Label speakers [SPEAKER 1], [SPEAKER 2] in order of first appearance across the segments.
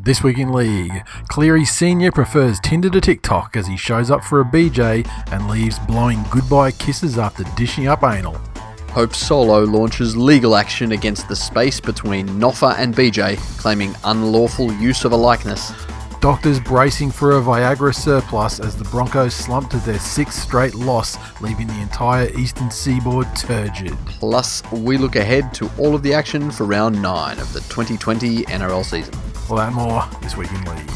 [SPEAKER 1] This week in league, Cleary Senior prefers Tinder to TikTok as he shows up for a BJ and leaves blowing goodbye kisses after dishing up anal.
[SPEAKER 2] Hope Solo launches legal action against the space between Noffa and BJ, claiming unlawful use of a likeness.
[SPEAKER 1] Doctors bracing for a Viagra surplus as the Broncos slump to their sixth straight loss, leaving the entire eastern seaboard turgid.
[SPEAKER 2] Plus, we look ahead to all of the action for round 9 of the 2020 NRL season.
[SPEAKER 1] All that more this week in league.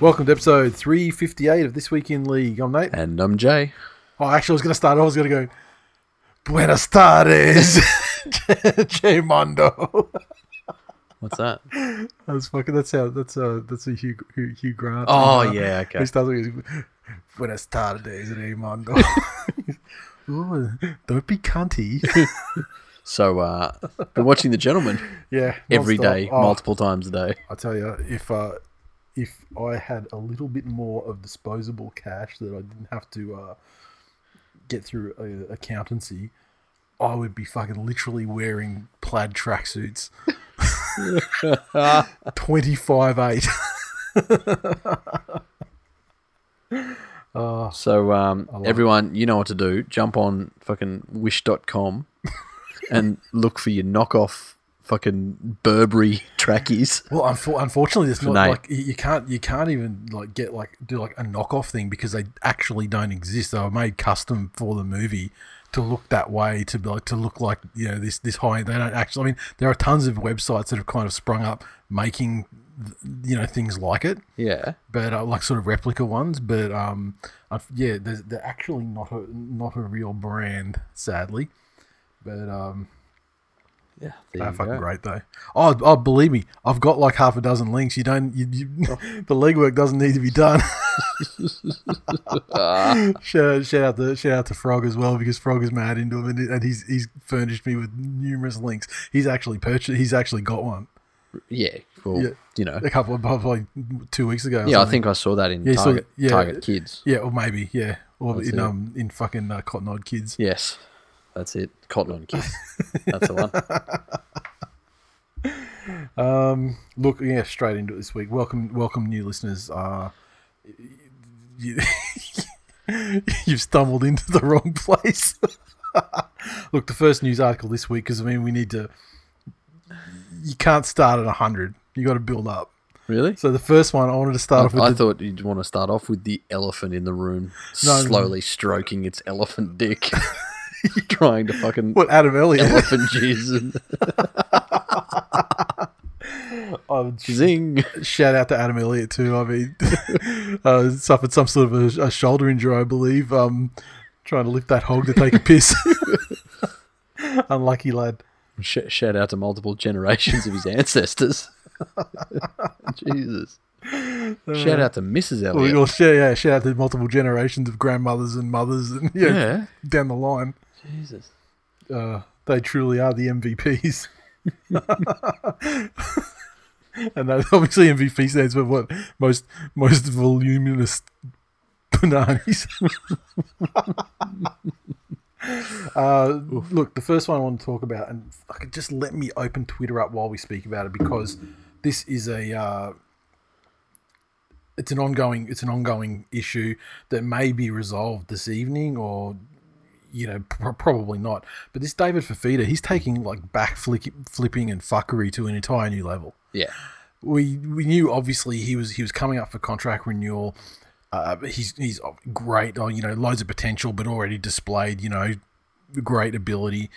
[SPEAKER 1] Welcome to episode 358 of This Week in League. I'm Nate.
[SPEAKER 2] And I'm Jay.
[SPEAKER 1] Oh, actually, I was going to start. I was going to go, Buenas tardes, J Mondo.
[SPEAKER 2] What's that?
[SPEAKER 1] That's fucking. That's how. That's uh. That's a Hugh Hugh, Hugh Grant.
[SPEAKER 2] Oh,
[SPEAKER 1] Uh,
[SPEAKER 2] yeah, okay.
[SPEAKER 1] He starts with Buenas tardes, Raymond. Ooh, don't be cunty.
[SPEAKER 2] So, uh, been watching The Gentlemen
[SPEAKER 1] yeah,
[SPEAKER 2] every
[SPEAKER 1] non-stop.
[SPEAKER 2] day,
[SPEAKER 1] Oh,
[SPEAKER 2] multiple times a day.
[SPEAKER 1] I tell you, if uh, if I had a little bit more of disposable cash that I didn't have to uh, get through uh, accountancy, I would be fucking literally wearing plaid tracksuits. Twenty five eight.
[SPEAKER 2] So, um,
[SPEAKER 1] love
[SPEAKER 2] everyone, you know what to do. Jump on fucking wish.com and look for your knockoff fucking Burberry trackies.
[SPEAKER 1] Well, unfor- unfortunately, it's not
[SPEAKER 2] Nate.
[SPEAKER 1] like you you can't you can't even like get like do like a knockoff thing because they actually don't exist. They were made custom for the movie to look that way to be like to look like you know this this high. They don't actually. I mean, there are tons of websites that have kind of sprung up making you know things like it,
[SPEAKER 2] Yeah.
[SPEAKER 1] but uh, like sort of replica ones. But um, i yeah, they're, they're actually not a not a real brand, sadly. But um,
[SPEAKER 2] Yeah.
[SPEAKER 1] they're fucking
[SPEAKER 2] go.
[SPEAKER 1] great though. Oh, oh, believe me, I've got like half a dozen links. You don't, you, you, the legwork doesn't need to be done. shout, shout out to shout out to Frog as well because Frog is mad into him and, and he's he's furnished me with numerous links. He's actually purchased. He's actually got one
[SPEAKER 2] Yeah. Well,
[SPEAKER 1] Yeah.
[SPEAKER 2] you know.
[SPEAKER 1] a couple of probably two weeks ago.
[SPEAKER 2] Yeah, I think I saw that in
[SPEAKER 1] Yeah, you saw
[SPEAKER 2] Target.
[SPEAKER 1] Yeah.
[SPEAKER 2] Target Kids.
[SPEAKER 1] Yeah, or maybe yeah, or
[SPEAKER 2] That's
[SPEAKER 1] in
[SPEAKER 2] it.
[SPEAKER 1] um in fucking uh, Cotton On Kids.
[SPEAKER 2] Yes. That's it. Cotton on Kids. That's the one.
[SPEAKER 1] Um, look, yeah, straight into it this week. Welcome, welcome, new listeners. Uh, you, you've stumbled into the wrong place. look, the first news article this week because I mean we need to. You can't start at hundred. You got to build up.
[SPEAKER 2] Really?
[SPEAKER 1] So the first one I wanted to start off with.
[SPEAKER 2] I
[SPEAKER 1] the,
[SPEAKER 2] thought you'd want to start off with the elephant in the room,
[SPEAKER 1] No, no.
[SPEAKER 2] slowly stroking its elephant dick, trying to fucking
[SPEAKER 1] what Adam Elliott?
[SPEAKER 2] elephant and
[SPEAKER 1] Oh,
[SPEAKER 2] zing.
[SPEAKER 1] shout out to Adam Elliott too. I mean, uh, suffered some sort of a, a shoulder injury, I believe. Um, trying to lift that hog to take a piss. Unlucky lad.
[SPEAKER 2] Sh- shout out to multiple generations of his ancestors. Jesus. Shout out to Mrs. Elliot.
[SPEAKER 1] we'll yeah, shout out to multiple generations of grandmothers and mothers, and yeah,
[SPEAKER 2] Yeah.
[SPEAKER 1] down the line.
[SPEAKER 2] Jesus.
[SPEAKER 1] Uh, they truly are the MVPs. and that, obviously, MVP stands for what most most voluminous bananas. uh, look, the first one I want to talk about, and fucking just let me open Twitter up while we speak about it because this is a. Uh, it's an ongoing it's an ongoing issue that may be resolved this evening or you know pr- probably not but this David Fifita he's taking like back flick- flipping and fuckery to an entire new level
[SPEAKER 2] Yeah.
[SPEAKER 1] we we knew obviously he was he was coming up for contract renewal uh, he's he's great oh, you know loads of potential but already displayed you know great ability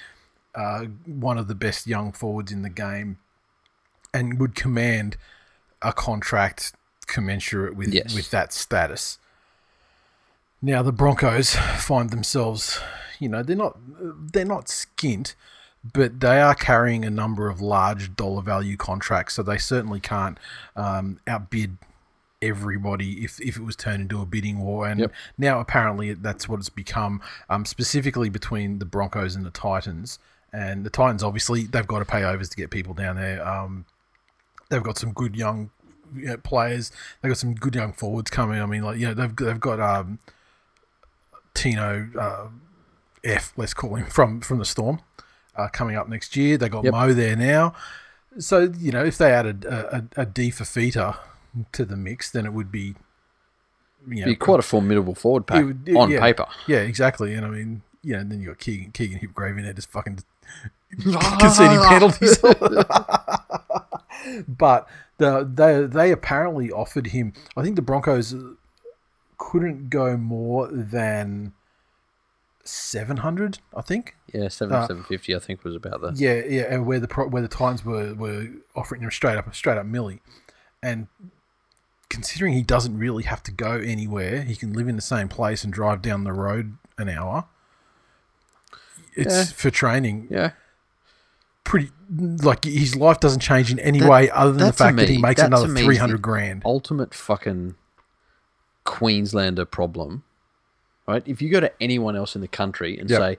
[SPEAKER 1] uh, one of the best young forwards in the game and would command a contract commensurate with
[SPEAKER 2] Yes.
[SPEAKER 1] with that status. Now the Broncos find themselves, you know, they're not they're not skint, but they are carrying a number of large dollar value contracts, so they certainly can't um, outbid everybody if, if it was turned into a bidding war. And
[SPEAKER 2] Yep.
[SPEAKER 1] now apparently that's what it's become, um, specifically between the Broncos and the Titans. And the Titans, obviously, they've got to pay overs to get people down there. Um, they've got some good young you know, players. They've got some good young forwards coming. I mean, like you know, they've they've got um, Tino uh, F, let's call him from from the Storm, uh, coming up next year. They got
[SPEAKER 2] Yep.
[SPEAKER 1] Mo there now. So you know, if they added a, a, a D for Fita to the mix, then it would be. You know,
[SPEAKER 2] Be quite a formidable forward pack
[SPEAKER 1] It would-
[SPEAKER 2] on
[SPEAKER 1] yeah.
[SPEAKER 2] paper.
[SPEAKER 1] yeah, exactly. And I mean, yeah, and then you got Keegan, Keegan Hipgrave in there just fucking conceding penalties. but the, they they apparently offered him. I think the Broncos couldn't go more than seven hundred. I think.
[SPEAKER 2] Yeah, seven
[SPEAKER 1] Uh,
[SPEAKER 2] seven fifty. I think was about the.
[SPEAKER 1] Yeah, yeah, and where the pro- where the Titans were were offering him straight up straight up millie, and considering he doesn't really have to go anywhere, he can live in the same place and drive down the road an hour. It's
[SPEAKER 2] Yeah.
[SPEAKER 1] for training.
[SPEAKER 2] Yeah,
[SPEAKER 1] Pretty like his life doesn't change in any
[SPEAKER 2] That-
[SPEAKER 1] way other than the fact that he makes another three hundred grand.
[SPEAKER 2] ultimate fucking Queenslander problem, right? If you go to anyone else in the country and
[SPEAKER 1] Yep.
[SPEAKER 2] say,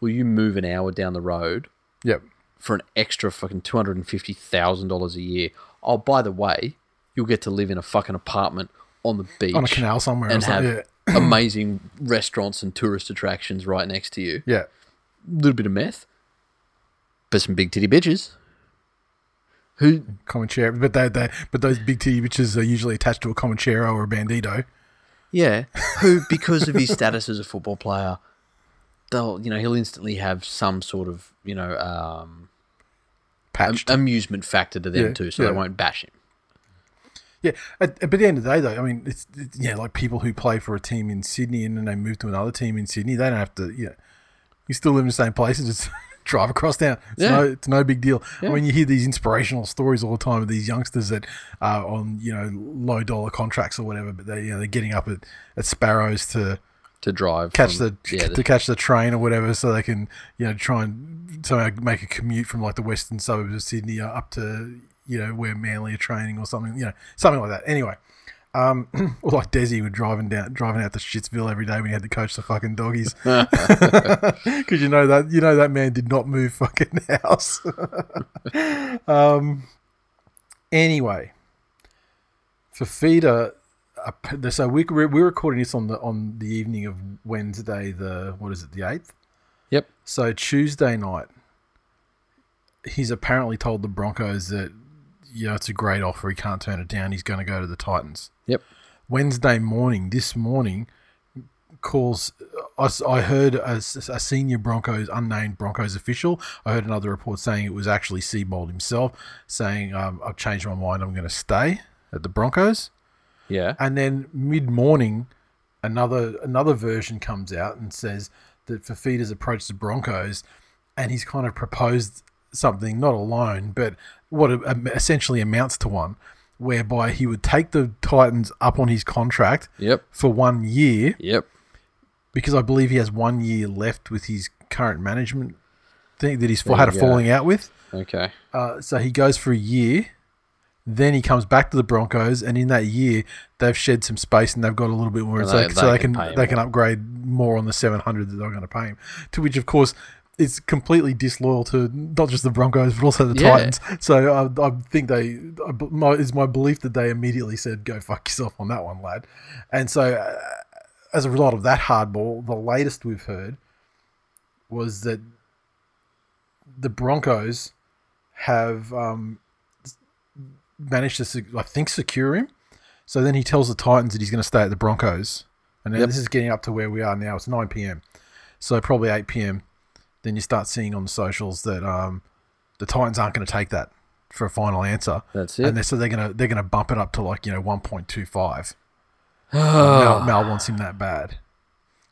[SPEAKER 2] "Will you move an hour down the road
[SPEAKER 1] Yep.
[SPEAKER 2] for an extra fucking two hundred and fifty thousand dollars a year?" Oh, by the way, you'll get to live in a fucking apartment on the beach
[SPEAKER 1] On a canal somewhere
[SPEAKER 2] and have.
[SPEAKER 1] Yeah.
[SPEAKER 2] amazing restaurants and tourist attractions right next to you.
[SPEAKER 1] yeah.
[SPEAKER 2] A little bit of meth, but some big titty bitches. Who
[SPEAKER 1] Comanchero, but they, they, but those big titty bitches are usually attached to a common Comanchero or a Bandito.
[SPEAKER 2] Yeah, who because of his status as a football player, they'll you know he'll instantly have some sort of you know um, am- amusement factor to them
[SPEAKER 1] Yeah,
[SPEAKER 2] too, so
[SPEAKER 1] yeah.
[SPEAKER 2] they won't bash him.
[SPEAKER 1] Yeah, at, but at the end of the day, though, I mean, it's, it's yeah, like people who play for a team in Sydney and then they move to another team in Sydney, they don't have to. Yeah, you still live in the same place and just drive across town. It's
[SPEAKER 2] Yeah.
[SPEAKER 1] no, it's no big deal.
[SPEAKER 2] Yeah.
[SPEAKER 1] I mean, you hear these inspirational stories all the time of these youngsters that are on you know low dollar contracts or whatever, but they you know they're getting up at, at Sparrows to
[SPEAKER 2] To drive,
[SPEAKER 1] catch
[SPEAKER 2] from-
[SPEAKER 1] the,
[SPEAKER 2] yeah,
[SPEAKER 1] to catch the train or whatever, so they can you know try and somehow make a commute from like the western suburbs of Sydney up to you know where Manly are training or something, you know something like that. Anyway, um, like Desi would driving down driving out to Shitsville every day when he had to coach the fucking doggies, because you know that you know that man did not move fucking house. um, anyway, Fifita uh, so we, we're, we're recording this on the on the evening of Wednesday, the what is it, the eighth?
[SPEAKER 2] Yep.
[SPEAKER 1] So Tuesday night, he's apparently told the Broncos that you know it's a great offer. He can't turn it down. He's going to go to the Titans.
[SPEAKER 2] Yep.
[SPEAKER 1] Wednesday morning, this morning, calls. I heard a senior Broncos, unnamed Broncos official. I heard another report saying it was actually Seibold himself, saying um, I've changed my mind. I'm going to stay at the Broncos.
[SPEAKER 2] Yeah,
[SPEAKER 1] And then mid morning, another another version comes out and says that Fifita's approached the Broncos, and he's kind of proposed something, not a loan, but what essentially amounts to one, whereby he would take the Titans up on his contract
[SPEAKER 2] yep,
[SPEAKER 1] for one year,
[SPEAKER 2] yep.
[SPEAKER 1] because I believe he has one year left with his current management thing that he's
[SPEAKER 2] There
[SPEAKER 1] had a
[SPEAKER 2] go.
[SPEAKER 1] falling out with.
[SPEAKER 2] Okay,
[SPEAKER 1] Uh, so he goes for a year. Then he comes back to the Broncos, and in that year, they've shed some space and they've got a little bit more, so,
[SPEAKER 2] they-
[SPEAKER 1] so
[SPEAKER 2] they
[SPEAKER 1] they
[SPEAKER 2] can
[SPEAKER 1] can
[SPEAKER 2] pay him
[SPEAKER 1] they can upgrade more on the seven hundred that they're going to pay him. To which, of course, is completely disloyal to not just the Broncos but also the
[SPEAKER 2] Yeah.
[SPEAKER 1] Titans. So I, I think they I, my, it's my belief that they immediately said, "Go fuck yourself" on that one, lad. And so, uh, as a result of that hardball, the latest we've heard was that the Broncos have um, managed to, I think, secure him. So then he tells the Titans that he's going to stay at the Broncos. And
[SPEAKER 2] Yep.
[SPEAKER 1] this is getting up to where we are now. It's 9 p.m. So probably 8 p.m. Then you start seeing on the socials that um, the Titans aren't going to take that for a final answer.
[SPEAKER 2] that's
[SPEAKER 1] And
[SPEAKER 2] it.
[SPEAKER 1] they so they're gonna they're gonna bump it up to like you know 1.25. Mal, Mal wants him that bad,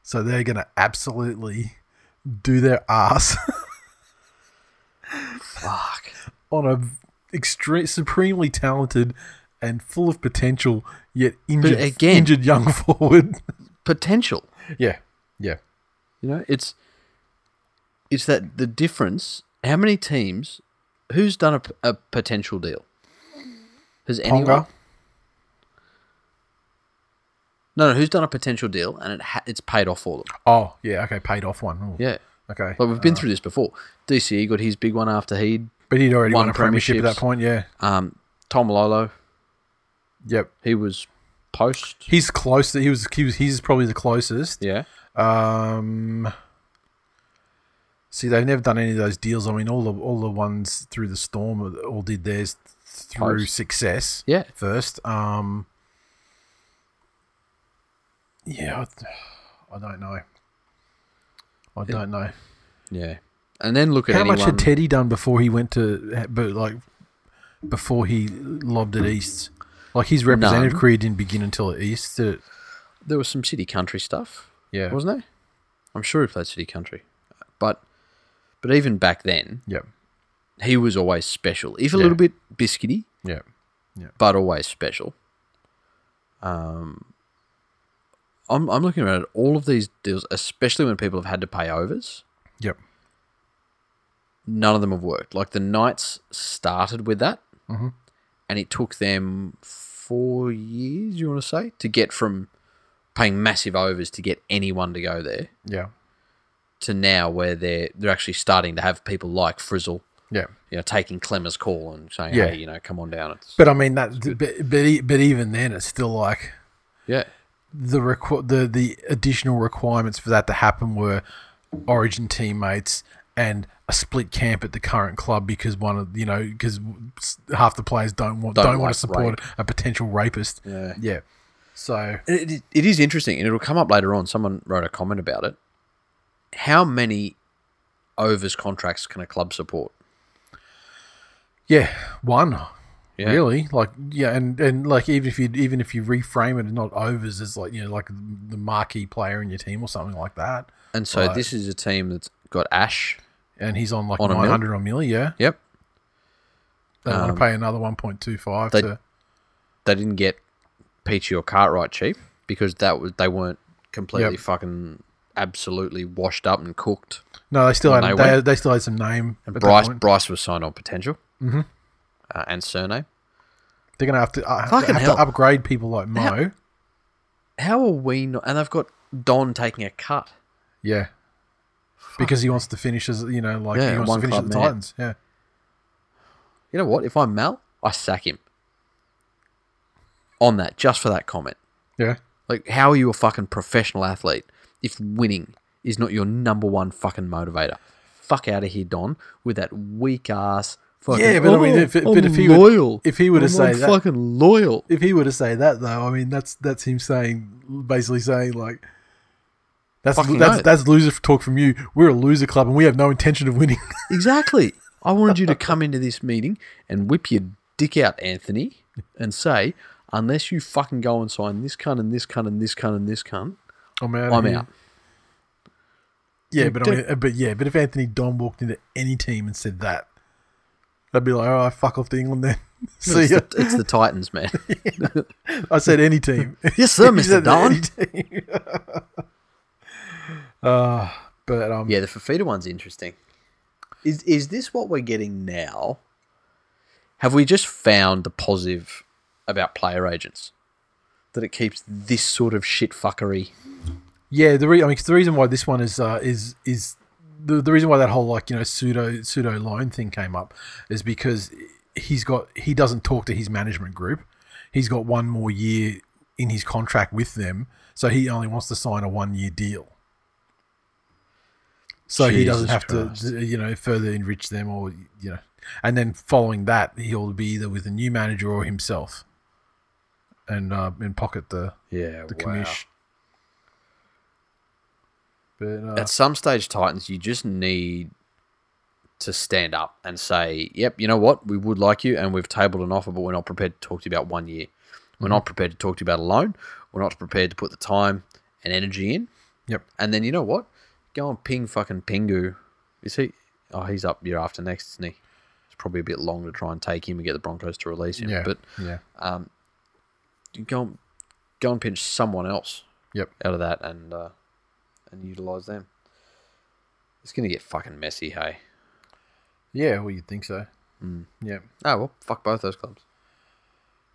[SPEAKER 1] so they're gonna absolutely do their ass
[SPEAKER 2] Fuck.
[SPEAKER 1] on a extreme, supremely talented and full of potential yet injured,
[SPEAKER 2] again-
[SPEAKER 1] injured young forward.
[SPEAKER 2] Potential.
[SPEAKER 1] yeah, yeah.
[SPEAKER 2] You know, it's it's that the difference. How many teams? Who's done a potential deal? Has anyone?
[SPEAKER 1] Ponga,
[SPEAKER 2] No, no. Who's done a potential deal and it ha- it's paid off for them?
[SPEAKER 1] oh yeah, okay, paid off one. Ooh,
[SPEAKER 2] Yeah.
[SPEAKER 1] okay,
[SPEAKER 2] Like we've been through this before. DCE got his big one after he'd
[SPEAKER 1] but he'd already
[SPEAKER 2] won
[SPEAKER 1] won a premiership at that point. Yeah,
[SPEAKER 2] um, Tom Lolo,
[SPEAKER 1] Yep.
[SPEAKER 2] he was post.
[SPEAKER 1] He's close. He was. He was. He's probably the closest.
[SPEAKER 2] Yeah.
[SPEAKER 1] Um. See, they've never done any of those deals. I mean, all the all the ones through the storm all did theirs through
[SPEAKER 2] Post.
[SPEAKER 1] success
[SPEAKER 2] Yeah.
[SPEAKER 1] first. Um. Yeah, I, I don't know. I don't know.
[SPEAKER 2] Yeah. And then look at
[SPEAKER 1] How
[SPEAKER 2] anyone.
[SPEAKER 1] much had Teddy done before he went to, but like, before he lobbed at East? Like his representative
[SPEAKER 2] None.
[SPEAKER 1] career didn't begin until at East. Did it?
[SPEAKER 2] there was some city country stuff,
[SPEAKER 1] Yeah.
[SPEAKER 2] wasn't there? I'm sure he played city country, but but even back then,
[SPEAKER 1] Yep.
[SPEAKER 2] he was always special. If a
[SPEAKER 1] Yeah.
[SPEAKER 2] little bit biscuity,
[SPEAKER 1] Yep.
[SPEAKER 2] but always special. Um, I'm I'm looking around at all of these deals, especially when people have had to pay overs.
[SPEAKER 1] Yep.
[SPEAKER 2] None of them have worked. Like the Knights started with that,
[SPEAKER 1] Mhm.
[SPEAKER 2] and it took them four years. You want to say to get from paying massive overs to get anyone to go there
[SPEAKER 1] Yeah.
[SPEAKER 2] To now where they're they're actually starting to have people like Frizell,
[SPEAKER 1] Yeah.
[SPEAKER 2] you know, taking Klemmer's call and saying,
[SPEAKER 1] Yeah.
[SPEAKER 2] "Hey, you know, come on down." It's,
[SPEAKER 1] But I mean that. But, but but even then, it's still like
[SPEAKER 2] yeah,
[SPEAKER 1] the requ- the the additional requirements for that to happen were Origin teammates and a split camp at the current club because one of you know because half the players don't want
[SPEAKER 2] Don't
[SPEAKER 1] don't, want to support a potential rapist.
[SPEAKER 2] yeah.
[SPEAKER 1] Yeah. So
[SPEAKER 2] It, it- it is interesting, and it'll come up later on. Someone wrote a comment about it. How many overs contracts can a club support?
[SPEAKER 1] yeah, one.
[SPEAKER 2] Yeah.
[SPEAKER 1] Really, like yeah, and, and like even if you even if you reframe it and not overs as like you know like the marquee player in your team or something like that,
[SPEAKER 2] And so
[SPEAKER 1] Right.
[SPEAKER 2] this is a team that's got Ash.
[SPEAKER 1] and he's on like
[SPEAKER 2] On
[SPEAKER 1] nine hundred on milli, yeah,
[SPEAKER 2] Yep,
[SPEAKER 1] they want
[SPEAKER 2] Um,
[SPEAKER 1] to pay another one point two five
[SPEAKER 2] they-
[SPEAKER 1] to
[SPEAKER 2] they didn't get Peachy or Cartwright cheap because that was they weren't completely
[SPEAKER 1] Yep.
[SPEAKER 2] fucking absolutely washed up and cooked.
[SPEAKER 1] No, they still had
[SPEAKER 2] they
[SPEAKER 1] they, they still had some name.
[SPEAKER 2] And Bryce. Bryce was signed on potential
[SPEAKER 1] Mhm.
[SPEAKER 2] uh, and surname.
[SPEAKER 1] They're gonna have to uh,
[SPEAKER 2] Fucking
[SPEAKER 1] have
[SPEAKER 2] hell.
[SPEAKER 1] to upgrade people like Mo.
[SPEAKER 2] How are we not? And they've got Don taking a cut.
[SPEAKER 1] Yeah, because he wants to finish as you know, like
[SPEAKER 2] Yeah,
[SPEAKER 1] he wants to finish at the
[SPEAKER 2] man.
[SPEAKER 1] Titans. Yeah,
[SPEAKER 2] You know what? If I'm Mal, I sack him. On that, just for that comment.
[SPEAKER 1] yeah,
[SPEAKER 2] Like, how are you a fucking professional athlete if winning is not your number one fucking motivator? Fuck out of here, Don, with that weak ass. Fucking,
[SPEAKER 1] Yeah, but I mean, if-
[SPEAKER 2] "Oh,
[SPEAKER 1] but if he would-
[SPEAKER 2] loyal,
[SPEAKER 1] if he were to say that-
[SPEAKER 2] fucking loyal,
[SPEAKER 1] If he were to say that though, I mean that's that's him saying basically saying like. That's
[SPEAKER 2] Fucking
[SPEAKER 1] that's that's loser talk from you. We're a loser club and we have no intention of winning.
[SPEAKER 2] exactly. I wanted you to come into this meeting and whip your dick out, Anthony, and say, unless you fucking go and sign this cunt and this cunt and this cunt and this cunt,
[SPEAKER 1] I'm out.
[SPEAKER 2] I'm
[SPEAKER 1] here.
[SPEAKER 2] out.
[SPEAKER 1] Yeah, but I mean, but yeah, but if Anthony Don walked into any team and said that, I'd be like, all right, fuck off to England then. See
[SPEAKER 2] It's
[SPEAKER 1] ya.
[SPEAKER 2] the, it's the Titans, man.
[SPEAKER 1] I said any team.
[SPEAKER 2] yes, sir, Mr. Don.
[SPEAKER 1] any uh, but um,
[SPEAKER 2] Yeah, the Fifita one's interesting. Is is this what we're getting now? Have we just found the positive about player agents? That it keeps this sort of shit fuckery.
[SPEAKER 1] yeah. The re- I mean, 'cause the reason why this one is uh, is is the, the reason why that whole like you know pseudo pseudo loan thing came up is because he's got he doesn't talk to his management group. He's got one more year in his contract with them, so he only wants to sign a one year deal. So he doesn't have
[SPEAKER 2] Christ.
[SPEAKER 1] to, you know, further enrich them, or you know, and then following that, he'll be either with a new manager or himself, and uh, and pocket the
[SPEAKER 2] Yeah,
[SPEAKER 1] the commish. But uh,
[SPEAKER 2] At some stage, Titans, you just need to stand up and say, "Yep, you know what? We would like you, and we've tabled an offer, but we're not prepared to talk to you about one year. We're not prepared to talk to you about a loan. We're not prepared to put the time and energy in.
[SPEAKER 1] Yep.
[SPEAKER 2] And then you know what? Go and ping fucking Pingu. Is he? Oh, he's up year after next, isn't he? It's probably a bit long to try and take him and get the Broncos to release him.
[SPEAKER 1] yeah,
[SPEAKER 2] But
[SPEAKER 1] yeah,
[SPEAKER 2] um, go and go and pinch someone else.
[SPEAKER 1] Yep.
[SPEAKER 2] Out of that and uh, and utilize them. It's gonna get fucking messy, hey.
[SPEAKER 1] yeah. Well, you'd think so.
[SPEAKER 2] Mm.
[SPEAKER 1] Yeah,
[SPEAKER 2] Oh well, fuck both those clubs.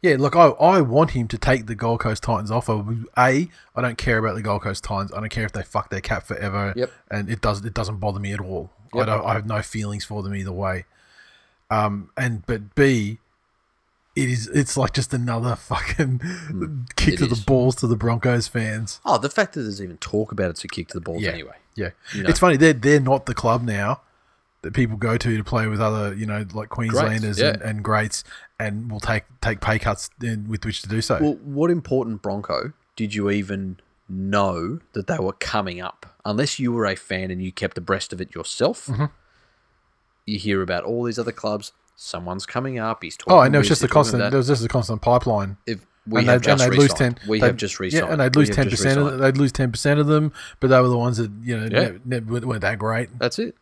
[SPEAKER 1] yeah. Look, I I want him to take the Gold Coast Titans offer. A, I don't care about the Gold Coast Titans. I don't care if they fuck their cap forever.
[SPEAKER 2] Yep.
[SPEAKER 1] and it does it doesn't bother me at all. I don't. I have no feelings for them either way. Um, and but B, it is. It's like just another fucking kick
[SPEAKER 2] It
[SPEAKER 1] to the balls to the Broncos fans.
[SPEAKER 2] Oh, the fact that there's even talk about it's a kick to the balls
[SPEAKER 1] Yeah.
[SPEAKER 2] anyway.
[SPEAKER 1] Yeah,
[SPEAKER 2] You know.
[SPEAKER 1] it's funny. They're they're not the club now that people go to to play with other, you know, like Queenslanders
[SPEAKER 2] yeah.
[SPEAKER 1] and, and greats, and will take take pay cuts in, with which to do so.
[SPEAKER 2] Well, what important Bronco did you even know that they were coming up? Unless you were a fan and you kept abreast of it yourself,
[SPEAKER 1] Mm-hmm.
[SPEAKER 2] you hear about all these other clubs. Someone's coming up. He's talking.
[SPEAKER 1] oh, I know.
[SPEAKER 2] It's
[SPEAKER 1] just a constant.
[SPEAKER 2] that.
[SPEAKER 1] There was just a constant pipeline.
[SPEAKER 2] If we
[SPEAKER 1] and
[SPEAKER 2] have
[SPEAKER 1] and
[SPEAKER 2] just
[SPEAKER 1] they'd lose ten.
[SPEAKER 2] We have just re-signed.
[SPEAKER 1] Yeah, and they'd lose ten percent.
[SPEAKER 2] re-signed.
[SPEAKER 1] They'd lose ten percent of them, but they were the ones that you know
[SPEAKER 2] Yeah.
[SPEAKER 1] ne- ne- weren't that great.
[SPEAKER 2] That's it.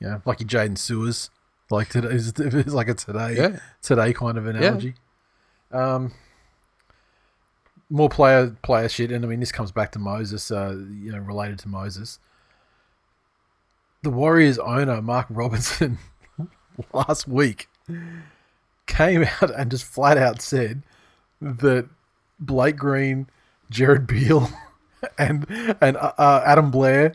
[SPEAKER 1] Yeah, like your Jaden Sewers, like today, it's, it's like a today,
[SPEAKER 2] Yeah.
[SPEAKER 1] today kind of analogy. Um, more player player shit, and I mean this comes back to Moses, uh, you know, related to Moses. The Warriors owner Mark Robinson last week came out and just flat out said that Blake Green, Jared Beal, and and uh, uh, Adam Blair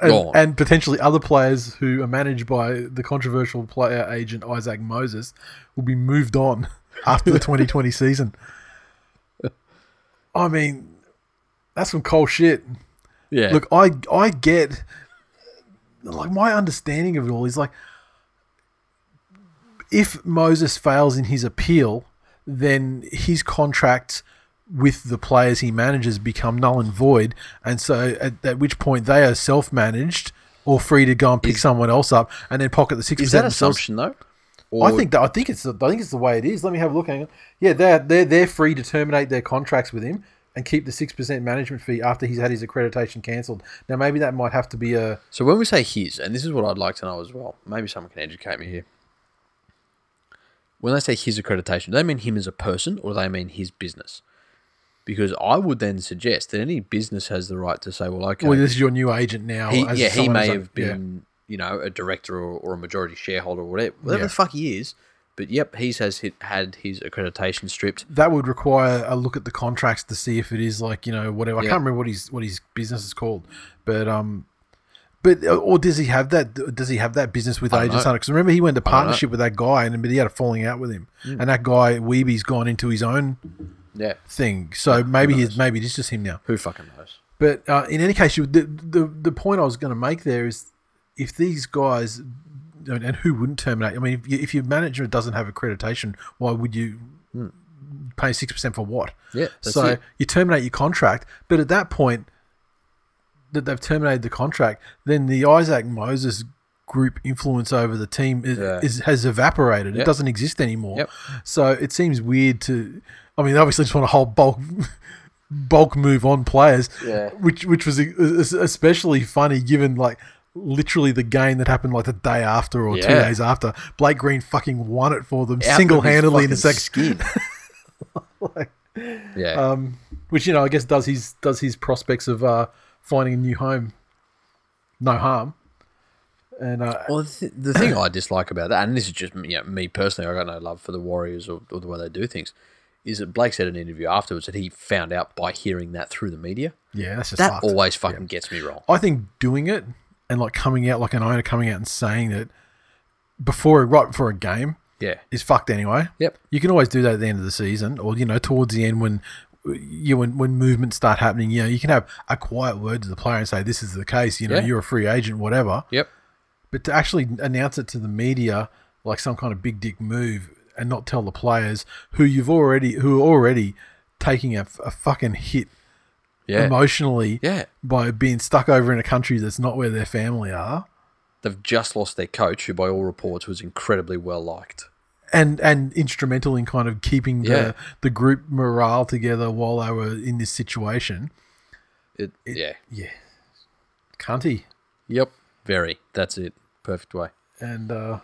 [SPEAKER 1] and, and potentially other players who are managed by the controversial player agent Isaac Moses will be moved on after the 2020 season. I mean, that's some cold shit.
[SPEAKER 2] Yeah.
[SPEAKER 1] Look, I I get like my understanding of it all is like if Moses fails in his appeal, then his contract with the players he manages become null and void, and so at, at which point they are self-managed or free to go and pick someone else up and then pocket the six
[SPEAKER 2] is that
[SPEAKER 1] percent
[SPEAKER 2] assumption though?
[SPEAKER 1] I think that I think it's the, I think it's the way it is. Let me have a look. Hang on. Yeah, they're they're they're free to terminate their contracts with him and keep the six percent management fee after he's had his accreditation cancelled. Now maybe that might have to be a
[SPEAKER 2] So when we say his, and this is what I'd like to know as well, maybe someone can educate me here. When they say his accreditation, do they mean him as a person or do they mean his business? Because I would then suggest that any business has the right to say, well, okay,
[SPEAKER 1] well, this is your new agent now.
[SPEAKER 2] he,
[SPEAKER 1] as
[SPEAKER 2] yeah, he may have
[SPEAKER 1] yeah.
[SPEAKER 2] been, you know, a director or, or a majority shareholder or whatever, whatever
[SPEAKER 1] Yeah.
[SPEAKER 2] the fuck he is. But yep, he has hit, had his accreditation stripped.
[SPEAKER 1] That would require a look at the contracts to see if it is like you know whatever. I can't remember what his what his business is called, but um, but uh, or does he have that? Does he have that business with
[SPEAKER 2] I don't
[SPEAKER 1] Agents
[SPEAKER 2] know.
[SPEAKER 1] Hunter? Because remember he went to partnership with that guy, and but he had a falling out with him, hmm. and that guy Weeby's gone into his own
[SPEAKER 2] Yeah,
[SPEAKER 1] thing. So maybe he's maybe it's just him now.
[SPEAKER 2] who fucking knows?
[SPEAKER 1] But uh, in any case, the, the the point I was going to make there is, if these guys, and who wouldn't terminate? I mean, if, you, if your manager doesn't have accreditation, why would you hmm. pay six percent for what?
[SPEAKER 2] Yeah,
[SPEAKER 1] so
[SPEAKER 2] it.
[SPEAKER 1] you terminate your contract, but at that point that they've terminated the contract, then the Isaac Moses group influence over the team is,
[SPEAKER 2] Yeah.
[SPEAKER 1] is has evaporated. It doesn't exist anymore.
[SPEAKER 2] Yep.
[SPEAKER 1] So it seems weird to. I mean, they obviously just want a whole bulk bulk move on players.
[SPEAKER 2] Yeah.
[SPEAKER 1] Which which was especially funny given like literally the game that happened like the day after or two days after. Blake Green fucking won it for them single handedly in a second.
[SPEAKER 2] Skin.
[SPEAKER 1] Like,
[SPEAKER 2] yeah.
[SPEAKER 1] um, which you know I guess does his does his prospects of uh, finding a new home no harm. And uh,
[SPEAKER 2] Well, the, th- the thing I dislike about that, and this is just you know, me personally, I got no love for the Warriors or, or the way they do things, is that Blake said in an interview afterwards that he found out by hearing that through the media.
[SPEAKER 1] yeah, that's just
[SPEAKER 2] That
[SPEAKER 1] fucked.
[SPEAKER 2] always fucking gets me wrong.
[SPEAKER 1] I think doing it and like coming out like an owner coming out and saying it before right before a game
[SPEAKER 2] Yeah.
[SPEAKER 1] is fucked anyway.
[SPEAKER 2] Yep.
[SPEAKER 1] You can always do that at the end of the season, or you know, towards the end when you when when movements start happening. You know, you can have a quiet word to the player and say, "This is the case." You know,
[SPEAKER 2] Yeah.
[SPEAKER 1] you're a free agent, whatever.
[SPEAKER 2] Yep.
[SPEAKER 1] But to actually announce it to the media like some kind of big dick move and not tell the players who you've already who are already taking a, a fucking hit
[SPEAKER 2] Yeah.
[SPEAKER 1] emotionally
[SPEAKER 2] yeah.
[SPEAKER 1] by being stuck over in a country that's not where their family are.
[SPEAKER 2] They've just lost their coach, who by all reports was incredibly well liked.
[SPEAKER 1] And and instrumental in kind of keeping the
[SPEAKER 2] Yeah.
[SPEAKER 1] the group morale together while they were in this situation.
[SPEAKER 2] It, yeah.
[SPEAKER 1] Yeah, cunty.
[SPEAKER 2] Yep. Very. That's it. Perfect way.
[SPEAKER 1] And uh,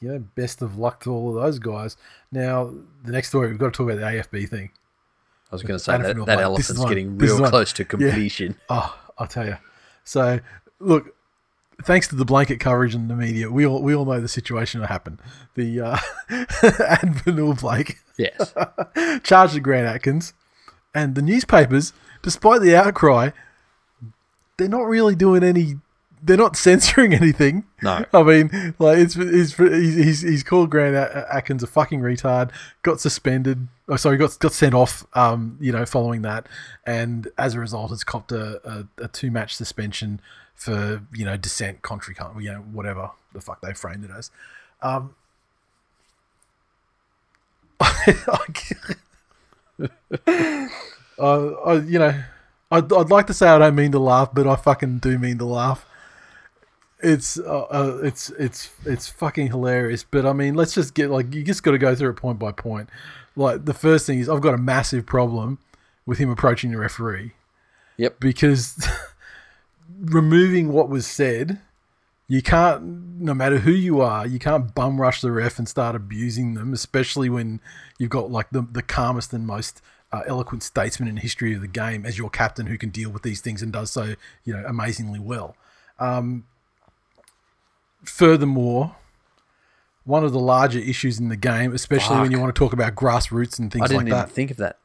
[SPEAKER 1] you know, best of luck to all of those guys. Now, the next story we've got to talk about the AFB thing.
[SPEAKER 2] I was going to say that, that
[SPEAKER 1] mate, this is
[SPEAKER 2] elephant's getting real close to completion.
[SPEAKER 1] Oh, I'll tell you. So, look, thanks to the blanket coverage in the media, we all we all know the situation that happened. The uh, Addin Fonua-Blake
[SPEAKER 2] Yes.
[SPEAKER 1] charged the Grant Atkins, and the newspapers, despite the outcry, they're not really doing any they're not censoring anything.
[SPEAKER 2] No.
[SPEAKER 1] I mean, like it's he's he's he's, he's called Grant Atkins a fucking retard. Got suspended. Oh, sorry, got got sent off. Um, you know, following that, and as a result, has copped a, a, a two match suspension for you know dissent, contrary, con- you know, whatever the fuck they framed it as. Um, I, I, you know, I'd, I'd like to say I don't mean to laugh, but I fucking do mean to laugh. It's uh, uh, it's it's it's fucking hilarious. But I mean, let's just get like you just got to go through it point by point. Like the first thing is I've got a massive problem with him approaching the referee
[SPEAKER 2] Yep.
[SPEAKER 1] because removing what was said, you can't, no matter who you are, you can't bum rush the ref and start abusing them, especially when you've got like the, the calmest and most uh, eloquent statesman in the history of the game as your captain who can deal with these things and does so, you know, amazingly well. Um, furthermore, one of the larger issues in the game, especially when you want to talk about grassroots and things like that.
[SPEAKER 2] I didn't
[SPEAKER 1] like
[SPEAKER 2] even
[SPEAKER 1] that.
[SPEAKER 2] think of that.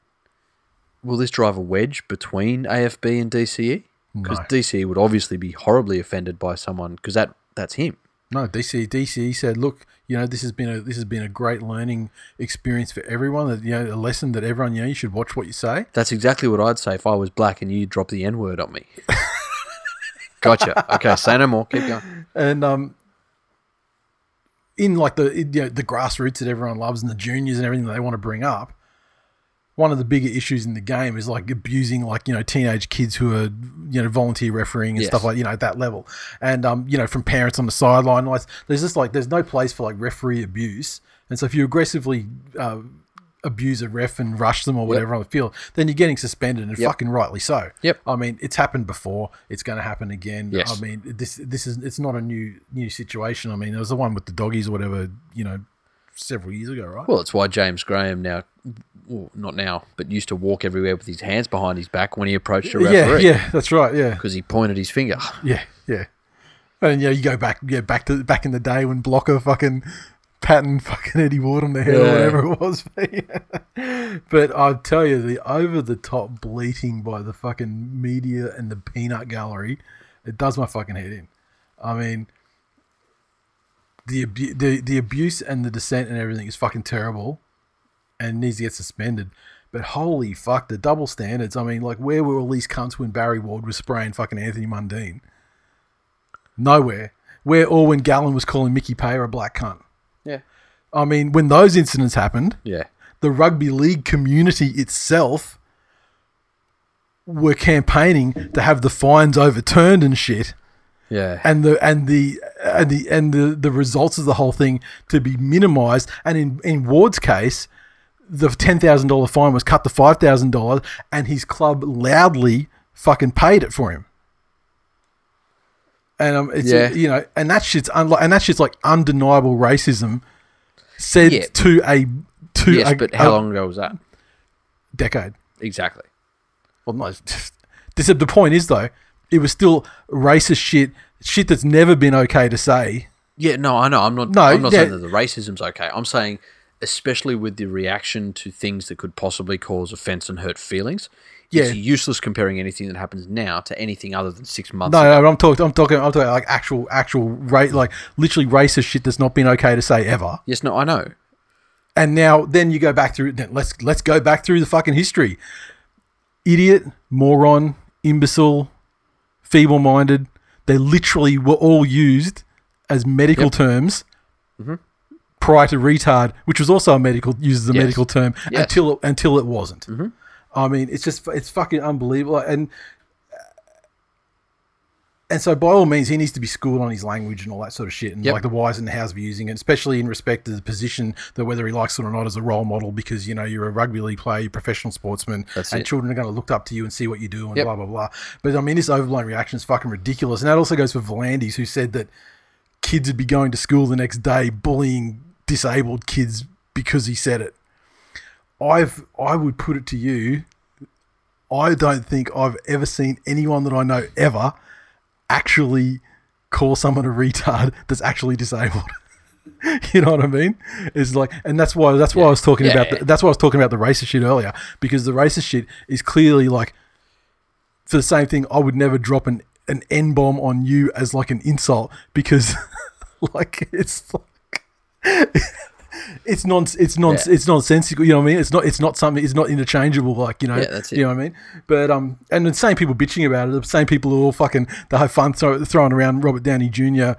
[SPEAKER 2] Will this drive a wedge between AFB and DCE? Because
[SPEAKER 1] No.
[SPEAKER 2] DCE would obviously be horribly offended by someone because that that's him.
[SPEAKER 1] No, DC DC said, look, you know, this has been a this has been a great learning experience for everyone. That you know, a lesson that everyone you know you should watch what you say.
[SPEAKER 2] That's exactly what I'd say if I was black and you dropped the N word on me. gotcha. Okay, say no more. Keep going.
[SPEAKER 1] And um, in like the you know, the grassroots that everyone loves and the juniors and everything that they want to bring up, one of the bigger issues in the game is like abusing like you know teenage kids who are you know volunteer refereeing and
[SPEAKER 2] Yes.
[SPEAKER 1] stuff like you know at that level, and um you know from parents on the sideline. Like there's just like there's no place for like referee abuse, and so if you aggressively uh, abuse a ref and rush them or whatever on the field, then you're getting suspended and
[SPEAKER 2] Yep.
[SPEAKER 1] fucking rightly so.
[SPEAKER 2] Yep.
[SPEAKER 1] I mean, it's happened before. It's going to happen again.
[SPEAKER 2] Yes.
[SPEAKER 1] I mean, this this is it's not a new new situation. I mean, there was the one with the doggies or whatever, you know, several years ago, right?
[SPEAKER 2] Well, it's why James Graham now, well, not now, but used to walk everywhere with his hands behind his back when he approached a referee.
[SPEAKER 1] yeah, that's right. Yeah,
[SPEAKER 2] Because he pointed his finger.
[SPEAKER 1] yeah, yeah. And yeah, you go back, yeah, back to back in the day when Blocker fucking patting fucking Eddie Ward on the head or whatever it was. but I tell you, the over the top bleating by the fucking media and the peanut gallery, it does my fucking head in. I mean, the abu- the the abuse and the dissent and everything is fucking terrible, and needs to get suspended. But holy fuck, the double standards. I mean, like, where were all these cunts when Barry Ward was spraying fucking Anthony Mundine? Nowhere. Where or when Gallen was calling Mickey Payer a black cunt.
[SPEAKER 2] Yeah.
[SPEAKER 1] I mean, when those incidents happened,
[SPEAKER 2] Yeah.
[SPEAKER 1] the rugby league community itself were campaigning to have the fines overturned and shit
[SPEAKER 2] Yeah.
[SPEAKER 1] and the and the and the and the, the results of the whole thing to be minimized. And in in Ward's case, the ten thousand dollar fine was cut to five thousand dollars, and his club loudly fucking paid it for him. And um, it's
[SPEAKER 2] Yeah.
[SPEAKER 1] you know, and that shit's unlike, and that shit's like undeniable racism said
[SPEAKER 2] Yeah.
[SPEAKER 1] to a to
[SPEAKER 2] yes,
[SPEAKER 1] a,
[SPEAKER 2] but how
[SPEAKER 1] a
[SPEAKER 2] long ago was that?
[SPEAKER 1] decade.
[SPEAKER 2] Exactly.
[SPEAKER 1] Well, no. This, the point is though, it was still racist shit, shit that's never been okay to say.
[SPEAKER 2] Yeah, no, I know. I'm not.
[SPEAKER 1] No,
[SPEAKER 2] I'm not
[SPEAKER 1] yeah.
[SPEAKER 2] saying that the racism's okay. I'm saying, especially with the reaction to things that could possibly cause offence and hurt feelings, it's
[SPEAKER 1] Yeah.
[SPEAKER 2] useless comparing anything that happens now to anything other than six months.
[SPEAKER 1] No,
[SPEAKER 2] ago.
[SPEAKER 1] no, I'm talking. I'm talking. I'm talking like actual, actual rate, like literally racist shit that's not been okay to say ever.
[SPEAKER 2] Yes, no, I know.
[SPEAKER 1] And now, then you go back through. Let's let's go back through the fucking history. Idiot, moron, imbecile, feeble-minded. They literally were all used as medical
[SPEAKER 2] Yep.
[SPEAKER 1] terms mm-hmm. prior to retard, which was also a medical used as a
[SPEAKER 2] Yes.
[SPEAKER 1] medical term
[SPEAKER 2] Yes.
[SPEAKER 1] until it, until it wasn't. Mm-hmm. I mean, it's just it's fucking unbelievable, and and so by all means, he needs to be schooled on his language and all that sort of shit, and
[SPEAKER 2] Yep.
[SPEAKER 1] like the whys and hows of using it, especially in respect to the position that whether he likes it or not as a role model, because you know you're a rugby league player, you're a professional sportsman,
[SPEAKER 2] That's
[SPEAKER 1] and
[SPEAKER 2] it.
[SPEAKER 1] children are going to look up to you and see what you do and
[SPEAKER 2] Yep.
[SPEAKER 1] blah blah blah. But I mean, this overblown reaction is fucking ridiculous, and that also goes for V'landys, who said that kids would be going to school the next day bullying disabled kids because he said it. I've I would put it to you. I don't think I've ever seen anyone that I know ever actually call someone a retard that's actually disabled. you know what I mean? It's like, and that's why that's why I was talking
[SPEAKER 2] Yeah,
[SPEAKER 1] about
[SPEAKER 2] yeah.
[SPEAKER 1] the, that's why I was talking about the racist shit earlier because the racist shit is clearly like for the same thing. I would never drop an an N bomb on you as like an insult because like it's like it's non it's non
[SPEAKER 2] Yeah.
[SPEAKER 1] it's nonsensical. You know what I mean? It's not it's not something. It's not interchangeable. Like you know.
[SPEAKER 2] Yeah, that's it.
[SPEAKER 1] You know what I mean? But um, and the same people bitching about it. The same people who all fucking they have fun throw, throwing around Robert Downey Jr.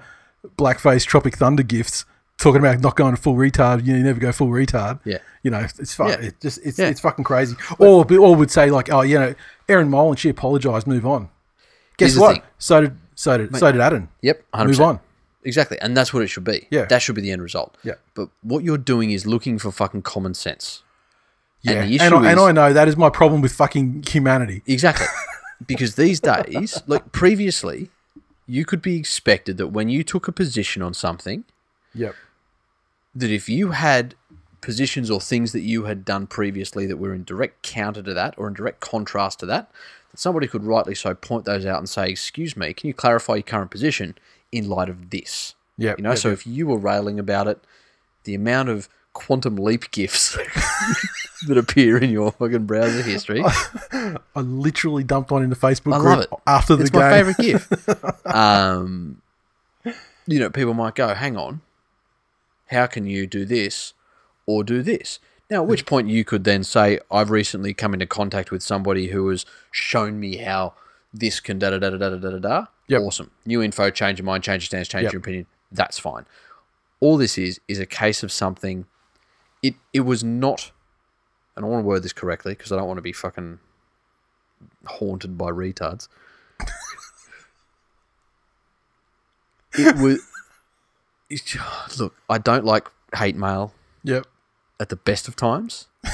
[SPEAKER 1] blackface Tropic Thunder gifts, talking about not going to full retard. You, know, you never go full retard.
[SPEAKER 2] Yeah.
[SPEAKER 1] You know, it's fuck.
[SPEAKER 2] Yeah.
[SPEAKER 1] It just it's it's fucking crazy. Or or would say like, oh, you know, Erin Molan, she apologized, move on. Guess what? So did so did so did Adam.
[SPEAKER 2] Yep, 100%.
[SPEAKER 1] Move on.
[SPEAKER 2] Exactly, and that's what it should be.
[SPEAKER 1] Yeah.
[SPEAKER 2] that should be the end result.
[SPEAKER 1] Yeah.
[SPEAKER 2] but what you're doing is looking for fucking common sense.
[SPEAKER 1] Yeah,
[SPEAKER 2] And the
[SPEAKER 1] and, I, and I know that is my problem with fucking humanity.
[SPEAKER 2] Exactly. because these days, like previously, you could be expected that when you took a position on something,
[SPEAKER 1] Yep.
[SPEAKER 2] that if you had positions or things that you had done previously that were in direct counter to that or in direct contrast to that, that somebody could rightly so point those out and say, "Excuse me, can you clarify your current position in light of this?"
[SPEAKER 1] Yep,
[SPEAKER 2] You know,
[SPEAKER 1] yep,
[SPEAKER 2] so if you were railing about it, the amount of quantum leap gifts that appear in your fucking browser history.
[SPEAKER 1] I literally dumped one into Facebook
[SPEAKER 2] I
[SPEAKER 1] group
[SPEAKER 2] love it.
[SPEAKER 1] after the
[SPEAKER 2] it's
[SPEAKER 1] game.
[SPEAKER 2] my favorite gift. um, you know, people might go, "Hang on, how can you do this or do this?" Now, at which point you could then say, "I've recently come into contact with somebody who has shown me how this can da da da da da da da da."
[SPEAKER 1] Yep.
[SPEAKER 2] Awesome. New info, change your mind, change your stance, change
[SPEAKER 1] Yep.
[SPEAKER 2] your opinion. That's fine. All this is is a case of something. It it was not, and I want to word this correctly because I don't want to be fucking haunted by retards. it was. it's- Look, I don't like hate mail
[SPEAKER 1] Yep.
[SPEAKER 2] at the best of times.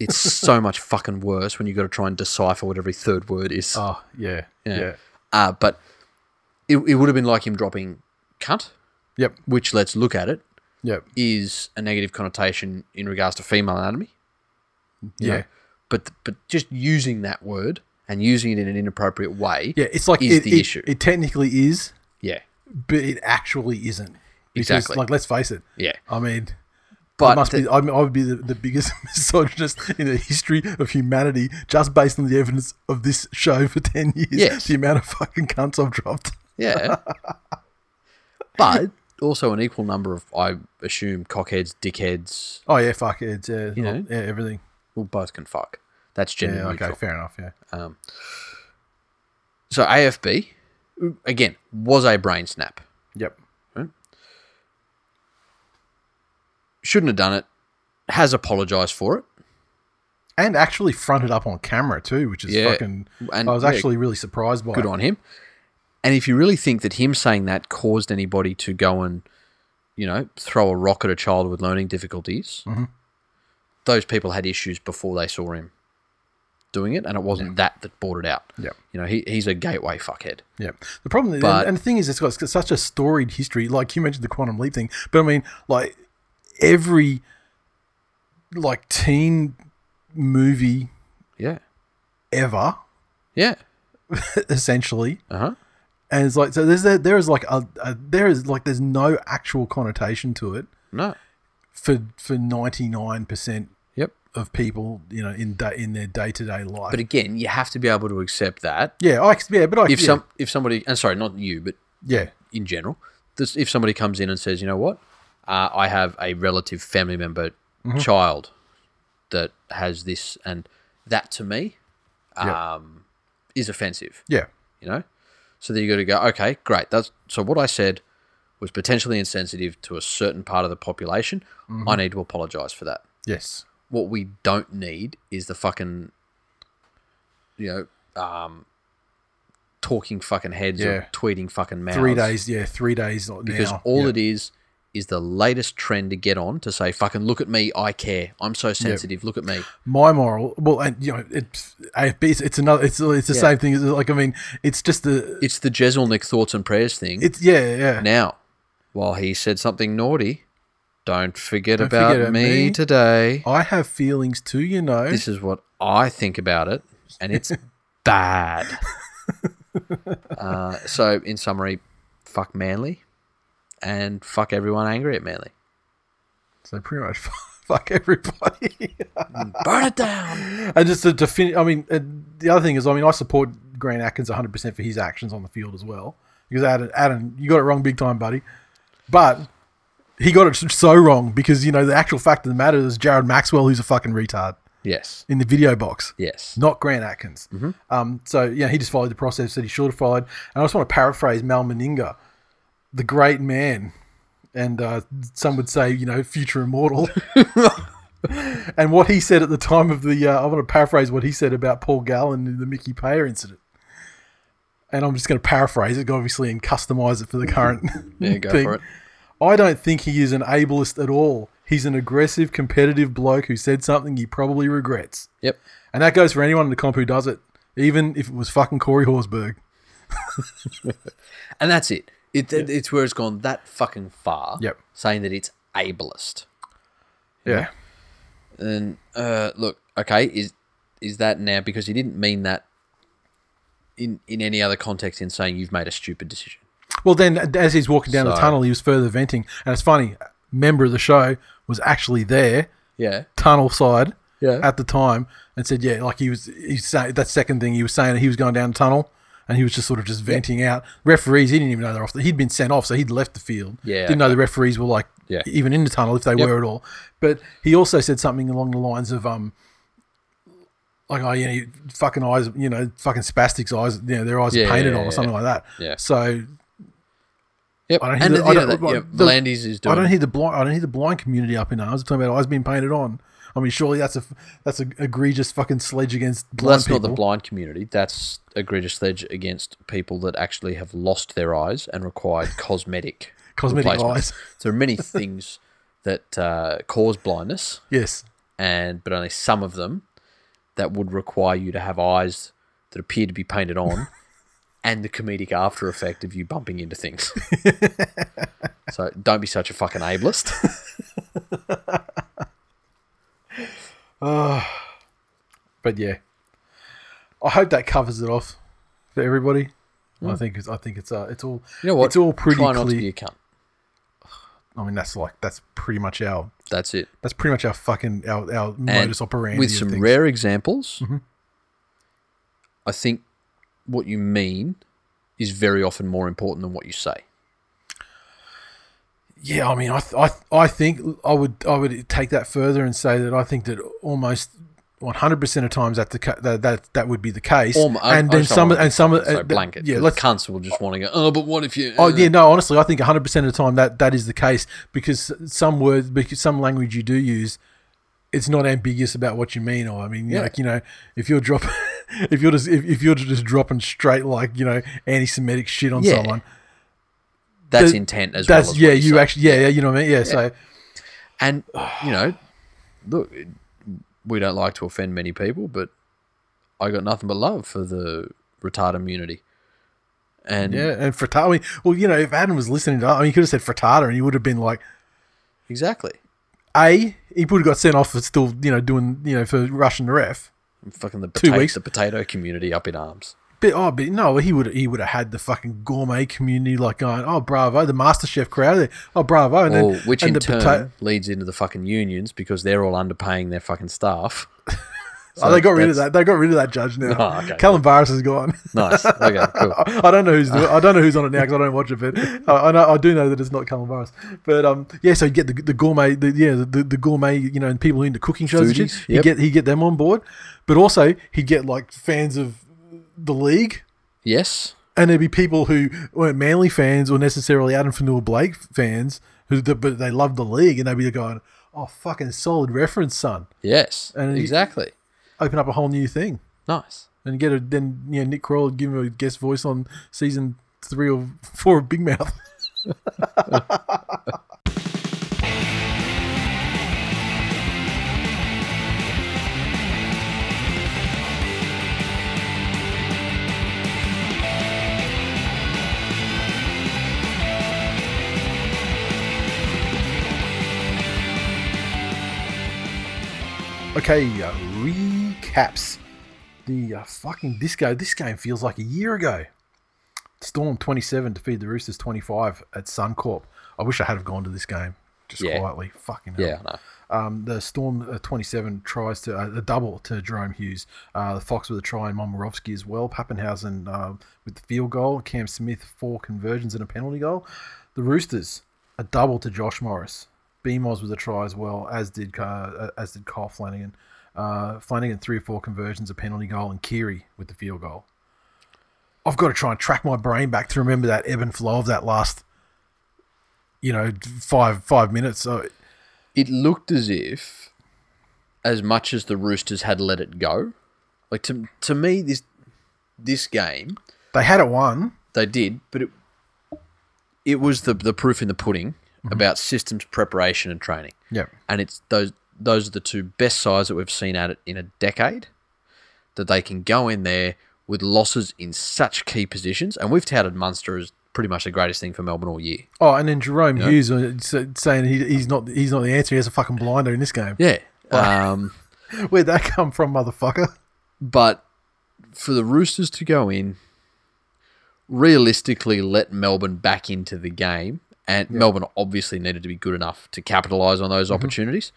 [SPEAKER 2] It's so much fucking worse when you've got to try and decipher what every third word is.
[SPEAKER 1] Oh yeah.
[SPEAKER 2] Yeah.
[SPEAKER 1] Yeah.
[SPEAKER 2] Uh, but it, it would have been like him dropping cunt,
[SPEAKER 1] Yep.
[SPEAKER 2] which let's look at it
[SPEAKER 1] Yep.
[SPEAKER 2] is a negative connotation in regards to female anatomy.
[SPEAKER 1] Yeah.
[SPEAKER 2] know. But but just using that word and using it in an inappropriate way.
[SPEAKER 1] Yeah. It's like
[SPEAKER 2] is
[SPEAKER 1] it,
[SPEAKER 2] the
[SPEAKER 1] it-
[SPEAKER 2] issue.
[SPEAKER 1] It technically is,
[SPEAKER 2] Yeah.
[SPEAKER 1] but it actually isn't. Because,
[SPEAKER 2] Exactly.
[SPEAKER 1] Like, let's face it.
[SPEAKER 2] Yeah.
[SPEAKER 1] I mean,
[SPEAKER 2] But
[SPEAKER 1] I must
[SPEAKER 2] the-
[SPEAKER 1] be. I, I would be the, the biggest misogynist in the history of humanity, just based on the evidence of this show for ten years.
[SPEAKER 2] Yes.
[SPEAKER 1] The amount of fucking cunts I've dropped.
[SPEAKER 2] Yeah. but also an equal number of, I assume, cockheads, dickheads,
[SPEAKER 1] Oh yeah, fuck it. Uh,
[SPEAKER 2] You know?
[SPEAKER 1] yeah, everything.
[SPEAKER 2] well, both can fuck. That's gender
[SPEAKER 1] Yeah.
[SPEAKER 2] neutral.
[SPEAKER 1] Okay. Fair enough. Yeah.
[SPEAKER 2] Um, so AFB, again, was a brain snap.
[SPEAKER 1] Yep.
[SPEAKER 2] Shouldn't have done it. Has apologized for it.
[SPEAKER 1] And actually fronted up on camera too, which is
[SPEAKER 2] Yeah.
[SPEAKER 1] fucking.
[SPEAKER 2] And,
[SPEAKER 1] I was
[SPEAKER 2] yeah,
[SPEAKER 1] actually really surprised by.
[SPEAKER 2] good
[SPEAKER 1] it.
[SPEAKER 2] on him. And if you really think that him saying that caused anybody to go and, you know, throw a rock at a child with learning difficulties,
[SPEAKER 1] Mm-hmm.
[SPEAKER 2] those people had issues before they saw him doing it, and it wasn't that that brought it out.
[SPEAKER 1] Yep.
[SPEAKER 2] You know, he, he's a gateway fuckhead.
[SPEAKER 1] Yeah. The problem,
[SPEAKER 2] But-
[SPEAKER 1] and, and the thing is, it's got, it's got such a storied history. Like you mentioned the quantum leap thing, but I mean, like every like teen movie
[SPEAKER 2] Yeah.
[SPEAKER 1] ever,
[SPEAKER 2] Yeah.
[SPEAKER 1] essentially,
[SPEAKER 2] Uh huh.
[SPEAKER 1] And it's like so. There's there, there is like a, a there is like there's no actual connotation to it
[SPEAKER 2] No.
[SPEAKER 1] for for ninety nine percent
[SPEAKER 2] Yep.
[SPEAKER 1] of people, you know, in da- in their day to day life.
[SPEAKER 2] But again, you have to be able to accept that.
[SPEAKER 1] yeah, I yeah, but I
[SPEAKER 2] If
[SPEAKER 1] yeah,
[SPEAKER 2] some, if somebody, and sorry, not you, but
[SPEAKER 1] yeah,
[SPEAKER 2] in general, this, if somebody comes in and says, you know what, uh, I have a relative family member
[SPEAKER 1] Mm-hmm.
[SPEAKER 2] child that has this, and that to me
[SPEAKER 1] Yeah.
[SPEAKER 2] um, is offensive,
[SPEAKER 1] yeah,
[SPEAKER 2] you know? So then you got to go, okay, great. That's So what I said was potentially insensitive to a certain part of the population.
[SPEAKER 1] Mm-hmm.
[SPEAKER 2] I need to apologize for that.
[SPEAKER 1] yes,
[SPEAKER 2] What we don't need is the fucking, you know, um, talking fucking heads
[SPEAKER 1] Yeah.
[SPEAKER 2] or tweeting fucking mouths.
[SPEAKER 1] three days, yeah, three days
[SPEAKER 2] because
[SPEAKER 1] now.
[SPEAKER 2] all
[SPEAKER 1] yeah.
[SPEAKER 2] it is is the latest trend to get on to say fucking look at me i care. I'm so sensitive look at me.
[SPEAKER 1] My moral well and you know it's AFB it's, it's another it's it's the
[SPEAKER 2] Yeah.
[SPEAKER 1] same thing as like I mean it's just the
[SPEAKER 2] it's the Jeselnik thoughts and prayers thing.
[SPEAKER 1] It's yeah yeah
[SPEAKER 2] now while he said something naughty don't forget
[SPEAKER 1] Don't
[SPEAKER 2] about
[SPEAKER 1] forget
[SPEAKER 2] me,
[SPEAKER 1] me.
[SPEAKER 2] today.
[SPEAKER 1] I have feelings too you know.
[SPEAKER 2] This is what i think about it and it's bad. Uh, so in summary fuck manly and fuck everyone angry at manly
[SPEAKER 1] so pretty much fuck everybody
[SPEAKER 2] burn it down
[SPEAKER 1] and just to, to finish I mean uh, the other thing is I mean I support Grant Atkins 100 percent for his actions on the field as well. Because Adam, Adam, you got it wrong big time, buddy. But he got it so wrong because you know the actual fact of the matter is Jared Maxwell, who's a fucking retard
[SPEAKER 2] Yes.
[SPEAKER 1] in the video box
[SPEAKER 2] Yes.
[SPEAKER 1] not Grant Atkins. Um, so yeah, he just followed the process that he should have followed. And I just want to paraphrase Mal Meninga, the great man, and uh, some would say you know future immortal. and what he said at the time of the, uh, I want to paraphrase what he said about Paul Gallen in the Mickey Paea incident. And I'm just going to paraphrase it, obviously, and customize it for the current
[SPEAKER 2] Yeah, go
[SPEAKER 1] thing.
[SPEAKER 2] for it.
[SPEAKER 1] I don't think he is an ableist at all. He's an aggressive, competitive bloke who said something he probably regrets.
[SPEAKER 2] Yep.
[SPEAKER 1] And that goes for anyone in the comp who does it, even if it was fucking Corey Horsburgh.
[SPEAKER 2] And that's it. It, It's where it's gone that fucking far.
[SPEAKER 1] Yep.
[SPEAKER 2] Saying that it's ableist.
[SPEAKER 1] Yeah.
[SPEAKER 2] And uh, look, okay, is is that now because he didn't mean that in in any other context in saying you've made a stupid decision.
[SPEAKER 1] Well, then as he's walking down the tunnel, he was further venting, and it's funny. a Member of the show was actually there,
[SPEAKER 2] Yeah.
[SPEAKER 1] tunnel side,
[SPEAKER 2] Yeah.
[SPEAKER 1] at the time, and said, "Yeah, like he was." He's saying that second thing he was saying he was going down the tunnel, and he was just sort of just venting out. Referees, he didn't even know they're off. The, he'd been sent off, so he'd left the field.
[SPEAKER 2] Yeah,
[SPEAKER 1] didn't know the referees were like
[SPEAKER 2] Yeah.
[SPEAKER 1] even in the tunnel if they
[SPEAKER 2] Yep.
[SPEAKER 1] were at all. But he also said something along the lines of um. Like oh you know fucking eyes you know fucking spastics eyes you know their eyes
[SPEAKER 2] Yeah,
[SPEAKER 1] are painted on or something like that.
[SPEAKER 2] Yeah.
[SPEAKER 1] So
[SPEAKER 2] Yep.
[SPEAKER 1] I don't hear
[SPEAKER 2] and
[SPEAKER 1] the-
[SPEAKER 2] the,
[SPEAKER 1] I don't-
[SPEAKER 2] that,
[SPEAKER 1] I- the-
[SPEAKER 2] V'landys is doing.
[SPEAKER 1] I don't hear the blind. I don't hear the blind community up in arms talking about eyes being painted on. I mean, surely that's a that's a egregious fucking sledge against blind
[SPEAKER 2] Well, that's
[SPEAKER 1] people.
[SPEAKER 2] not the blind community. That's egregious sledge against people that actually have lost their eyes and required cosmetic
[SPEAKER 1] Cosmetic eyes.
[SPEAKER 2] So there are many things that uh, cause blindness,
[SPEAKER 1] Yes.
[SPEAKER 2] and but only some of them that would require you to have eyes that appear to be painted on, and the comedic after effect of you bumping into things. so don't be such a fucking ableist.
[SPEAKER 1] But yeah, I hope that covers it off for everybody. I think it's I think it's uh it's all.
[SPEAKER 2] You know what?
[SPEAKER 1] it's all pretty
[SPEAKER 2] Try not to be
[SPEAKER 1] clear.
[SPEAKER 2] a cunt.
[SPEAKER 1] I mean that's like that's pretty much our
[SPEAKER 2] That's it.
[SPEAKER 1] that's pretty much our fucking our, our
[SPEAKER 2] And
[SPEAKER 1] modus operandi
[SPEAKER 2] with some rare examples,
[SPEAKER 1] Mm-hmm.
[SPEAKER 2] I think what you mean is very often more important than what you say.
[SPEAKER 1] Yeah, I mean, I, th- I, I think I would, I would take that further and say that I think that almost one hundred percent of times that the that, that that would be the case. And then some, and some, of
[SPEAKER 2] so
[SPEAKER 1] uh,
[SPEAKER 2] blanket. yeah,
[SPEAKER 1] let's.
[SPEAKER 2] cunts will just want to go. Oh, but what if you?
[SPEAKER 1] Oh yeah, no. Honestly, I think one hundred percent of the time that that is the case because some words, because some language you do use, it's not ambiguous about what you mean. Or I mean,
[SPEAKER 2] Yeah.
[SPEAKER 1] like you know, if you're dropping, if you're just if, if you're just dropping straight like you know anti-Semitic shit on
[SPEAKER 2] Yeah.
[SPEAKER 1] someone,
[SPEAKER 2] that's
[SPEAKER 1] the-
[SPEAKER 2] intent as
[SPEAKER 1] that's
[SPEAKER 2] well. As
[SPEAKER 1] yeah, you actually yeah, yeah, you know what I mean? Yeah, so
[SPEAKER 2] and you know, look, we don't like to offend many people, but I got nothing but love for the retard immunity. And
[SPEAKER 1] yeah, and frittata. I mean, well, you know, if Adam was listening to, I mean, he could have said frittata, and he would have been like,
[SPEAKER 2] exactly.
[SPEAKER 1] a, he would have got sent off for still, you know, doing, you know, for rushing the ref.
[SPEAKER 2] Fucking the
[SPEAKER 1] Two
[SPEAKER 2] potato,
[SPEAKER 1] weeks.
[SPEAKER 2] the potato community up in arms.
[SPEAKER 1] Oh, but no, he would he would have had the fucking gourmet community like going, oh bravo, the Master Chef crowd, oh bravo, and
[SPEAKER 2] Well,
[SPEAKER 1] then
[SPEAKER 2] which
[SPEAKER 1] and
[SPEAKER 2] in
[SPEAKER 1] the
[SPEAKER 2] turn
[SPEAKER 1] pota-
[SPEAKER 2] leads into the fucking unions because they're all underpaying their fucking staff.
[SPEAKER 1] oh, they got rid of that. They got rid of that judge now.
[SPEAKER 2] Oh, okay,
[SPEAKER 1] Calombaris is gone.
[SPEAKER 2] Nice. Okay, cool.
[SPEAKER 1] I don't know who's doing, I don't know who's on it now because I don't watch it, but I, I know I do know that it's not Calombaris. But um, yeah, so you get the, the gourmet, the, yeah, the, the gourmet, you know, and people into cooking shows and shit.
[SPEAKER 2] Foodies,
[SPEAKER 1] He get he get them on board, but also he would get like fans of the league.
[SPEAKER 2] Yes.
[SPEAKER 1] and there'd be people who weren't Manly fans or necessarily Adam Fonua-Blake fans who but they loved the league and they'd be going, "Oh, fucking solid reference, son."
[SPEAKER 2] Yes.
[SPEAKER 1] And
[SPEAKER 2] exactly.
[SPEAKER 1] Open up a whole new thing
[SPEAKER 2] Nice.
[SPEAKER 1] and get a then you know Nick Kroll would give him a guest voice on season three or four of Big Mouth. Okay, uh, recaps. The uh, fucking disco. This game feels like a year ago. Storm 27 to feed the Roosters 25 at Suncorp. I wish I had have gone to this game just
[SPEAKER 2] Yeah.
[SPEAKER 1] quietly. Fucking hell.
[SPEAKER 2] Yeah, I know.
[SPEAKER 1] Um, the Storm uh, 27 tries to uh, a double to Jahrome Hughes. Uh, the Fox with a try and Momorovsky as well. Papenhuyzen uh, with the field goal. Cam Smith four conversions and a penalty goal. The Roosters a double to Josh Morris. Beamos with a try as well, as did uh, as did Kyle Flanagan. Uh, Flanagan three or four conversions, a penalty goal, and Keary with the field goal. I've got to try and track my brain back to remember that ebb and flow of that last, you know, five five minutes. So
[SPEAKER 2] It looked as if, as much as the Roosters had let it go, like to to me this this game
[SPEAKER 1] they had it won.
[SPEAKER 2] they did, but it it was the the proof in the pudding about systems preparation and training.
[SPEAKER 1] Yeah.
[SPEAKER 2] and it's those those are the two best sides that we've seen at it in a decade. That they can go in there with losses in such key positions, and we've touted Munster as pretty much the greatest thing for Melbourne all year.
[SPEAKER 1] Oh, and then Jahrome
[SPEAKER 2] Yeah.
[SPEAKER 1] Hughes uh, saying he, he's not he's not the answer. He has a fucking blinder in this game.
[SPEAKER 2] Yeah, um,
[SPEAKER 1] Where'd that come from, motherfucker?
[SPEAKER 2] but for the Roosters to go in, realistically let Melbourne back into the game, and Melbourne obviously needed to be good enough to capitalise on those opportunities.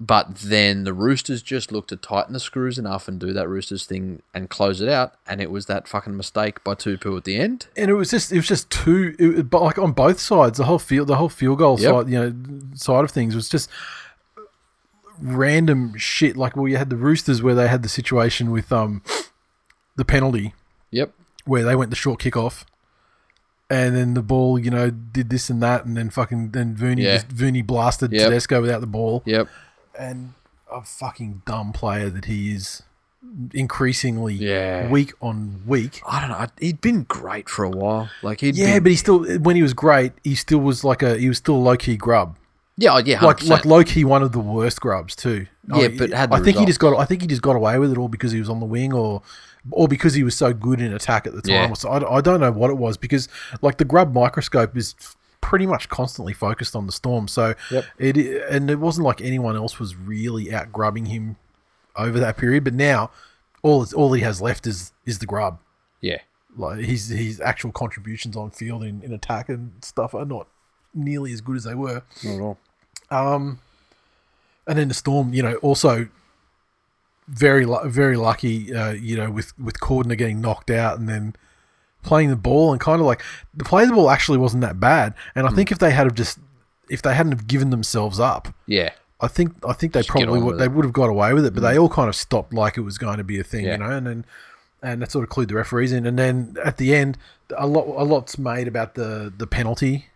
[SPEAKER 2] But then the Roosters just looked to tighten the screws enough and do that Roosters thing and close it out, and it was that fucking mistake by Tupou at the end.
[SPEAKER 1] And it was just it was just two, it, but like on both sides, the whole field, the whole field goal
[SPEAKER 2] Yep.
[SPEAKER 1] side, you know, side of things was just random shit. Like, well, you had the Roosters where they had the situation with um the penalty
[SPEAKER 2] Yep.
[SPEAKER 1] where they went the short kick off. And then the ball, you know, did this and that, and then fucking then Vooney
[SPEAKER 2] Yeah.
[SPEAKER 1] just Vooney blasted
[SPEAKER 2] Yep.
[SPEAKER 1] Tedesco without the ball.
[SPEAKER 2] Yep.
[SPEAKER 1] and a fucking dumb player that he is increasingly
[SPEAKER 2] Yeah.
[SPEAKER 1] week on week.
[SPEAKER 2] I don't know. He'd been great for a while. Like he'd
[SPEAKER 1] Yeah,
[SPEAKER 2] been,
[SPEAKER 1] but he still when he was great, he still was like a he was still low key grub.
[SPEAKER 2] yeah, oh, yeah, 100%.
[SPEAKER 1] Like like low key one of the worst grubs too.
[SPEAKER 2] Yeah,
[SPEAKER 1] I,
[SPEAKER 2] but
[SPEAKER 1] I think he just got I think he just got away with it all because he was on the wing or or because he was so good in attack at the time.
[SPEAKER 2] Yeah.
[SPEAKER 1] So I, I don't know what it was because like the grub microscope is pretty much constantly focused on the storm. So
[SPEAKER 2] Yep.
[SPEAKER 1] it and it wasn't like anyone else was really out grubbing him over that period. But now all it's, all he has left is is the grub.
[SPEAKER 2] yeah,
[SPEAKER 1] Like his his actual contributions on field in, in attack and stuff are not nearly as good as they were.
[SPEAKER 2] not at all.
[SPEAKER 1] Um, and then the storm, you know, also very very lucky, uh, you know, with with Cordner getting knocked out and then playing the ball and kind of like the play the ball actually wasn't that bad. And I
[SPEAKER 2] Hmm.
[SPEAKER 1] think if they had have just if they hadn't have given themselves up,
[SPEAKER 2] Yeah,
[SPEAKER 1] I think I think they
[SPEAKER 2] Just
[SPEAKER 1] probably would they.
[SPEAKER 2] Hmm.
[SPEAKER 1] would have got away with it. But they all kind of stopped like it was going to be a thing,
[SPEAKER 2] Yeah.
[SPEAKER 1] you know, and then. And that sort of clued the referees in, and then at the end, a lot a lot's made about the the penalty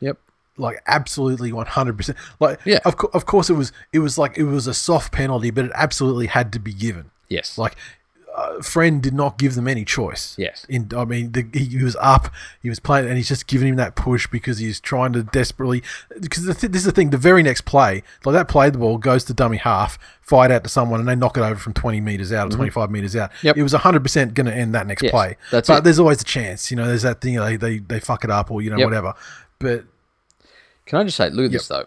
[SPEAKER 2] yep,
[SPEAKER 1] like absolutely 100% like
[SPEAKER 2] Yeah.
[SPEAKER 1] of, co- of course it was it was like it was a soft penalty but it absolutely had to be given
[SPEAKER 2] yes,
[SPEAKER 1] like uh, friend did not give them any choice
[SPEAKER 2] Yes.
[SPEAKER 1] in i mean the, he, he was up he was playing and he's just giving him that push because he's trying to desperately because th- this is the thing the very next play like that play the ball goes to dummy half fired out to someone and they knock it over from 20 meters out or 25 meters out
[SPEAKER 2] Mm-hmm. Yep.
[SPEAKER 1] it was 100% going to end that next
[SPEAKER 2] Yes,
[SPEAKER 1] play
[SPEAKER 2] that's
[SPEAKER 1] but
[SPEAKER 2] it.
[SPEAKER 1] there's always a chance you know there's that thing they, they, they fuck it up or you know
[SPEAKER 2] Yep.
[SPEAKER 1] whatever but
[SPEAKER 2] Can I just say, look at this though.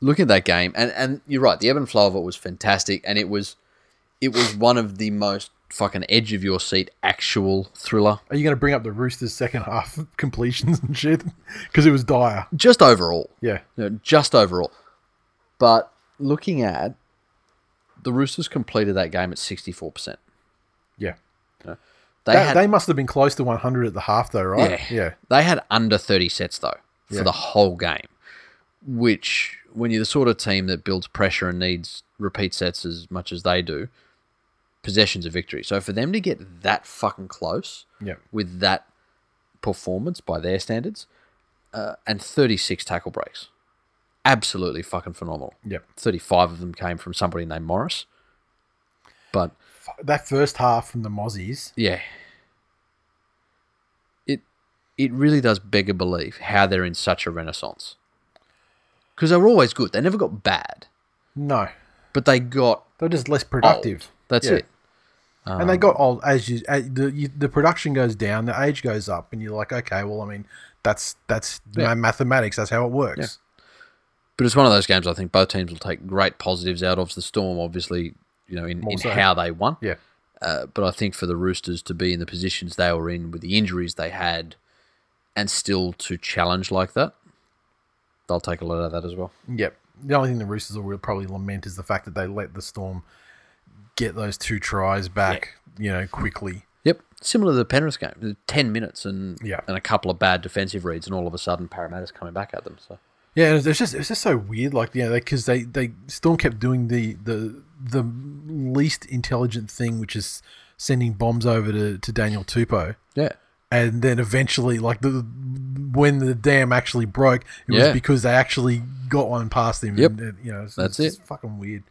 [SPEAKER 2] Look at that game, and and you're right. The ebb and flow of it was fantastic, and it was, it was one of the most fucking edge of your seat actual thriller.
[SPEAKER 1] Are you going to bring up the Roosters' second half completions and shit? Because it was dire.
[SPEAKER 2] Just overall,
[SPEAKER 1] Yeah.
[SPEAKER 2] you know, just overall. But looking at the Roosters completed that game at sixty four percent.
[SPEAKER 1] Yeah.
[SPEAKER 2] They
[SPEAKER 1] That-
[SPEAKER 2] had
[SPEAKER 1] they must have been close to 100 at the half, though, right?
[SPEAKER 2] Yeah. They had under 30 sets, though, for the whole game, which, when you're the sort of team that builds pressure and needs repeat sets as much as they do, possession's a victory. So for them to get that fucking close
[SPEAKER 1] Yeah.
[SPEAKER 2] with that performance by their standards uh, and 36 tackle breaks, absolutely fucking phenomenal.
[SPEAKER 1] Yep.
[SPEAKER 2] 35 of them came from somebody named Morris. But
[SPEAKER 1] That first half from the Mozzies.
[SPEAKER 2] yeah. It really does beg a belief how they're in such a renaissance. Because they were always good. They never got bad,
[SPEAKER 1] No.
[SPEAKER 2] but they got
[SPEAKER 1] They're just less
[SPEAKER 2] old.
[SPEAKER 1] productive.
[SPEAKER 2] That's
[SPEAKER 1] Yeah.
[SPEAKER 2] it.
[SPEAKER 1] and they got old as you, as the, you the production goes down, the age goes up, and you're like, okay, well, I mean, that's that's
[SPEAKER 2] Yeah.
[SPEAKER 1] mathematics. That's how it works.
[SPEAKER 2] But it's one of those games I think both teams will take great positives out of. The Storm, obviously, you know, in, in
[SPEAKER 1] so.
[SPEAKER 2] how they won.
[SPEAKER 1] Yeah.
[SPEAKER 2] Uh, but I think for the Roosters to be in the positions they were in with the injuries they had and still to challenge like that, they'll take a lot of that as well.
[SPEAKER 1] Yep. the only thing the Roosters will probably lament is the fact that they let the Storm get those two tries back, you know, quickly.
[SPEAKER 2] Yep, similar to the Penrith game, ten minutes and
[SPEAKER 1] Yeah.
[SPEAKER 2] and a couple of bad defensive reads, and all of a sudden Parramatta's coming back at them. So
[SPEAKER 1] Yeah, it's it's just it's just so weird, like you know, because they, they Storm kept doing the the the least intelligent thing, which is sending bombs over to, to Daniel Tupou,
[SPEAKER 2] yeah,
[SPEAKER 1] and then eventually, like the when the dam actually broke, it
[SPEAKER 2] Yeah.
[SPEAKER 1] was because they actually got one past him.
[SPEAKER 2] Yep.
[SPEAKER 1] and, and, you know, it's,
[SPEAKER 2] That's
[SPEAKER 1] it's just fucking weird.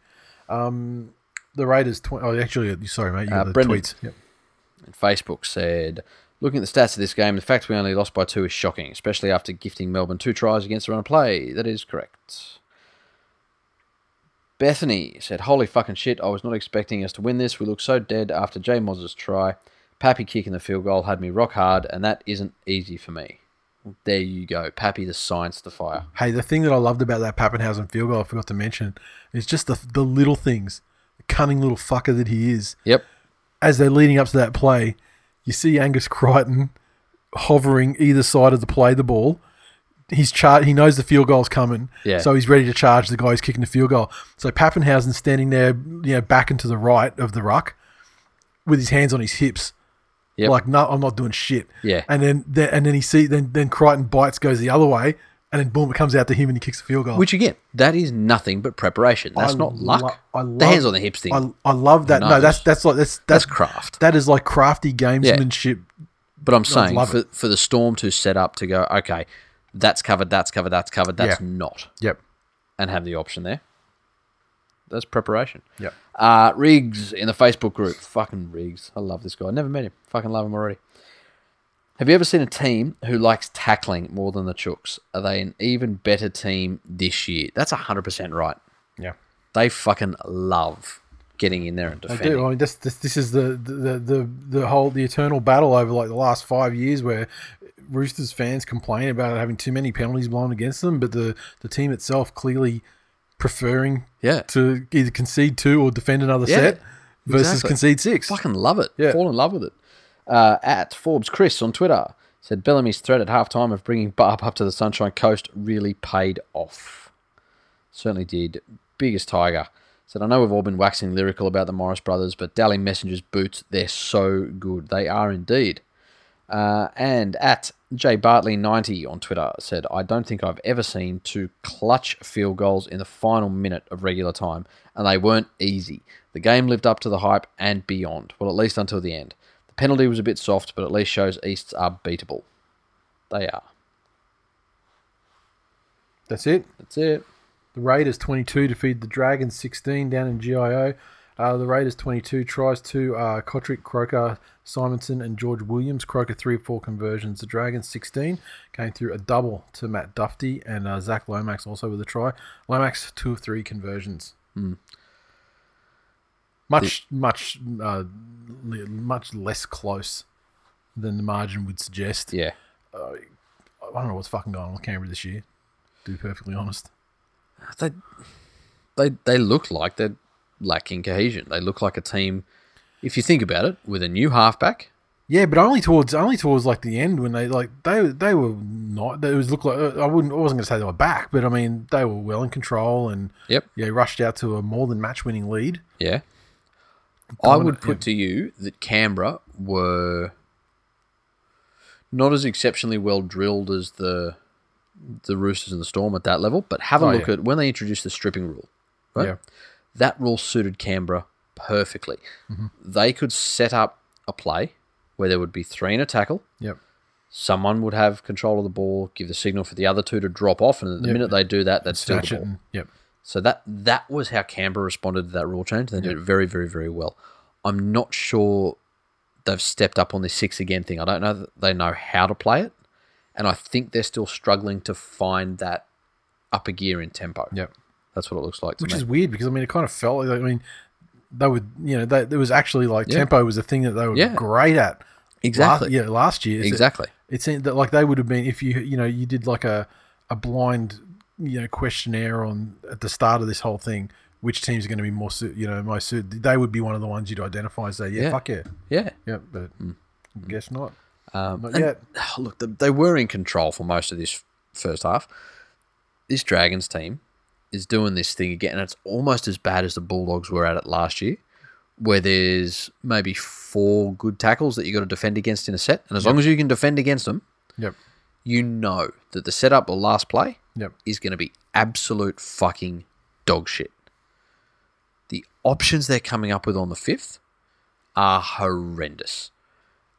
[SPEAKER 1] Um, the Raiders. Tw- oh, actually, sorry, mate. You
[SPEAKER 2] Uh,
[SPEAKER 1] got the
[SPEAKER 2] Brendan.
[SPEAKER 1] tweets. Yep.
[SPEAKER 2] and Facebook said. Looking at the stats of this game, the fact we only lost by two is shocking, especially after gifting Melbourne two tries against the run of play. That is correct. Bethany said, Holy fucking shit, I was not expecting us to win this. We look so dead after Jay Moz's try. Pappy kicking the field goal had me rock hard, and that isn't easy for me. There you go. Pappy the science to fire.
[SPEAKER 1] Hey, the thing that I loved about that Papenhuyzen field goal, I forgot to mention, is just the the little things, the cunning little fucker that he is.
[SPEAKER 2] Yep.
[SPEAKER 1] as they're leading up to that play, you see Angus Crichton hovering either side of the play the ball. He's char- He knows the field goal's coming,
[SPEAKER 2] Yeah.
[SPEAKER 1] so he's ready to charge the guy who's kicking the field goal. So Papenhuyzen's standing there, you know, back and to the right of the ruck, with his hands on his hips,
[SPEAKER 2] Yep.
[SPEAKER 1] like, "No, I'm not doing shit."
[SPEAKER 2] Yeah.
[SPEAKER 1] And then, then and then he see then then Crichton bites, goes the other way, and then boom, it comes out to him, and he kicks the field goal.
[SPEAKER 2] Which again, that is nothing but preparation. That's
[SPEAKER 1] I
[SPEAKER 2] not luck.
[SPEAKER 1] lo- I
[SPEAKER 2] the hands on the hips thing.
[SPEAKER 1] I, I love that. No, that's that's like that's
[SPEAKER 2] that's
[SPEAKER 1] that's
[SPEAKER 2] craft.
[SPEAKER 1] that is like crafty gamesmanship. Yeah.
[SPEAKER 2] But I'm saying
[SPEAKER 1] love
[SPEAKER 2] for, for the storm to set up to go, okay, that's covered, that's covered, that's covered, that's
[SPEAKER 1] Yeah.
[SPEAKER 2] not,
[SPEAKER 1] Yep.
[SPEAKER 2] and have the option there. That's preparation.
[SPEAKER 1] Yep.
[SPEAKER 2] Uh, Riggs in the Facebook group. Fucking Riggs. I love this guy. I never met him. Fucking love him already. Have you ever seen a team who likes tackling more than the Chooks? Are they an even better team this year? That's 100% right.
[SPEAKER 1] Yeah.
[SPEAKER 2] They fucking love getting in there and
[SPEAKER 1] I
[SPEAKER 2] defending.
[SPEAKER 1] do. I mean, this, this this is the, the the the whole the eternal battle over like the last five years where Roosters fans complain about having too many penalties blown against them, but the the team itself clearly preferring
[SPEAKER 2] Yeah.
[SPEAKER 1] to either concede two or defend another
[SPEAKER 2] Yeah,
[SPEAKER 1] set versus
[SPEAKER 2] exactly.
[SPEAKER 1] concede six.
[SPEAKER 2] Fucking love it.
[SPEAKER 1] Yeah.
[SPEAKER 2] Fall in love with it. Uh, at Forbes Chris on Twitter said Bellamy's threat at halftime of bringing Barb up to the Sunshine Coast really paid off. Certainly did. Biggest Tiger said, I know we've all been waxing lyrical about the Morris brothers, but Dally Messenger's boots, they're so good. They are indeed. Uh, and at J Bartley 90 on Twitter said, I don't think I've ever seen two clutch field goals in the final minute of regular time, and they weren't easy. The game lived up to the hype and beyond, well, at least until the end. The penalty was a bit soft, but at least shows Easts are beatable. They are.
[SPEAKER 1] That's it.
[SPEAKER 2] That's it.
[SPEAKER 1] The Raiders 22 defeated the Dragons 16 down in GIO. Uh, the Raiders 22 tries to uh, Kotrick, Croker, Simonsson, and George Williams. Croker 3 of 4 conversions. The Dragons 16 came through a double to Matt Dufty and uh, Zac Lomax also with a try. Lomax 2 of 3 conversions. Much, much, uh, li- much less close than the margin would suggest.
[SPEAKER 2] Yeah.
[SPEAKER 1] I don't know what's fucking going on with Canberra this year, to be perfectly honest.
[SPEAKER 2] They, they, they look like they're lacking cohesion. They look like a team, if you think about it, with a new halfback.
[SPEAKER 1] Yeah, but only towards only towards like the end when they like they they were not. It was look like I wouldn't. I wasn't going to say they were back, but I mean they were well in control and
[SPEAKER 2] Yep.
[SPEAKER 1] yeah, rushed out to a more than match winning lead.
[SPEAKER 2] Yeah. I would put to you that Canberra were not as exceptionally well drilled as the the Roosters and the Storm at that level, but have a
[SPEAKER 1] Oh,
[SPEAKER 2] look
[SPEAKER 1] yeah.
[SPEAKER 2] at when they introduced the stripping rule. Right?
[SPEAKER 1] Yeah.
[SPEAKER 2] That rule suited Canberra perfectly.
[SPEAKER 1] Mm-hmm.
[SPEAKER 2] They could set up a play where there would be three in a tackle.
[SPEAKER 1] Yep.
[SPEAKER 2] Someone would have control of the ball, give the signal for the other two to drop off, and the
[SPEAKER 1] Yep.
[SPEAKER 2] minute they do that, they'd steal the ball.
[SPEAKER 1] Yep.
[SPEAKER 2] So that that was how Canberra responded to that rule change. They did it very, very, very well. I'm not sure they've stepped up on this six again thing. I don't know that they know how to play it, and I think they're still struggling to find that upper gear in tempo.
[SPEAKER 1] Yep.
[SPEAKER 2] That's what it looks like to
[SPEAKER 1] Which
[SPEAKER 2] me.
[SPEAKER 1] is weird because I mean it kind of felt like I mean they would you know they, there was actually like
[SPEAKER 2] Yeah.
[SPEAKER 1] tempo was a thing that they were
[SPEAKER 2] Yeah.
[SPEAKER 1] great at.
[SPEAKER 2] exactly,
[SPEAKER 1] Last, yeah, last year.
[SPEAKER 2] Exactly.
[SPEAKER 1] It seemed that like they would have been if you you know you did like a a blind you know questionnaire on at the start of this whole thing. Which teams are going to be more, you know, most suited? They would be one of the ones you'd identify and say, "Yeah,
[SPEAKER 2] Yeah.
[SPEAKER 1] fuck yeah,
[SPEAKER 2] Yeah.
[SPEAKER 1] yeah." But guess not.
[SPEAKER 2] Um,
[SPEAKER 1] Not
[SPEAKER 2] and-
[SPEAKER 1] yet.
[SPEAKER 2] look, they were in control for most of this first half. This Dragons team is doing this thing again, and it's almost as bad as the Bulldogs were at it last year, where there's maybe four good tackles that you got to defend against in a set, and as long as you can defend against them,
[SPEAKER 1] Yep.
[SPEAKER 2] you know that the setup or last play
[SPEAKER 1] Yep.
[SPEAKER 2] is going to be absolute fucking dog shit. The options they're coming up with on the fifth are horrendous.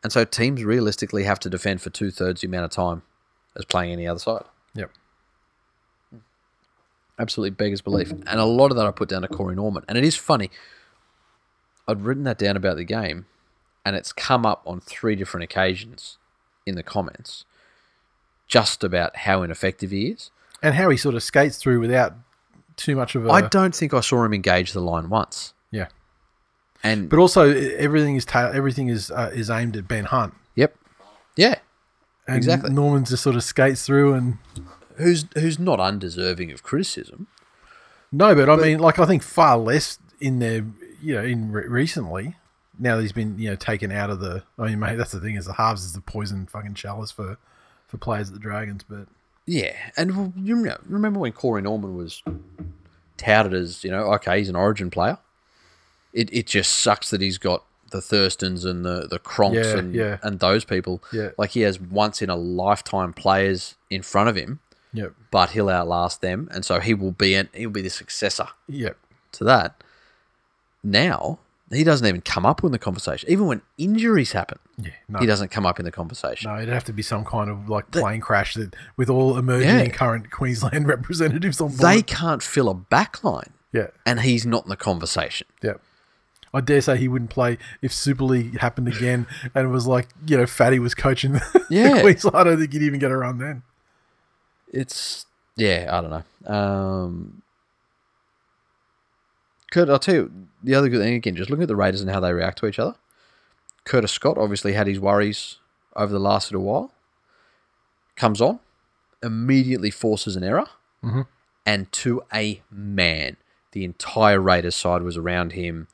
[SPEAKER 2] And so teams realistically have to defend for two thirds the amount of time as playing any other side.
[SPEAKER 1] Yep.
[SPEAKER 2] Absolutely beggars belief. And a lot of that I put down to Corey Norman. And it is funny. I'd written that down about the game, and it's come up on three different occasions in the comments just about how ineffective he is.
[SPEAKER 1] And how he sort of skates through without too much of a.
[SPEAKER 2] I don't think I saw him engage the line once.
[SPEAKER 1] yeah.
[SPEAKER 2] And
[SPEAKER 1] But also, everything is ta- everything is uh, is aimed at Ben Hunt.
[SPEAKER 2] yep, yeah,
[SPEAKER 1] And
[SPEAKER 2] Exactly.
[SPEAKER 1] Norman just sort of skates through and
[SPEAKER 2] who's who's not undeserving of criticism.
[SPEAKER 1] no, but I mean, like I think far less in there, you know, in re- recently. Now that he's been you know taken out of the. I mean, mate, that's the thing is the halves is the poison fucking chalice for for players at the Dragons, but
[SPEAKER 2] Yeah, and you know, remember when Corey Norman was touted as you know, okay, he's an Origin player. It it just sucks that he's got the Thurstons and the the Cronks
[SPEAKER 1] Yeah,
[SPEAKER 2] and
[SPEAKER 1] yeah.
[SPEAKER 2] and those people.
[SPEAKER 1] Yeah.
[SPEAKER 2] like he has once in a lifetime players in front of him,
[SPEAKER 1] yep,
[SPEAKER 2] but he'll outlast them, and so he will be an, he'll be the successor
[SPEAKER 1] yep,
[SPEAKER 2] to that. Now he doesn't even come up in the conversation, even when injuries happen.
[SPEAKER 1] yeah, no.
[SPEAKER 2] He doesn't come up in the conversation.
[SPEAKER 1] No, it'd have to be some kind of like plane crash that with all emerging
[SPEAKER 2] Yeah.
[SPEAKER 1] and current Queensland representatives on board.
[SPEAKER 2] They can't fill a back line,
[SPEAKER 1] yeah,
[SPEAKER 2] and he's not in the conversation.
[SPEAKER 1] yeah. I dare say he wouldn't play if Super League happened again and it was like, you know, Fatty was coaching the,
[SPEAKER 2] Yeah.
[SPEAKER 1] the Queensland. I don't think he'd even get a run then.
[SPEAKER 2] It's yeah, I don't know. Um, Kurt, I'll tell you the other good thing again. Just looking at the Raiders and how they react to each other. Curtis Scott obviously had his worries over the last little while. Comes on, immediately forces an error,
[SPEAKER 1] Mhm.
[SPEAKER 2] and to a man, the entire Raiders side was around him.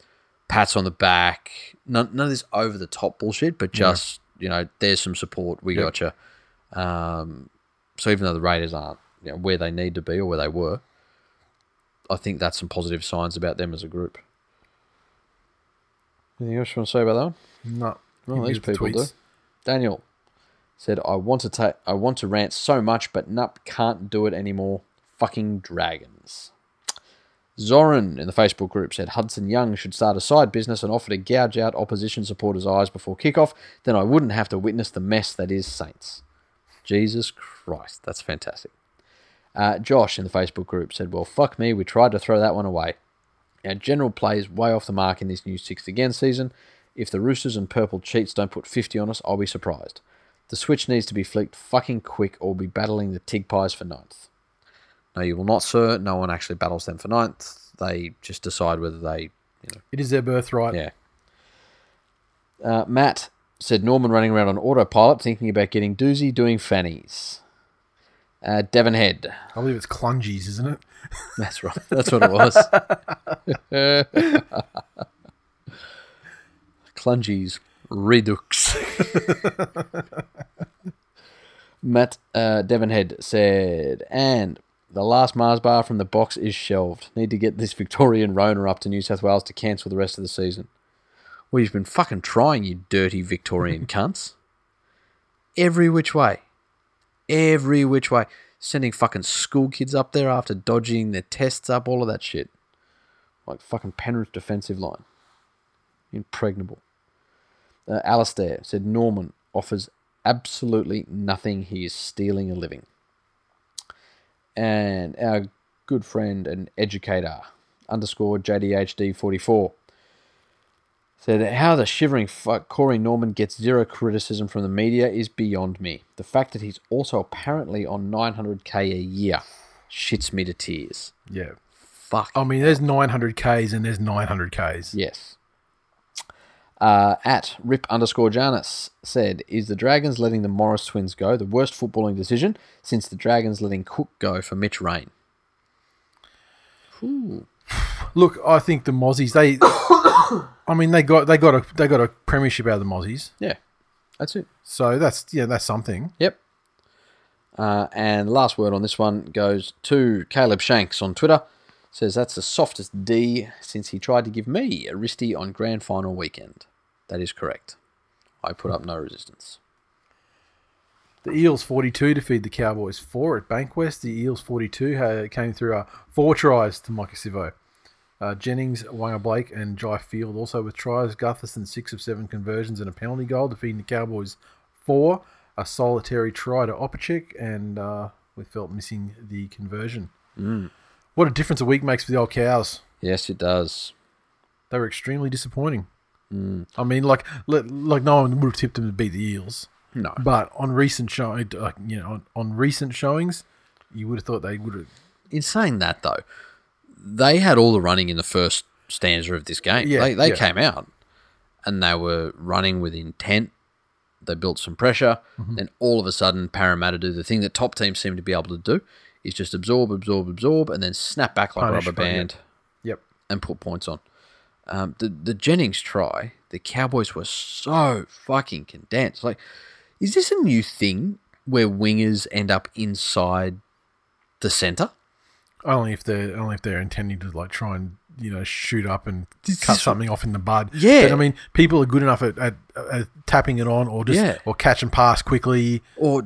[SPEAKER 2] Pats on the back. None, none of this over the top bullshit, but just you know, there's some support. We
[SPEAKER 1] Yep.
[SPEAKER 2] got you. Um, so even though the Raiders aren't you know, where they need to be or where they were, I think that's some positive signs about them as a group. Anything else you want to say about that one?
[SPEAKER 1] No.
[SPEAKER 2] Well, these
[SPEAKER 1] with the
[SPEAKER 2] people do. Daniel said, "I want to take, I want to rant so much, but nup can't do it anymore. Fucking dragons." Zoran in the Facebook group said Hudson Young should start a side business and offer to gouge out opposition supporters' eyes before kickoff. Then I wouldn't have to witness the mess that is Saints. Jesus Christ, that's fantastic. Uh, Josh in the Facebook group said, "Well, fuck me, we tried to throw that one away. Our general play is way off the mark in this new sixth again season. If the Roosters and Purple cheats don't put 50 on us, I'll be surprised. The switch needs to be flicked fucking quick or we'll be battling the Tig Pies for ninth. No, you will not, sir. No one actually battles them for ninth. They just decide whether they, you know,
[SPEAKER 1] It is their birthright.
[SPEAKER 2] yeah. Uh, Matt said Norman running around on autopilot thinking about getting doozy doing fannies. Uh, Devon Head.
[SPEAKER 1] I believe it's clungies, isn't it?
[SPEAKER 2] That's right. That's what it was. Clungies Redux. Matt uh, Devonhead said, and the last Mars bar from the box is shelved. Need to get this Victorian Rona up to New South Wales to cancel the rest of the season. Well, you've been fucking trying, you dirty Victorian cunts. Every which way. Every which way. Sending fucking school kids up there after dodging their tests up, all of that shit. Like fucking Penrith defensive line. Impregnable. Uh, Alistair said Norman offers absolutely nothing. He is stealing a living. And our good friend and educator, underscore JDHD44, said how the shivering fuck Corey Norman gets zero criticism from the media is beyond me. The fact that he's also apparently on 900k a year shits me to tears.
[SPEAKER 1] Yeah.
[SPEAKER 2] Fuck.
[SPEAKER 1] I mean, there's 900 Ks and there's 900 Ks.
[SPEAKER 2] Yes. Uh, at Rip underscore Janus said, Is the Dragons letting the Morris twins go the worst footballing decision since the Dragons letting Cook go for Mitch Rein? Ooh.
[SPEAKER 1] Look, I think the Mozzies. They, I mean, they got they got a they got a premiership out of the Mozzies.
[SPEAKER 2] Yeah, that's it.
[SPEAKER 1] So that's yeah, that's something.
[SPEAKER 2] Yep. Uh, and last word on this one goes to Caleb Shanks on Twitter. Says that's the softest D since he tried to give me a wristy on grand final weekend. That is correct. I put up no resistance.
[SPEAKER 1] The Eels 42 defeated the Cowboys 4 at Bankwest. The Eels 42 had, came through uh, four tries to Maika Sivo. Uh, Jennings, Waqa Blake, and Jai Field also with tries. Gutherson, six of seven conversions and a penalty goal, defeating the Cowboys four. A solitary try to Opacic, and uh, we felt missing the conversion. What a difference a week makes for the old cows.
[SPEAKER 2] Yes, it does.
[SPEAKER 1] They were extremely disappointing. I mean, like, like no one would have tipped them to beat the Eels.
[SPEAKER 2] No.
[SPEAKER 1] But on recent show, uh, you know, on, on recent showings, you would have thought they would have.
[SPEAKER 2] In saying that, though, they had all the running in the first stanza of this game.
[SPEAKER 1] Yeah,
[SPEAKER 2] they they
[SPEAKER 1] yeah.
[SPEAKER 2] came out and they were running with intent. They built some pressure.
[SPEAKER 1] Mm-hmm.
[SPEAKER 2] Then all of a sudden, Parramatta do the thing that top teams seem to be able to do is just absorb, absorb, absorb, and then snap back like
[SPEAKER 1] Punish,
[SPEAKER 2] a rubber band
[SPEAKER 1] Yep.
[SPEAKER 2] and put points on. Um, the the Jennings try, the Cowboys were so fucking condensed. Like, is this a new thing where wingers end up inside the center?
[SPEAKER 1] Only if they're only if they're intending to like try and you know shoot up and
[SPEAKER 2] This
[SPEAKER 1] cut something off in the bud.
[SPEAKER 2] Yeah.
[SPEAKER 1] But, I mean, people are good enough at, at, at tapping it on or just
[SPEAKER 2] Yeah.
[SPEAKER 1] or catch and pass quickly.
[SPEAKER 2] or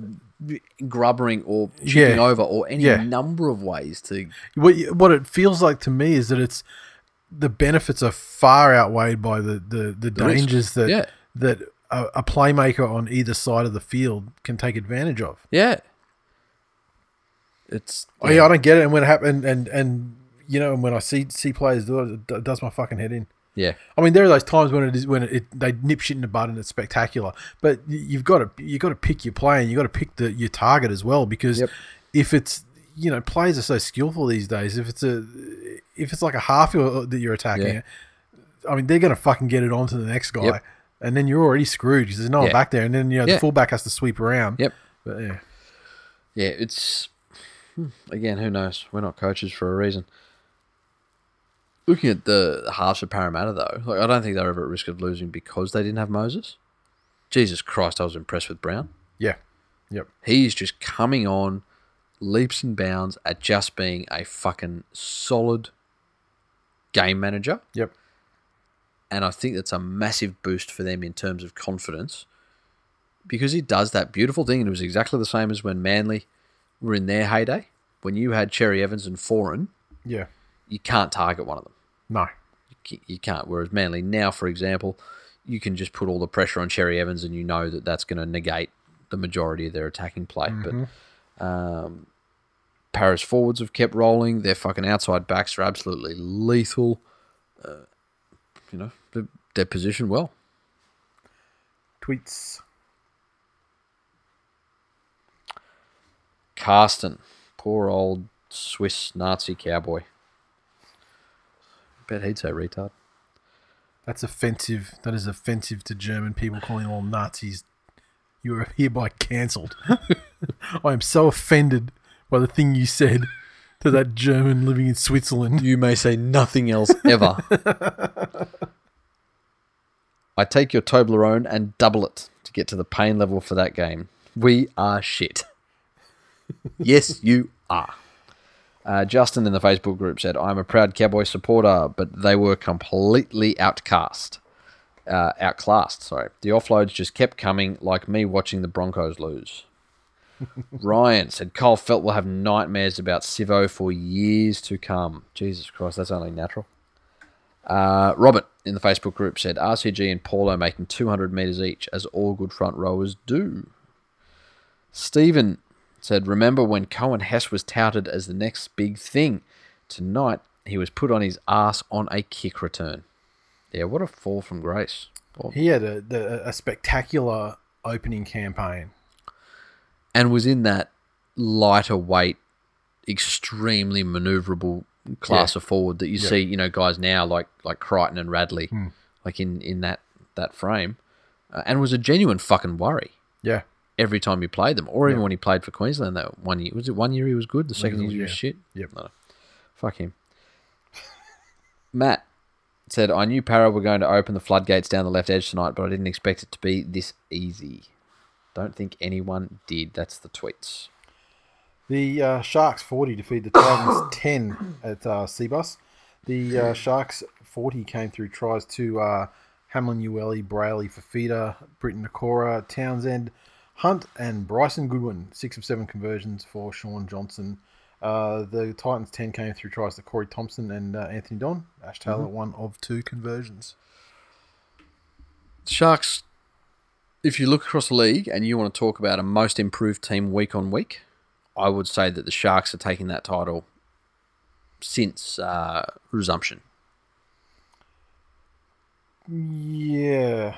[SPEAKER 2] grubbering or chipping
[SPEAKER 1] Yeah.
[SPEAKER 2] over or any
[SPEAKER 1] Yeah.
[SPEAKER 2] number of ways to
[SPEAKER 1] What what it feels like to me is that it's the benefits are far outweighed by the the, the,
[SPEAKER 2] risk.
[SPEAKER 1] dangers that
[SPEAKER 2] Yeah.
[SPEAKER 1] that a, a playmaker on either side of the field can take advantage of.
[SPEAKER 2] yeah it's
[SPEAKER 1] Oh yeah, I don't get it. And when it happen, and and you know, and when I see see players do it, it does my fucking head in.
[SPEAKER 2] yeah
[SPEAKER 1] I mean, there are those times when it is when it, they nip shit in the bud and it's spectacular. But you've got to you got to pick your play and you got to pick the your target as well because
[SPEAKER 2] Yep.
[SPEAKER 1] if it's you know players are so skillful these days. If it's a if it's like a half that you're attacking,
[SPEAKER 2] Yeah.
[SPEAKER 1] I mean they're gonna fucking get it on to the next guy,
[SPEAKER 2] Yep.
[SPEAKER 1] and then you're already screwed because there's no one
[SPEAKER 2] Yeah.
[SPEAKER 1] back there, and then you know the fullback has to sweep around.
[SPEAKER 2] yep
[SPEAKER 1] But yeah,
[SPEAKER 2] yeah it's Hmm, again who knows we're not coaches for a reason looking at the halves of Parramatta though like I don't think they're ever at risk of losing because they didn't have Moses Jesus Christ I was impressed with Brown
[SPEAKER 1] yeah, yep.
[SPEAKER 2] He's just coming on leaps and bounds at just being a fucking solid game manager.
[SPEAKER 1] Yep.
[SPEAKER 2] And I think that's a massive boost for them in terms of confidence because he does that beautiful thing. And it was exactly the same as when Manly were in their heyday. When you had Cherry Evans and Foran,
[SPEAKER 1] Yeah.
[SPEAKER 2] you can't target one of them.
[SPEAKER 1] No.
[SPEAKER 2] You can't. Whereas Manly now, for example, you can just put all the pressure on Cherry Evans and you know that that's going to negate the majority of their attacking play. But um, Paris forwards have kept rolling. Their fucking outside backs are absolutely lethal. Uh, you know, they're, they're positioned well.
[SPEAKER 1] Tweets.
[SPEAKER 2] Carsten, poor old Swiss Nazi cowboy. Bet he'd say retard.
[SPEAKER 1] That's offensive. That is offensive to German people calling all Nazis. You are hereby cancelled. I am so offended by the thing you said to that German living in Switzerland.
[SPEAKER 2] You may say nothing else ever. I take your Toblerone and double it to get to the pain level for that game. We are shit. Yes, you are. Uh, Justin in the Facebook group said, I'm a proud Cowboy supporter, but they were completely outcast. Uh, outclassed, sorry. The offloads just kept coming, like me watching the Broncos lose. Ryan said, Kyle Feldt will have nightmares about Sivo for years to come. Jesus Christ, that's only natural. Uh, Robert in the Facebook group said, RCG and Paulo making 200 metres each, as all good front rowers do. Stephen said, Remember when Coen Hess was touted as the next big thing? Tonight, he was put on his ass on a kick return. Yeah, what a fall from grace. Well,
[SPEAKER 1] He had a, the, a spectacular opening campaign.
[SPEAKER 2] and was in that lighter weight, extremely maneuverable class
[SPEAKER 1] Yeah.
[SPEAKER 2] of forward that you
[SPEAKER 1] Yeah.
[SPEAKER 2] see, you know, guys now like like Crichton and Radley,
[SPEAKER 1] Hmm.
[SPEAKER 2] like in in that that frame, uh, and was a genuine fucking worry
[SPEAKER 1] Yeah.
[SPEAKER 2] Every time he played them, or even when he played for Queensland. That one year was it one year he was good, the second year he was shit.
[SPEAKER 1] Yep.
[SPEAKER 2] No, fuck him. Matt said, "I knew Para were going to open the floodgates down the left edge tonight, but I didn't expect it to be this easy. Don't think anyone did. That's the tweets."
[SPEAKER 1] The uh, Sharks 40 defeated the Titans 10 at uh, Cbus. The uh, Sharks 40 came through tries to uh, Hamlin, Ueli, Brailey, Fifita, Briton Nikora, Townsend, Hunt, and Bryson Goodwin. Six of seven conversions for Shaun Johnson. Uh, the Titans 10 came through tries to Corey Thompson and uh, Anthony Don. Ash Taylor, one of two conversions.
[SPEAKER 2] Sharks, if you look across the league and you want to talk about a most improved team week on week, I would say that the Sharks are taking that title since uh, resumption.
[SPEAKER 1] Yeah.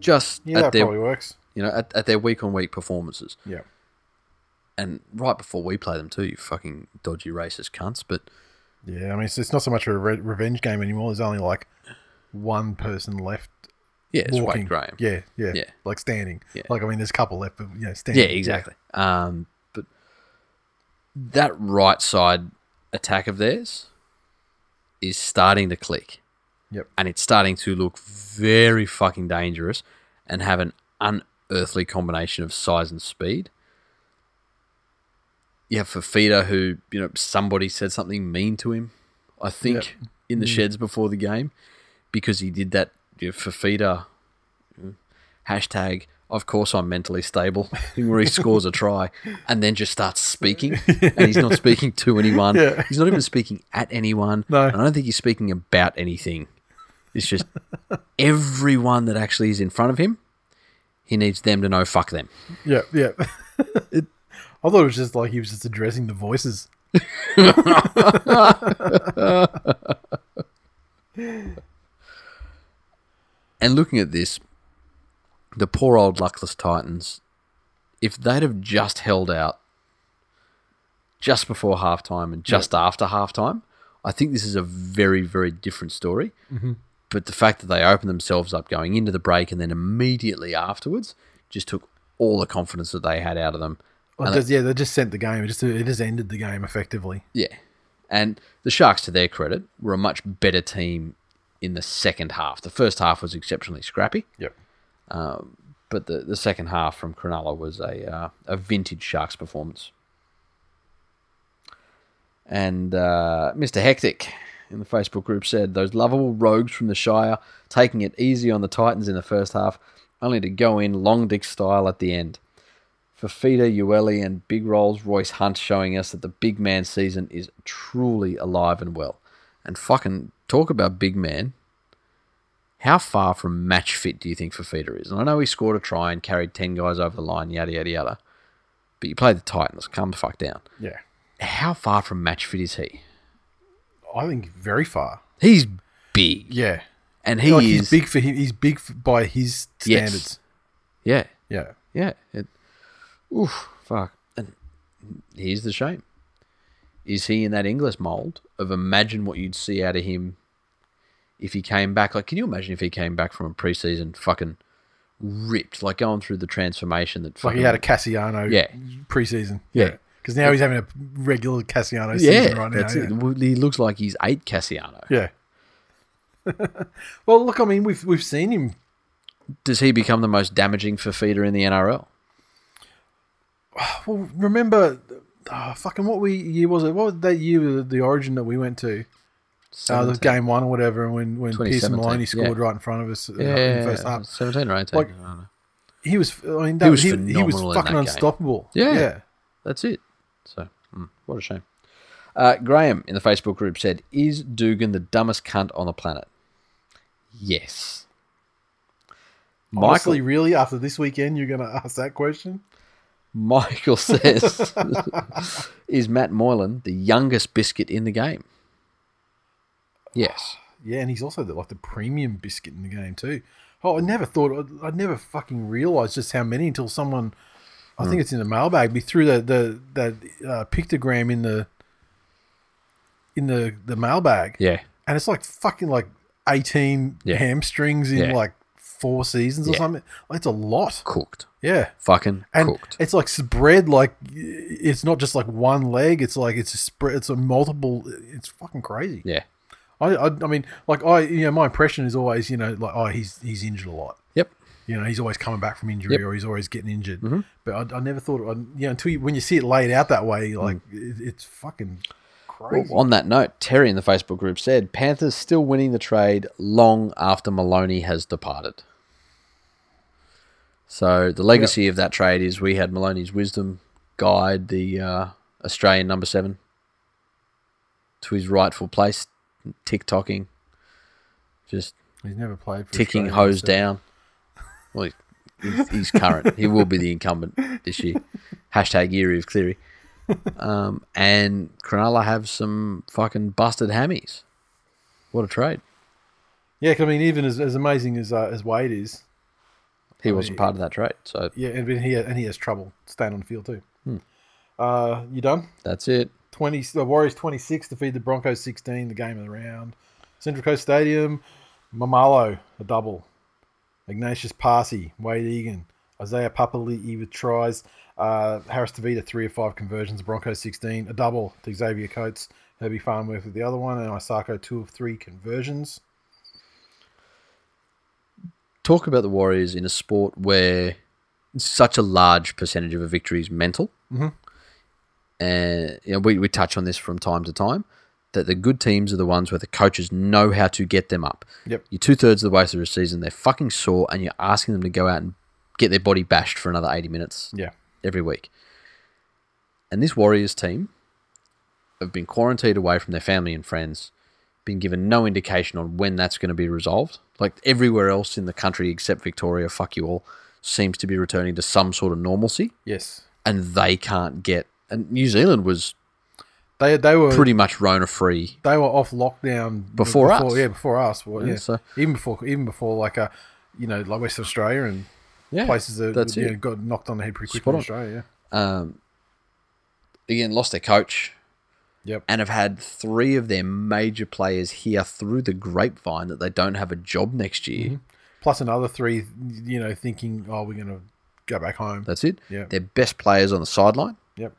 [SPEAKER 2] Just
[SPEAKER 1] Yeah, that
[SPEAKER 2] their
[SPEAKER 1] probably works.
[SPEAKER 2] You know at, at their week on week performances,
[SPEAKER 1] Yeah.
[SPEAKER 2] and right before we play them too, you fucking dodgy racist cunts. But
[SPEAKER 1] Yeah, I mean, it's, it's not so much a re- revenge game anymore. There's only like one person left
[SPEAKER 2] yeah, it's
[SPEAKER 1] walking.
[SPEAKER 2] Wade Graham.
[SPEAKER 1] Yeah, yeah,
[SPEAKER 2] Yeah.
[SPEAKER 1] like standing.
[SPEAKER 2] Yeah.
[SPEAKER 1] Like I mean, there's a couple left, but you know, standing.
[SPEAKER 2] Yeah, exactly. Um, but that right side attack of theirs is starting to click.
[SPEAKER 1] Yep.
[SPEAKER 2] And it's starting to look very fucking dangerous and have an unearthly combination of size and speed. You have Fifita, who, you know, somebody said something mean to him, I think, in the mm. sheds before the game because he did that you know, Fifita uh, hashtag of course I'm mentally stable where he scores a try and then just starts speaking and he's not speaking to anyone
[SPEAKER 1] Yeah.
[SPEAKER 2] he's not even speaking at anyone
[SPEAKER 1] No.
[SPEAKER 2] I don't think he's speaking about anything it's just everyone that actually is in front of him he needs them to know fuck them
[SPEAKER 1] Yeah, yeah. I thought it was just like he was just addressing the voices.
[SPEAKER 2] and looking at this the poor old luckless Titans if they'd have just held out just before halftime and just after halftime, I think this is a very, very different story. Mm-hmm. But the fact that they opened themselves up going into the break and then immediately afterwards just took all the confidence that they had out of them.
[SPEAKER 1] Well, just, yeah, they just sent the game. It just it just ended the game effectively.
[SPEAKER 2] Yeah. And the Sharks, to their credit, were a much better team in the second half. The first half was exceptionally scrappy.
[SPEAKER 1] Yep.
[SPEAKER 2] but the, the second half from Cronulla was a uh, a vintage Sharks performance. And uh, Mr. Hectic in the Facebook group said those lovable rogues from the Shire taking it easy on the Titans in the first half, only to go in long dick style at the end. Fifita, Ueli, and big rolls Royce Hunt showing us that the big man season is truly alive and well. And fucking talk about big man. How far from match fit do you think Fifita is? And I know he scored a try and carried 10 guys over the line, yada, yada, yada. But you play the Titans, calm the fuck down.
[SPEAKER 1] Yeah.
[SPEAKER 2] How far from match fit is he?
[SPEAKER 1] I think very far.
[SPEAKER 2] He's big.
[SPEAKER 1] Yeah.
[SPEAKER 2] And he
[SPEAKER 1] like
[SPEAKER 2] is.
[SPEAKER 1] he's big for him. He's big f by his
[SPEAKER 2] Yes.
[SPEAKER 1] standards.
[SPEAKER 2] Yeah.
[SPEAKER 1] Yeah.
[SPEAKER 2] Yeah. It, oof. Fuck. And here's the shame. Is he in that English mold of imagine what you'd see out of him if he came back? Like, can you imagine if he came back from a preseason fucking ripped, like going through the transformation that
[SPEAKER 1] Like he had a Kasiano
[SPEAKER 2] Yeah.
[SPEAKER 1] preseason.
[SPEAKER 2] Yeah.
[SPEAKER 1] Because now he's having a regular Kasiano
[SPEAKER 2] yeah,
[SPEAKER 1] season right now.
[SPEAKER 2] that's
[SPEAKER 1] yeah.
[SPEAKER 2] it. He looks like he's eight Kasiano.
[SPEAKER 1] Yeah. well, look, I mean, we've we've seen him.
[SPEAKER 2] Does he become the most damaging for feeder in the NRL?
[SPEAKER 1] Well, remember, oh, fucking what we year was it? What was that year? The, the Origin that we went to. Uh, the game one or whatever, and when when Pearson Maloney scored
[SPEAKER 2] yeah.
[SPEAKER 1] right in front of us uh,
[SPEAKER 2] yeah,
[SPEAKER 1] in the first half,
[SPEAKER 2] seventeen or eighteen.
[SPEAKER 1] Like-
[SPEAKER 2] I don't know.
[SPEAKER 1] he was. I mean, that,
[SPEAKER 2] was
[SPEAKER 1] he, he was fucking
[SPEAKER 2] game.
[SPEAKER 1] unstoppable.
[SPEAKER 2] Yeah.
[SPEAKER 1] yeah.
[SPEAKER 2] That's it. What a shame. Uh, Graham in the Facebook group said, "Is Dugan the dumbest cunt on the planet?" Yes. Michael
[SPEAKER 1] Honestly, really, after this weekend, you're going to ask that question?
[SPEAKER 2] Michael says, "Is Matt Moylan the youngest biscuit in the game?" Yes.
[SPEAKER 1] Yeah, and he's also the, like the premium biscuit in the game too. Oh, I never thought. I, I never fucking realized just how many until someone. I
[SPEAKER 2] Hmm.
[SPEAKER 1] think it's in the mailbag. We threw the the that uh, pictogram in the in the the mailbag,
[SPEAKER 2] Yeah.
[SPEAKER 1] and it's like fucking like eighteen
[SPEAKER 2] Yeah.
[SPEAKER 1] hamstrings in
[SPEAKER 2] Yeah.
[SPEAKER 1] like four seasons or
[SPEAKER 2] Yeah.
[SPEAKER 1] something. Like, it's a lot.
[SPEAKER 2] Cooked.
[SPEAKER 1] Yeah.
[SPEAKER 2] Fucking
[SPEAKER 1] And
[SPEAKER 2] cooked.
[SPEAKER 1] it's like spread like it's not just like one leg. It's like it's a spread. It's a multiple. It's fucking crazy.
[SPEAKER 2] Yeah.
[SPEAKER 1] I, I, I mean, like I, you know, my impression is always, you know, like, oh, he's he's injured a lot.
[SPEAKER 2] Yep.
[SPEAKER 1] You know, he's always coming back from injury
[SPEAKER 2] Yep. Mm-hmm.
[SPEAKER 1] or he's always getting injured. But I, I never thought, I, you know, until you, when you see it laid out that way, like it, it's fucking crazy.
[SPEAKER 2] Well, on that note, Terry in the Facebook group said Panthers still winning the trade long after Maloney has departed. So the legacy of that trade is we had Maloney's wisdom guide the uh, Australian number seven to his rightful place, tick-tocking, just
[SPEAKER 1] he's never played
[SPEAKER 2] ticking
[SPEAKER 1] Australia,
[SPEAKER 2] hose down. Well, he's, he's current. he will be the incumbent this year. Hashtag Yeary of Cleary. Um, and Cronulla have some fucking busted hammies. What a trade.
[SPEAKER 1] Yeah, I mean, even as, as amazing as uh, as Wade is,
[SPEAKER 2] He wasn't part of that trade. So
[SPEAKER 1] yeah, and he and he has trouble staying on the field too.
[SPEAKER 2] Hmm.
[SPEAKER 1] Uh, you done?
[SPEAKER 2] that's it.
[SPEAKER 1] Twenty. The Warriors twenty six defeat the Broncos sixteen. The game of the round. Central Coast Stadium. Maumalo a double. Ignatius Parsi, Wade Egan, Isaiah Papali'i with tries. Uh, Harris Tavita three or five conversions. Broncos sixteen. A double to Xavier Coates. Herbie Farnworth with the other one, and Isaako two of three conversions.
[SPEAKER 2] Talk about the Warriors in a sport where such a large percentage of a victory is mental.
[SPEAKER 1] Mhm.
[SPEAKER 2] And you know, we, we touch on this from time to time that the good teams are the ones where the coaches know how to get them up.
[SPEAKER 1] Yep.
[SPEAKER 2] You're two thirds of the way through the season, they're fucking sore, and you're asking them to go out and get their body bashed for another 80 minutes
[SPEAKER 1] Yeah.
[SPEAKER 2] every week. And this Warriors team have been quarantined away from their family and friends, been given no indication on when that's going to be resolved. Like everywhere else in the country except Victoria, fuck you all, seems to be returning to some sort of normalcy,
[SPEAKER 1] Yes.
[SPEAKER 2] and they can't get. And New Zealand was
[SPEAKER 1] They they were
[SPEAKER 2] pretty much Rona free.
[SPEAKER 1] they were off lockdown
[SPEAKER 2] Before us.
[SPEAKER 1] Yeah, before us. Well,
[SPEAKER 2] Yeah,
[SPEAKER 1] yeah.
[SPEAKER 2] so-
[SPEAKER 1] even before even before like a you know like Western Australia and
[SPEAKER 2] Yeah,
[SPEAKER 1] places that
[SPEAKER 2] that's
[SPEAKER 1] you know, got knocked on the head pretty quick
[SPEAKER 2] Spot
[SPEAKER 1] in. Australia.
[SPEAKER 2] Um, again, lost their coach.
[SPEAKER 1] Yep.
[SPEAKER 2] and have had three of their major players here through the grapevine that they don't have a job next year.
[SPEAKER 1] Yeah. Plus another three, you know, thinking, oh, we're going to go back home.
[SPEAKER 2] That's it.
[SPEAKER 1] Yeah.
[SPEAKER 2] Their best players on the sideline.
[SPEAKER 1] Yep.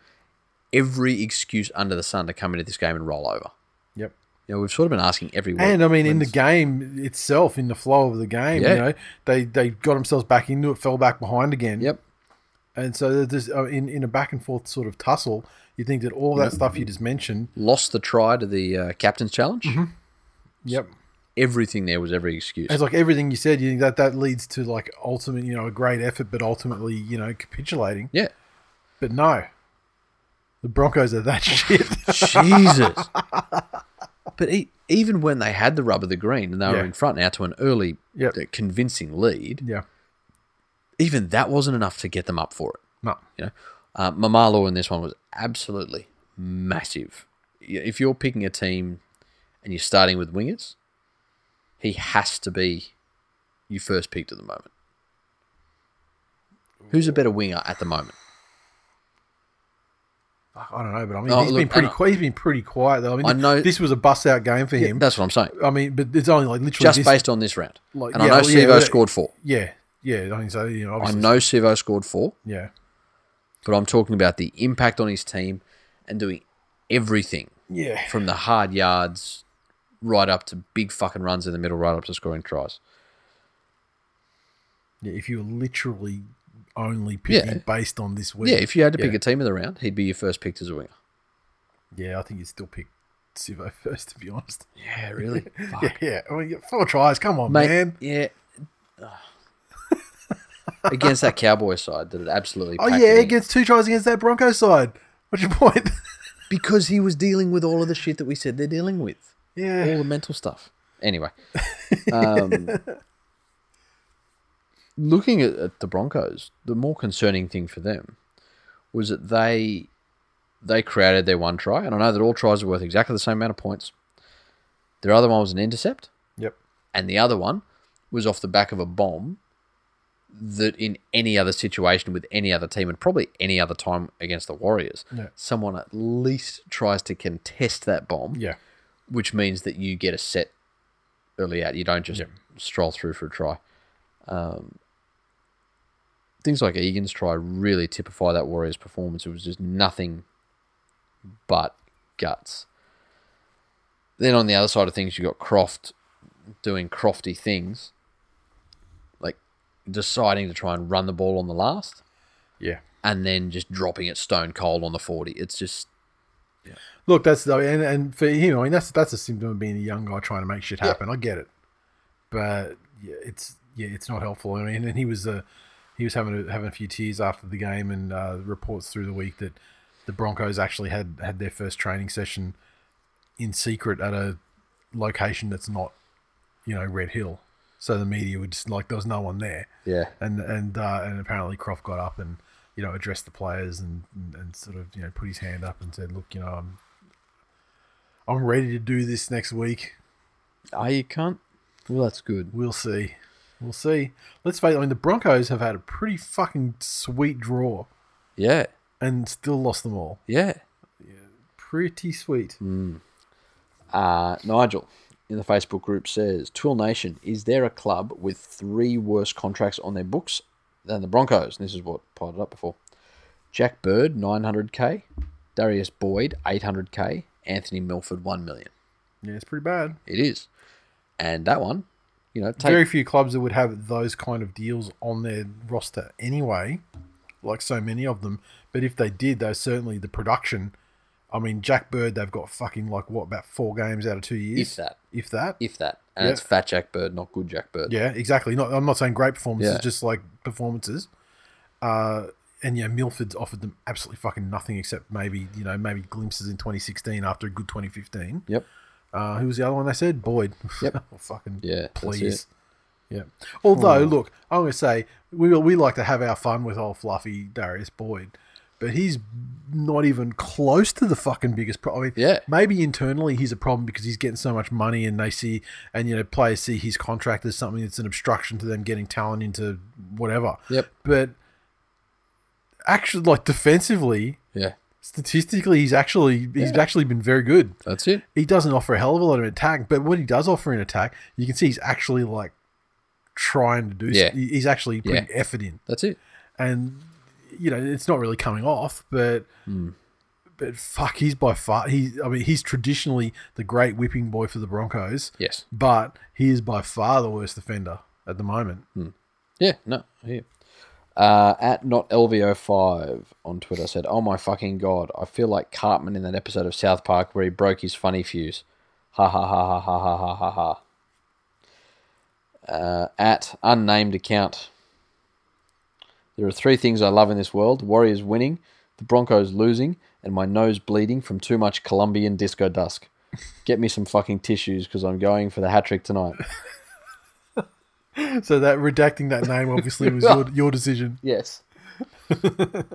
[SPEAKER 2] Every excuse under the sun to come into this game and roll over.
[SPEAKER 1] Yep.
[SPEAKER 2] You know, we've sort of been asking every week.
[SPEAKER 1] And I mean, in the game itself, in the flow of the game,
[SPEAKER 2] Yeah.
[SPEAKER 1] you know, they they got themselves back into it, fell back behind again.
[SPEAKER 2] Yep.
[SPEAKER 1] And so there's uh, in in a back and forth sort of tussle, you think that all that stuff you just mentioned.
[SPEAKER 2] Lost the try to the uh, captain's challenge.
[SPEAKER 1] Mm-hmm. Yep.
[SPEAKER 2] Everything there was every excuse.
[SPEAKER 1] It's like everything you said. You think that that leads to like ultimate, you know, a great effort, but ultimately, you know, capitulating.
[SPEAKER 2] yeah.
[SPEAKER 1] But no, the Broncos are that shit.
[SPEAKER 2] Jesus. but e- even when they had the rub of the green and they were
[SPEAKER 1] Yeah.
[SPEAKER 2] in front now to an early,
[SPEAKER 1] Yep.
[SPEAKER 2] uh, convincing lead,
[SPEAKER 1] yeah.
[SPEAKER 2] even that wasn't enough to get them up for it.
[SPEAKER 1] No.
[SPEAKER 2] You know, uh, Maumalo in this one was absolutely massive. Y- If you're picking a team and you're starting with wingers, he has to be your first pick at the moment. Who's a better winger at the moment?
[SPEAKER 1] I don't know, but I mean,
[SPEAKER 2] Oh,
[SPEAKER 1] he's
[SPEAKER 2] look,
[SPEAKER 1] been pretty. He's been pretty quiet though. I mean,
[SPEAKER 2] I know-
[SPEAKER 1] this was a bust out game for him.
[SPEAKER 2] That's what I'm saying.
[SPEAKER 1] I mean, but it's only like literally
[SPEAKER 2] Just
[SPEAKER 1] this,
[SPEAKER 2] based on this round.
[SPEAKER 1] Like,
[SPEAKER 2] and I know
[SPEAKER 1] well, yeah,
[SPEAKER 2] Sivo
[SPEAKER 1] well,
[SPEAKER 2] scored four.
[SPEAKER 1] Yeah, yeah. I think so. You know,
[SPEAKER 2] I know Sivo scored four,
[SPEAKER 1] Yeah,
[SPEAKER 2] but I'm talking about the impact on his team and doing everything
[SPEAKER 1] yeah.
[SPEAKER 2] from the hard yards right up to big fucking runs in the middle, right up to scoring tries.
[SPEAKER 1] Yeah, if you were literally only picking
[SPEAKER 2] Yeah.
[SPEAKER 1] based on this week.
[SPEAKER 2] Yeah, if you had to pick
[SPEAKER 1] Yeah.
[SPEAKER 2] a team of the round, he'd be your first pick as a winger.
[SPEAKER 1] yeah, I think you'd still pick Sivo first, to be honest.
[SPEAKER 2] Yeah, really.
[SPEAKER 1] Yeah, yeah. I mean, four tries. Come on,
[SPEAKER 2] Mate,
[SPEAKER 1] man.
[SPEAKER 2] yeah. against that Cowboy side that had absolutely.
[SPEAKER 1] Oh yeah, against two tries against that Bronco side. What's your point?
[SPEAKER 2] because he was dealing with all of the shit that we said they're dealing with,
[SPEAKER 1] Yeah.
[SPEAKER 2] all the mental stuff. Anyway, um, looking at, at the Broncos, the more concerning thing for them was that they they created their one try, and I know that all tries are worth exactly the same amount of points. Their other one was an intercept,
[SPEAKER 1] yep.
[SPEAKER 2] and the other one was off the back of a bomb that in any other situation with any other team and probably any other time against the Warriors,
[SPEAKER 1] Yeah.
[SPEAKER 2] someone at least tries to contest that bomb,
[SPEAKER 1] Yeah,
[SPEAKER 2] which means that you get a set early out. You don't just stroll through for a try. Um, things like Egan's try really typify that Warriors performance. It was just nothing but guts. Then on the other side of things, you got Croft doing crofty things. Like deciding to try and run the ball on the last,
[SPEAKER 1] Yeah.
[SPEAKER 2] and then just dropping it stone cold on the forty. It's just Yeah.
[SPEAKER 1] Look, that's the and, and for him, I mean that's that's a symptom of being a young guy trying to make shit happen. I get it, but yeah, it's yeah, it's not helpful. I mean, and he was uh, he was having a, having a few tears after the game, and uh, reports through the week that the Broncos actually had had their first training session in secret at a location that's not, you know, Red Hill. So the media would just like there was no one there
[SPEAKER 2] yeah,
[SPEAKER 1] and and uh, and apparently Croft got up and you know addressed the players and, and and sort of you know put his hand up and said, look, you know, I'm I'm ready to do this next week.
[SPEAKER 2] oh you can't. Well, that's good.
[SPEAKER 1] We'll see, we'll see. Let's face it. I mean, the Broncos have had a pretty fucking sweet draw
[SPEAKER 2] Yeah,
[SPEAKER 1] and still lost them all.
[SPEAKER 2] yeah.
[SPEAKER 1] Pretty sweet.
[SPEAKER 2] Uh, Nigel in the Facebook group says, Twill Nation, is there a club with three worse contracts on their books than the Broncos? And this is what piled it up before. Jack Bird, 900k. Darius Boyd, 800k. Anthony Milford, 1 million.
[SPEAKER 1] Yeah, it's pretty bad.
[SPEAKER 2] It is. And that one, you know, take,
[SPEAKER 1] Very few clubs that would have those kind of deals on their roster anyway, like so many of them. But if they did, though, certainly the production. I mean, Jack Bird, they've got fucking like what about four games out of two years,
[SPEAKER 2] if that,
[SPEAKER 1] if that.
[SPEAKER 2] if that. And
[SPEAKER 1] Yeah.
[SPEAKER 2] it's fat Jack Bird, not good Jack Bird.
[SPEAKER 1] Yeah, exactly. Not, I'm not saying great performances,
[SPEAKER 2] Yeah.
[SPEAKER 1] just like performances. Uh, and yeah, Milford's offered them absolutely fucking nothing except maybe you know maybe glimpses in 2016 after a good 2015.
[SPEAKER 2] Yep.
[SPEAKER 1] Uh, who was the other one they said? Boyd.
[SPEAKER 2] Yep.
[SPEAKER 1] oh, fucking
[SPEAKER 2] Yeah,
[SPEAKER 1] please. Yeah. Although, look, I'm going to say we we like to have our fun with old fluffy Darius Boyd, but he's not even close to the fucking biggest problem. I mean,
[SPEAKER 2] Yeah.
[SPEAKER 1] maybe internally he's a problem because he's getting so much money, and they see, and you know, players see his contract as something that's an obstruction to them getting talent into whatever.
[SPEAKER 2] Yep.
[SPEAKER 1] But actually, like defensively,
[SPEAKER 2] Yeah.
[SPEAKER 1] Statistically, he's actually he's
[SPEAKER 2] Yeah.
[SPEAKER 1] actually been very good
[SPEAKER 2] That's it.
[SPEAKER 1] he doesn't offer a hell of a lot of attack, but when he does offer an attack, you can see he's actually like trying to do.
[SPEAKER 2] Yeah.
[SPEAKER 1] Yeah. He's actually putting
[SPEAKER 2] Yeah.
[SPEAKER 1] effort in,
[SPEAKER 2] That's it.
[SPEAKER 1] and you know it's not really coming off, but.
[SPEAKER 2] Hmm.
[SPEAKER 1] But fuck, he's by far he. I mean, he's traditionally the great whipping boy for the Broncos,
[SPEAKER 2] Yes.
[SPEAKER 1] but he is by far the worst defender at the moment.
[SPEAKER 2] Yeah, no, here. Uh, at not LVO5 on Twitter said, Oh my fucking god, I feel like Cartman in that episode of South Park where he broke his funny fuse. Ha ha ha ha ha ha ha ha ha. Uh, at unnamed account. There are three things I love in this world Warriors winning, the Broncos losing, and my nose bleeding from too much Colombian disco dusk. Get me some fucking tissues because I'm going for the hat trick tonight.
[SPEAKER 1] So that redacting that name obviously was your, your decision.
[SPEAKER 2] Yes. you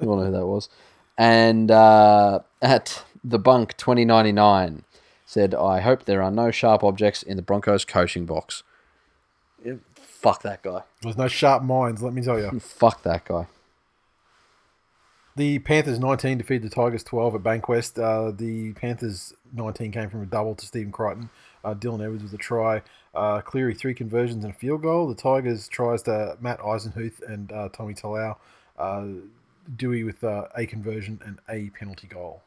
[SPEAKER 2] all know who that was. And uh, at the bunk 2099 said, I hope there are no sharp objects in the Broncos coaching box. Yeah, fuck that guy.
[SPEAKER 1] There's no sharp minds, let me tell you.
[SPEAKER 2] Fuck that guy.
[SPEAKER 1] The Panthers 19 defeated the Tigers 12 at Bankwest. Uh, the Panthers 19 came from a double to Stephen Crichton. Uh, Dylan Edwards with a try. Uh, Cleary three conversions and a field goal. The Tigers tries to Matt Eisenhuth and uh, Tommy Talau. Uh, Dewey with uh, a conversion and a penalty goal.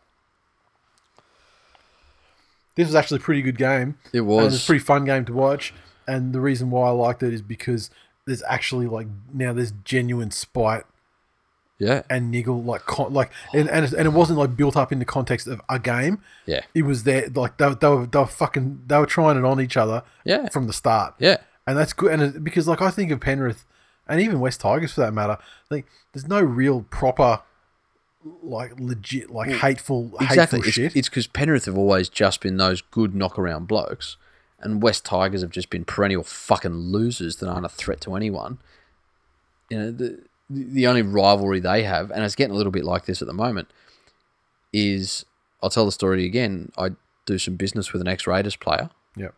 [SPEAKER 1] This was actually a pretty good game.
[SPEAKER 2] It
[SPEAKER 1] And it was
[SPEAKER 2] was.
[SPEAKER 1] a pretty fun game to watch. And the reason why I liked it is because there's actually like now there's genuine spite
[SPEAKER 2] yeah.
[SPEAKER 1] and niggle like con- like and, and, it, and it wasn't like built up in the context of a game
[SPEAKER 2] Yeah.
[SPEAKER 1] it was there like they, were- they, were, they were fucking they were trying it on each other
[SPEAKER 2] Yeah.
[SPEAKER 1] from the start
[SPEAKER 2] Yeah.
[SPEAKER 1] and that's good and it, because like i think of penrith and even west tigers for that matter like there's no real proper like legit like hateful
[SPEAKER 2] Exactly.
[SPEAKER 1] hateful shit
[SPEAKER 2] It's because Penrith have always just been those good knockaround blokes, and West Tigers have just been perennial fucking losers that aren't a threat to anyone. You know, the the only rivalry they have, and it's getting a little bit like this at the moment, is I'll tell the story again. I do some business with an ex Raiders player
[SPEAKER 1] yep.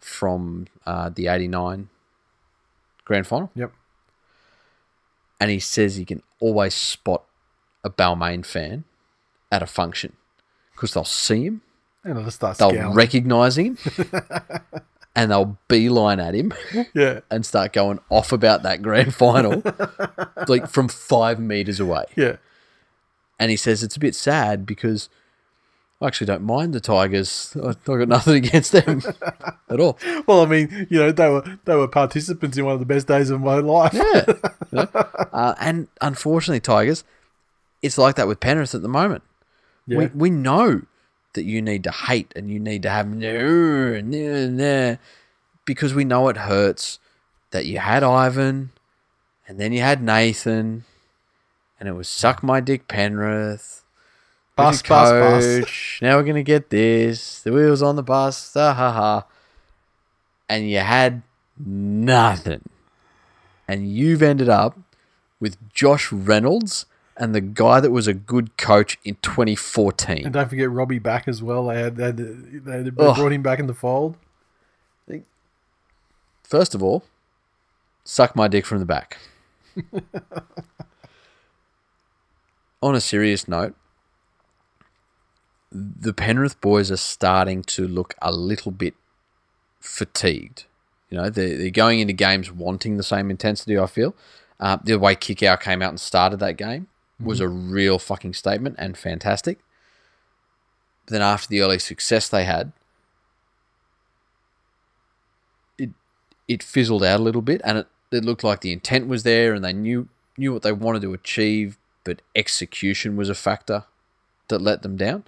[SPEAKER 2] from uh, the '89 grand final,
[SPEAKER 1] yep.
[SPEAKER 2] And he says he can always spot a Balmain fan at a function because they'll see him.
[SPEAKER 1] And i'll start
[SPEAKER 2] they'll recognize him and they'll beeline at him
[SPEAKER 1] yeah
[SPEAKER 2] and start going off about that grand final like from five meters away
[SPEAKER 1] yeah
[SPEAKER 2] and he says it's a bit sad because I actually don't mind the Tigers. I've got nothing against them at all.
[SPEAKER 1] Well, I mean, you know, they were they were participants in one of the best days of my life.
[SPEAKER 2] Yeah. You know? uh, and unfortunately, Tigers, it's like that with Penrith at the moment.
[SPEAKER 1] Yeah.
[SPEAKER 2] We, we know that you need to hate and you need to have no, no, no, because we know it hurts that you had Ivan and then you had Nathan and it was suck my dick Penrith.
[SPEAKER 1] Bus, bus, bus.
[SPEAKER 2] coach. Now we're going to get this. The wheels on the bus. Ha ha ha. And you had nothing. And you've ended up with Josh Reynolds and the guy that was a good coach in 2014.
[SPEAKER 1] And don't forget Robbie back as well. They had they, had, they had
[SPEAKER 2] Ugh.
[SPEAKER 1] brought him back in the fold.
[SPEAKER 2] First of all, suck my dick from the back. On a serious note, the Penrith boys are starting to look a little bit fatigued. You know, they're, they're going into games wanting the same intensity, I feel. Uh, the way Kikau came out and started that game was a real fucking statement and fantastic. But then after the early success they had, it it fizzled out a little bit, and it, it looked like the intent was there, and they knew knew what they wanted to achieve, but execution was a factor that let them down.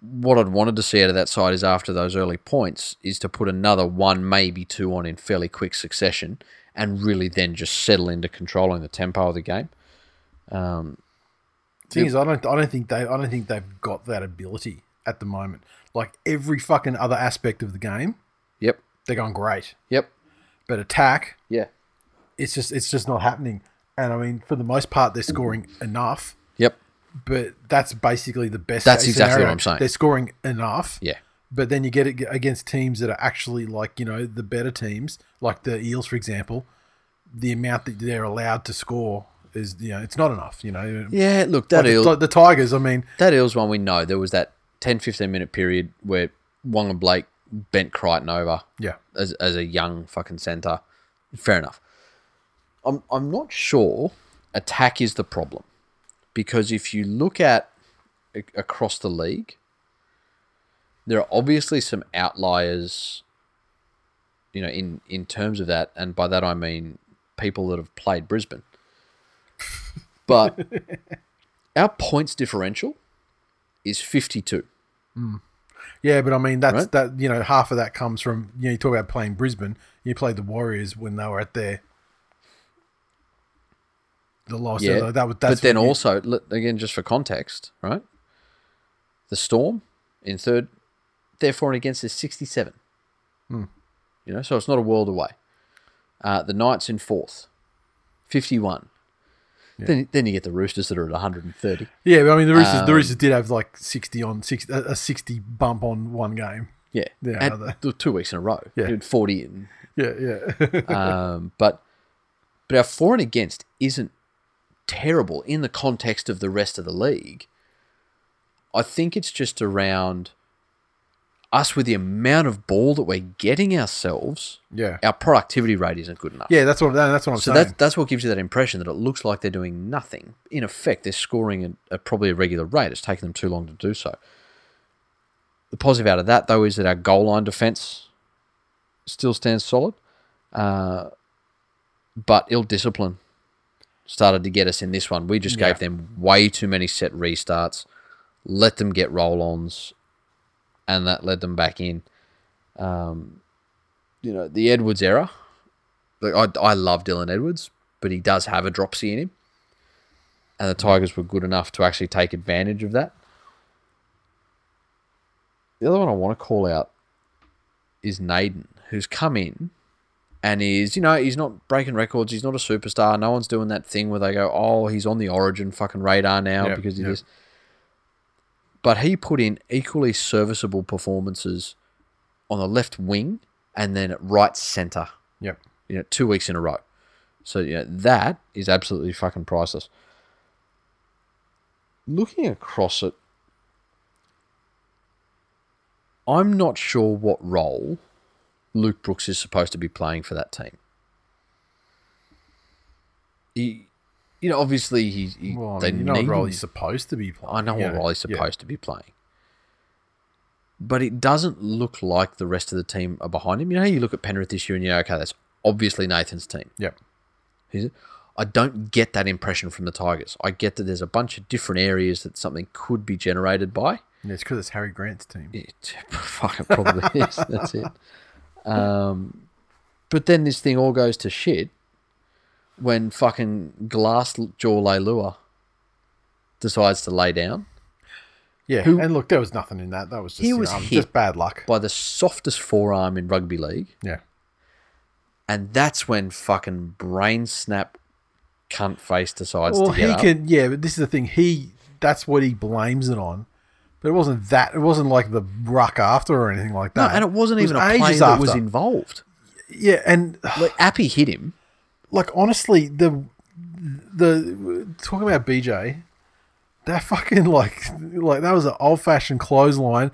[SPEAKER 2] What I'd wanted to see out of that side is after those early points is to put another one, maybe two on in fairly quick succession, and really then just settle into controlling the tempo of the game. Um,
[SPEAKER 1] Thing is, I don't, I don't think they, I don't think they've got that ability at the moment. Like every fucking other aspect of the game,
[SPEAKER 2] yep,
[SPEAKER 1] they're going great.
[SPEAKER 2] yep,
[SPEAKER 1] But attack,
[SPEAKER 2] yeah,
[SPEAKER 1] it's just, it's just not happening. And I mean, for the most part, they're scoring enough.
[SPEAKER 2] yep,
[SPEAKER 1] But that's basically the best.
[SPEAKER 2] That's exactly what. I'm saying.
[SPEAKER 1] They're scoring enough.
[SPEAKER 2] yeah,
[SPEAKER 1] But then you get it against teams that are actually like you know the better teams, like the Eels, for example. The amount that they're allowed to score is you know it's not enough. You know,
[SPEAKER 2] yeah. Look, that
[SPEAKER 1] like the,
[SPEAKER 2] Eels,
[SPEAKER 1] like the Tigers. I mean,
[SPEAKER 2] that Eels one we know there was that 10, 15 minute period where Waqa Blake bent Crichton over
[SPEAKER 1] yeah,
[SPEAKER 2] as, as a young fucking centre. Fair enough. I'm, I'm not sure attack is the problem because if you look at across the league, there are obviously some outliers, you know, in, in terms of that. And by that I mean people that have played Brisbane. But our points differential is 52.
[SPEAKER 1] yeah. But I mean that's
[SPEAKER 2] Right.
[SPEAKER 1] that you know half of that comes from you know you talk about playing Brisbane. You played the Warriors when they were at their the loss.
[SPEAKER 2] Yeah,
[SPEAKER 1] Yeah, that was
[SPEAKER 2] but then
[SPEAKER 1] when you-
[SPEAKER 2] also, again, just for context, right? The Storm in third, therefore and against is 67.
[SPEAKER 1] Hmm.
[SPEAKER 2] You know, so it's not a world away. Uh, the Knights in fourth, 51. Then, then you get the Roosters that are at 130.
[SPEAKER 1] yeah. I mean the Roosters,
[SPEAKER 2] Um,
[SPEAKER 1] the Roosters did have like sixty on six a a sixty bump on one game.
[SPEAKER 2] Yeah.
[SPEAKER 1] Yeah,
[SPEAKER 2] two weeks in a row.
[SPEAKER 1] Yeah.
[SPEAKER 2] You 40 and
[SPEAKER 1] Yeah, yeah.
[SPEAKER 2] um, but but our for and against isn't terrible in the context of the rest of the league. I think it's just around us with the amount of ball that we're getting ourselves.
[SPEAKER 1] yeah,
[SPEAKER 2] Our productivity rate isn't good enough.
[SPEAKER 1] yeah. That's what that's what I'm
[SPEAKER 2] So
[SPEAKER 1] saying.
[SPEAKER 2] that's that's what gives you that impression that it looks like they're doing nothing. In effect, they're scoring at, at probably a regular rate. It's taking them too long to do so. The positive out of that, though, is that our goal line defense still stands solid, uh, but ill discipline started to get us in this one. We just
[SPEAKER 1] Yeah.
[SPEAKER 2] gave them way too many set restarts, let them get roll-ons, and that led them back in. Um, you know, the Edwards era. Like I, I love Dylan Edwards, but he does have a dropsy in him, and the Tigers were good enough to actually take advantage of that. The other one I want to call out is Naden, who's come in and is, you know, he's not breaking records. He's not a superstar. No one's doing that thing where they go, oh, he's on the origin fucking radar now
[SPEAKER 1] Yep,
[SPEAKER 2] because of
[SPEAKER 1] yep.
[SPEAKER 2] this. But he put in equally serviceable performances on the left wing and then at right centre,
[SPEAKER 1] yep.
[SPEAKER 2] you know, two weeks in a row. So, yeah, that is absolutely fucking priceless. Looking across it, I'm not sure what role Luke Brooks is supposed to be playing for that team. He, you know, obviously he, he
[SPEAKER 1] Well, I
[SPEAKER 2] they
[SPEAKER 1] you know what
[SPEAKER 2] need him.
[SPEAKER 1] he's supposed to be playing.
[SPEAKER 2] I know
[SPEAKER 1] you
[SPEAKER 2] what role he's
[SPEAKER 1] yeah.
[SPEAKER 2] supposed to be playing, but it doesn't look like the rest of the team are behind him. You know, how you look at Penrith this year and you're okay, that's obviously Nathan's team.
[SPEAKER 1] Yep.
[SPEAKER 2] It? I don't get that impression from the Tigers. I get that there's a bunch of different areas that something could be generated by.
[SPEAKER 1] Yeah, it's because it's Harry Grant's team.
[SPEAKER 2] It fucking probably is. That's it. Um, but then this thing all goes to shit when fucking Glass Jaw Leilua decides to lay down
[SPEAKER 1] Yeah,
[SPEAKER 2] Who-
[SPEAKER 1] and look, there was nothing in that. That was just,
[SPEAKER 2] He was
[SPEAKER 1] know,
[SPEAKER 2] hit.
[SPEAKER 1] just bad luck.
[SPEAKER 2] by the softest forearm in rugby league.
[SPEAKER 1] Yeah.
[SPEAKER 2] And that's when fucking brain snap cunt face decides
[SPEAKER 1] Well,
[SPEAKER 2] to get
[SPEAKER 1] he
[SPEAKER 2] up.
[SPEAKER 1] can. Yeah, but this is the thing. He that's what he blames it on. But it wasn't that. It wasn't like the ruck after or anything like that.
[SPEAKER 2] no, and it wasn't even a play
[SPEAKER 1] ages
[SPEAKER 2] that was involved.
[SPEAKER 1] Yeah, and
[SPEAKER 2] Like Appy hit him.
[SPEAKER 1] Like honestly, the the talking about BJ, that fucking like like that was an old fashioned clothesline,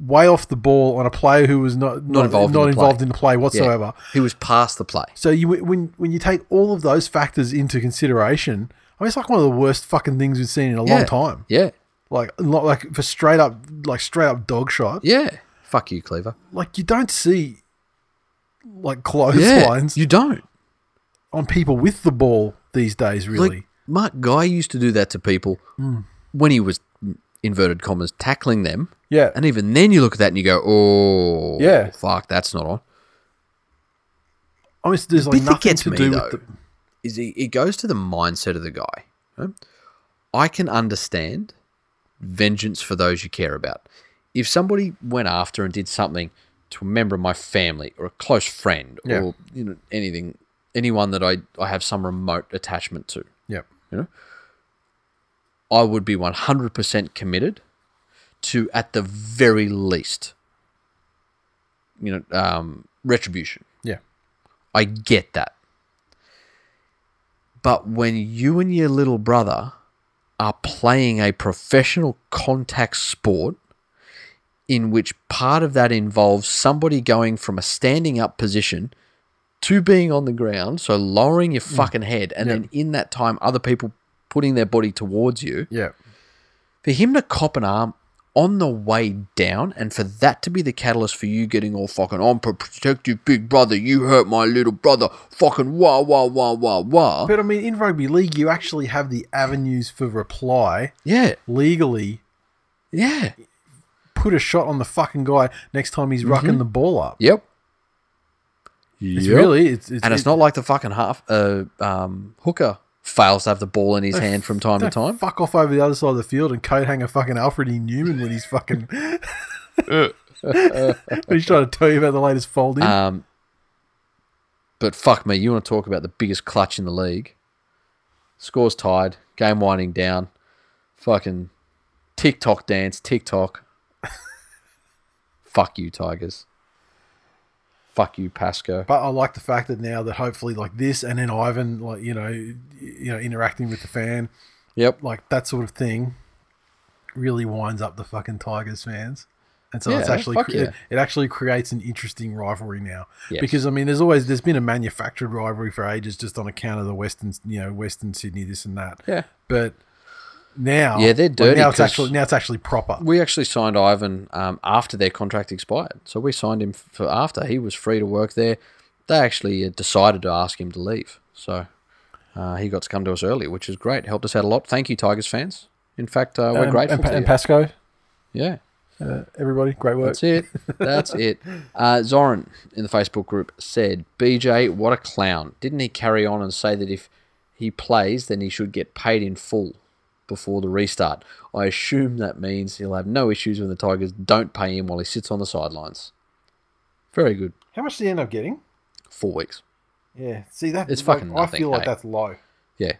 [SPEAKER 1] way off the ball on a player who was not not,
[SPEAKER 2] involved
[SPEAKER 1] not
[SPEAKER 2] in the play.
[SPEAKER 1] involved in the play
[SPEAKER 2] Yeah.
[SPEAKER 1] whatsoever.
[SPEAKER 2] He was past the play.
[SPEAKER 1] So you when when you take all of those factors into consideration, I mean, it's like one of the worst fucking things we've seen in a
[SPEAKER 2] Yeah.
[SPEAKER 1] long time.
[SPEAKER 2] Yeah.
[SPEAKER 1] Like not like for straight up like straight up dog shot.
[SPEAKER 2] Yeah. Fuck you, Cleaver.
[SPEAKER 1] Like you don't see like
[SPEAKER 2] Yeah.
[SPEAKER 1] clotheslines
[SPEAKER 2] You don't.
[SPEAKER 1] On people with the ball these days. Really,
[SPEAKER 2] Like Mark Geyer used to do that to people
[SPEAKER 1] Hmm.
[SPEAKER 2] when he was inverted commas tackling them,
[SPEAKER 1] yeah.
[SPEAKER 2] and even then you look at that and you go, "Oh,
[SPEAKER 1] Yeah.
[SPEAKER 2] fuck, that's not on."
[SPEAKER 1] I mean, there's like nothing to
[SPEAKER 2] me,
[SPEAKER 1] do
[SPEAKER 2] though,
[SPEAKER 1] with the.
[SPEAKER 2] Is he, it goes to the mindset of the guy. right? I can understand vengeance for those you care about. If somebody went after and did something to a member of my family or a close friend
[SPEAKER 1] Yeah.
[SPEAKER 2] or you know anything, anyone that I, I have some remote attachment to,
[SPEAKER 1] Yep.
[SPEAKER 2] you know, I would be 100% committed to, at the very least, you know, um, retribution.
[SPEAKER 1] Yeah.
[SPEAKER 2] I get that. But when you and your little brother are playing a professional contact sport in which part of that involves somebody going from a standing up position to being on the ground, so lowering your mm. fucking head, and
[SPEAKER 1] Yeah.
[SPEAKER 2] then in that time, other people putting their body towards you,
[SPEAKER 1] Yeah.
[SPEAKER 2] for him to cop an arm on the way down and for that to be the catalyst for you getting all fucking I'm protective big brother, you hurt my little brother, fucking wah wah wah wah wah.
[SPEAKER 1] But I mean, in rugby league, you actually have the avenues for reply
[SPEAKER 2] Yeah,
[SPEAKER 1] legally.
[SPEAKER 2] yeah,
[SPEAKER 1] Put a shot on the fucking guy next time he's rucking mm-hmm. the ball up.
[SPEAKER 2] yep.
[SPEAKER 1] It's really it's, it's
[SPEAKER 2] and it's
[SPEAKER 1] it-
[SPEAKER 2] not like the fucking half uh, um, hooker fails to have the ball in his hand from time to time.
[SPEAKER 1] Fuck off over the other side of the field and coat hanger fucking Alfred E. Neuman when he's fucking he's trying to tell you about the latest folding.
[SPEAKER 2] Um, but fuck me, you want to talk about the biggest clutch in the league? Scores tied, game winding down, fucking TikTok dance, TikTok. fuck you, Tigers. Fuck you, Pascoe.
[SPEAKER 1] But I like the fact that now that hopefully like this and then Ivan like you know you know interacting with the fan
[SPEAKER 2] Yep.
[SPEAKER 1] like that sort of thing really winds up the fucking Tigers fans. And so
[SPEAKER 2] Yeah,
[SPEAKER 1] it's actually cre-
[SPEAKER 2] yeah.
[SPEAKER 1] it, it actually creates an interesting rivalry now.
[SPEAKER 2] Yes.
[SPEAKER 1] Because I mean there's always there's been a manufactured rivalry for ages just on account of the Western you know Western Sydney this and that.
[SPEAKER 2] Yeah.
[SPEAKER 1] But now
[SPEAKER 2] Yeah, they're dirty
[SPEAKER 1] now it's actually now it's actually proper.
[SPEAKER 2] We actually signed Ivan um, after their contract expired. So we signed him for after. He was free to work there. They actually uh, decided to ask him to leave. So uh, he got to come to us early, which is great. Helped us out a lot. Thank you, Tigers fans. In fact, uh, we're
[SPEAKER 1] and,
[SPEAKER 2] grateful
[SPEAKER 1] and, and
[SPEAKER 2] you.
[SPEAKER 1] Pascoe,
[SPEAKER 2] yeah.
[SPEAKER 1] uh, everybody, great work.
[SPEAKER 2] That's it. That's it. Uh, Zoran in the Facebook group said, BJ, what a clown. Didn't he carry on and say that if he plays, then he should get paid in full before the restart? I assume that means he'll have no issues when the Tigers don't pay him while he sits on the sidelines. Very good.
[SPEAKER 1] How much did he end up getting?
[SPEAKER 2] Four weeks.
[SPEAKER 1] Yeah, see that
[SPEAKER 2] It's
[SPEAKER 1] like,
[SPEAKER 2] fucking
[SPEAKER 1] I
[SPEAKER 2] nothing,
[SPEAKER 1] feel like
[SPEAKER 2] hey?
[SPEAKER 1] that's low.
[SPEAKER 2] Yeah.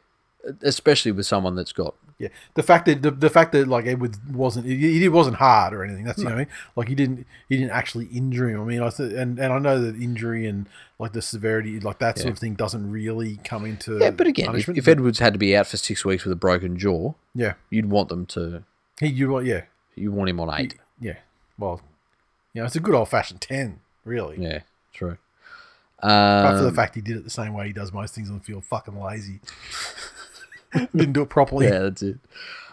[SPEAKER 2] Especially with someone that's got.
[SPEAKER 1] Yeah, the fact that the, the fact that like Edwards wasn't he, he wasn't hard or anything. That's you know what I mean? like he didn't he didn't actually injure him. I mean, I th- and and I know that injury and like the severity like that sort of thing doesn't really come into
[SPEAKER 2] Yeah, but again, if, if Edwards had to be out for six weeks with a broken jaw,
[SPEAKER 1] yeah
[SPEAKER 2] you'd want them to.
[SPEAKER 1] he you what yeah
[SPEAKER 2] You want him on eight.
[SPEAKER 1] yeah well you know it's a good old fashioned ten really.
[SPEAKER 2] Yeah, true.
[SPEAKER 1] Apart from the
[SPEAKER 2] Um,
[SPEAKER 1] fact he did it the same way he does most things on the field, fucking lazy. Didn't do it properly.
[SPEAKER 2] yeah, that's it.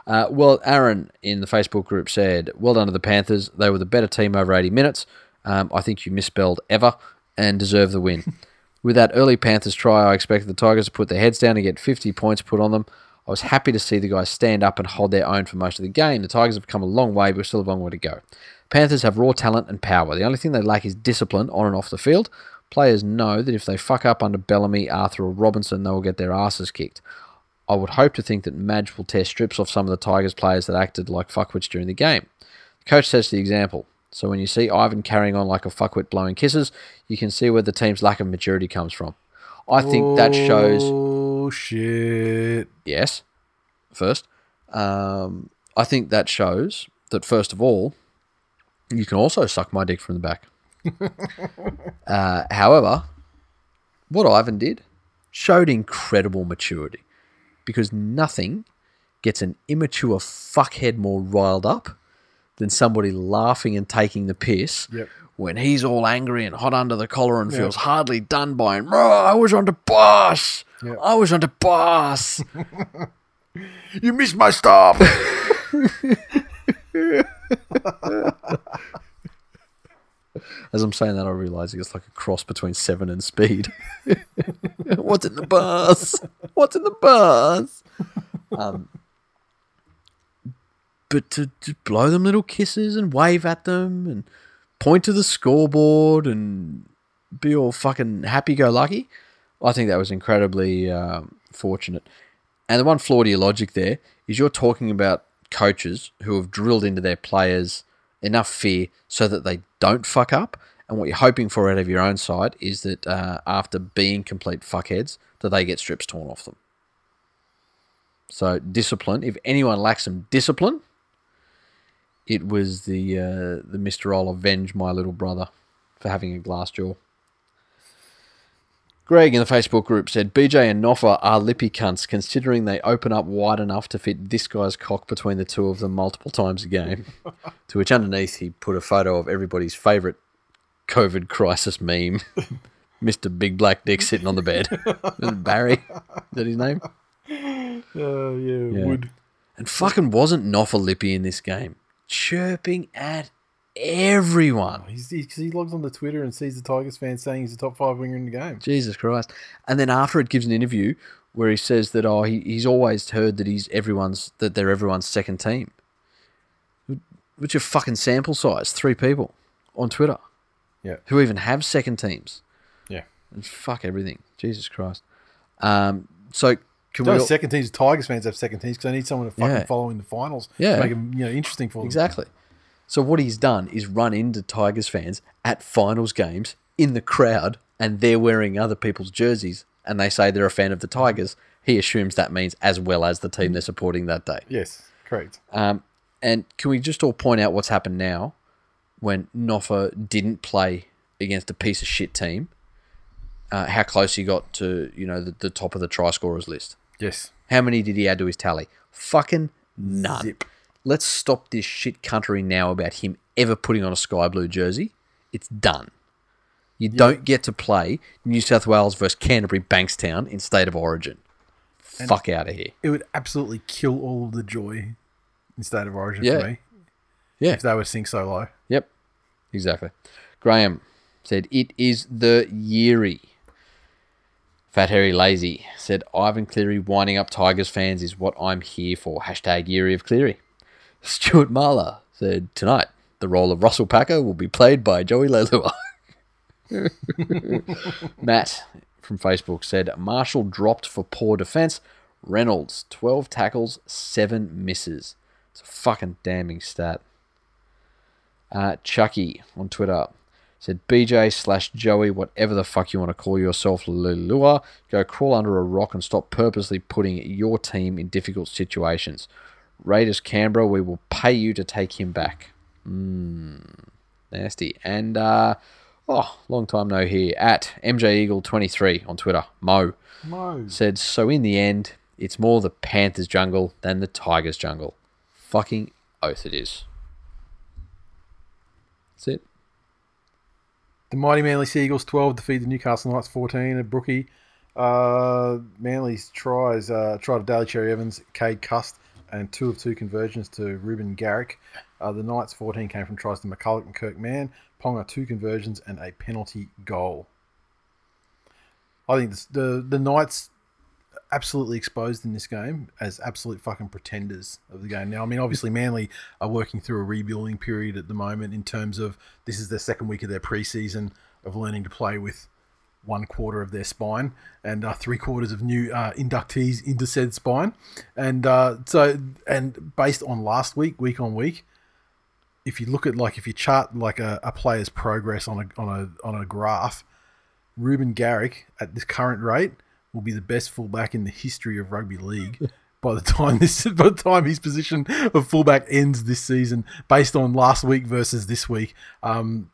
[SPEAKER 2] Uh, well, Aaron in the Facebook group said, "Well done to the Panthers. They were the better team over 80 minutes. Um, I think you misspelled ever and deserve the win. With that early Panthers try, I expected the Tigers to put their heads down and get 50 points put on them. I was happy to see the guys stand up and hold their own for most of the game. The Tigers have come a long way, but we're still a long way to go. Panthers have raw talent and power. The only thing they lack is discipline on and off the field. Players know that if they fuck up under Bellamy, Arthur, or Robinson, they will get their asses kicked. I would hope to think that Madge will tear strips off some of the Tigers players that acted like fuckwits during the game. The coach sets the example. So when you see Ivan carrying on like a fuckwit blowing kisses, you can see where the team's lack of maturity comes from. I think that shows
[SPEAKER 1] Oh shit!
[SPEAKER 2] yes, first. Um, I think that shows that first of all, you can also suck my dick from the back. uh, however, what Ivan did showed incredible maturity because nothing gets an immature fuckhead more riled up than somebody laughing and taking the piss
[SPEAKER 1] Yep.
[SPEAKER 2] when he's all angry and hot under the collar and feels hardly done by him. "Oh, I was on the boss.
[SPEAKER 1] Yep.
[SPEAKER 2] I was on the boss.
[SPEAKER 1] You missed my stop.
[SPEAKER 2] As I'm saying that, I'm realizing it's like a cross between Seven and Speed. What's in the bus? What's in the bus? Um, but to, to blow them little kisses and wave at them and point to the scoreboard and be all fucking happy-go-lucky, I think that was incredibly um, fortunate. And the one flaw to your logic there is you're talking about coaches who have drilled into their players enough fear so that they don't fuck up. And what you're hoping for out of your own side is that uh, after being complete fuckheads, that they get strips torn off them. So discipline. If anyone lacks some discipline, it was the uh, the Mister I'll avenge my little brother for having a glass jaw. Greg in the Facebook group said BJ and Noffa are lippy cunts considering they open up wide enough to fit this guy's cock between the two of them multiple times a game. to which underneath he put a photo of everybody's favourite COVID crisis meme. Mr. Big Black Dick sitting on the bed. Barry? Is that his name?
[SPEAKER 1] Oh yeah,
[SPEAKER 2] Yeah.
[SPEAKER 1] wood.
[SPEAKER 2] And fucking wasn't Noffa lippy in this game. Chirping at everyone.
[SPEAKER 1] He's, he, 'cause he logs on the Twitter and sees the Tigers fans saying he's the top five winger in the game.
[SPEAKER 2] Jesus Christ. And then after it gives an interview where he says that oh he, he's always heard that he's everyone's that they're everyone's second team. What's your fucking sample size? Three people on Twitter.
[SPEAKER 1] Yeah.
[SPEAKER 2] Who even have second teams.
[SPEAKER 1] Yeah.
[SPEAKER 2] And fuck everything. Jesus Christ. Um so can we all-
[SPEAKER 1] second teams, Tigers fans have second teams because they need someone to fucking
[SPEAKER 2] Yeah.
[SPEAKER 1] follow in the finals.
[SPEAKER 2] Yeah.
[SPEAKER 1] to make them you know interesting for them.
[SPEAKER 2] Exactly. So what he's done is run into Tigers fans at finals games in the crowd, and they're wearing other people's jerseys, and they say they're a fan of the Tigers. He assumes that means as well as the team they're supporting that day.
[SPEAKER 1] Yes, correct.
[SPEAKER 2] Um, and can we just all point out what's happened now when Noffa didn't play against a piece of shit team? Uh, how close he got to you know the, the top of the try scorers list?
[SPEAKER 1] Yes.
[SPEAKER 2] How many did he add to his tally? Fucking none.
[SPEAKER 1] Zip.
[SPEAKER 2] Let's stop this shit country now about him ever putting on a sky blue jersey. It's done. You don't get to play New South Wales versus Canterbury Bankstown in state of origin. Fuck out of here.
[SPEAKER 1] It would absolutely kill all of the joy in state of origin
[SPEAKER 2] Yeah.
[SPEAKER 1] for me
[SPEAKER 2] Yeah.
[SPEAKER 1] if they were sink so low.
[SPEAKER 2] Yep. Exactly. Graham said, It is the Yeary. Fat Harry Lazy said, Ivan Cleary winding up Tigers fans is what I'm here for. Hashtag Yeary of Cleary. Stuart Marler said, Tonight, the role of Russell Packer will be played by Joey Leilua. Matt from Facebook said, Marshall dropped for poor defense. Reynolds, 12 tackles, 7 misses. It's a fucking damning stat. Uh, Chucky on Twitter said BJ slash Joey, whatever the fuck you want to call yourself, Lulua, go crawl under a rock and stop purposely putting your team in difficult situations. Raiders Canberra, we will pay you to take him back. Mmm, nasty. And uh, oh, long time no here at MJ Eagle 23 on Twitter. Mo
[SPEAKER 1] No.
[SPEAKER 2] said, so in the end, it's more the Panthers jungle than the Tigers jungle. Fucking oath it is. That's it.
[SPEAKER 1] The mighty Manly Seagulls 12 defeat the Newcastle Knights 14 at Brookie. Uh, Manly's tries uh, tried to Daly Cherry Evans, Cade Cust, and two of two conversions to Reuben Garrick. Uh, the Knights 14 came from tries to McCulloch and Kurt Mann. Ponga two conversions and a penalty goal. I think this, the the Knights absolutely exposed in this game as absolute fucking pretenders of the game. Now, I mean, obviously, Manly are working through a rebuilding period at the moment in terms of this is their second week of their preseason of learning to play with one quarter of their spine and uh, three quarters of new uh, inductees into said spine. And uh, so, and based on last week, week on week, if you look at like if you chart like a, a player's progress on a on a on a graph, Reuben Garrick at this current rate will be the best fullback in the history of rugby league. By the time this, by the time his position of fullback ends this season, based on last week versus this week, um,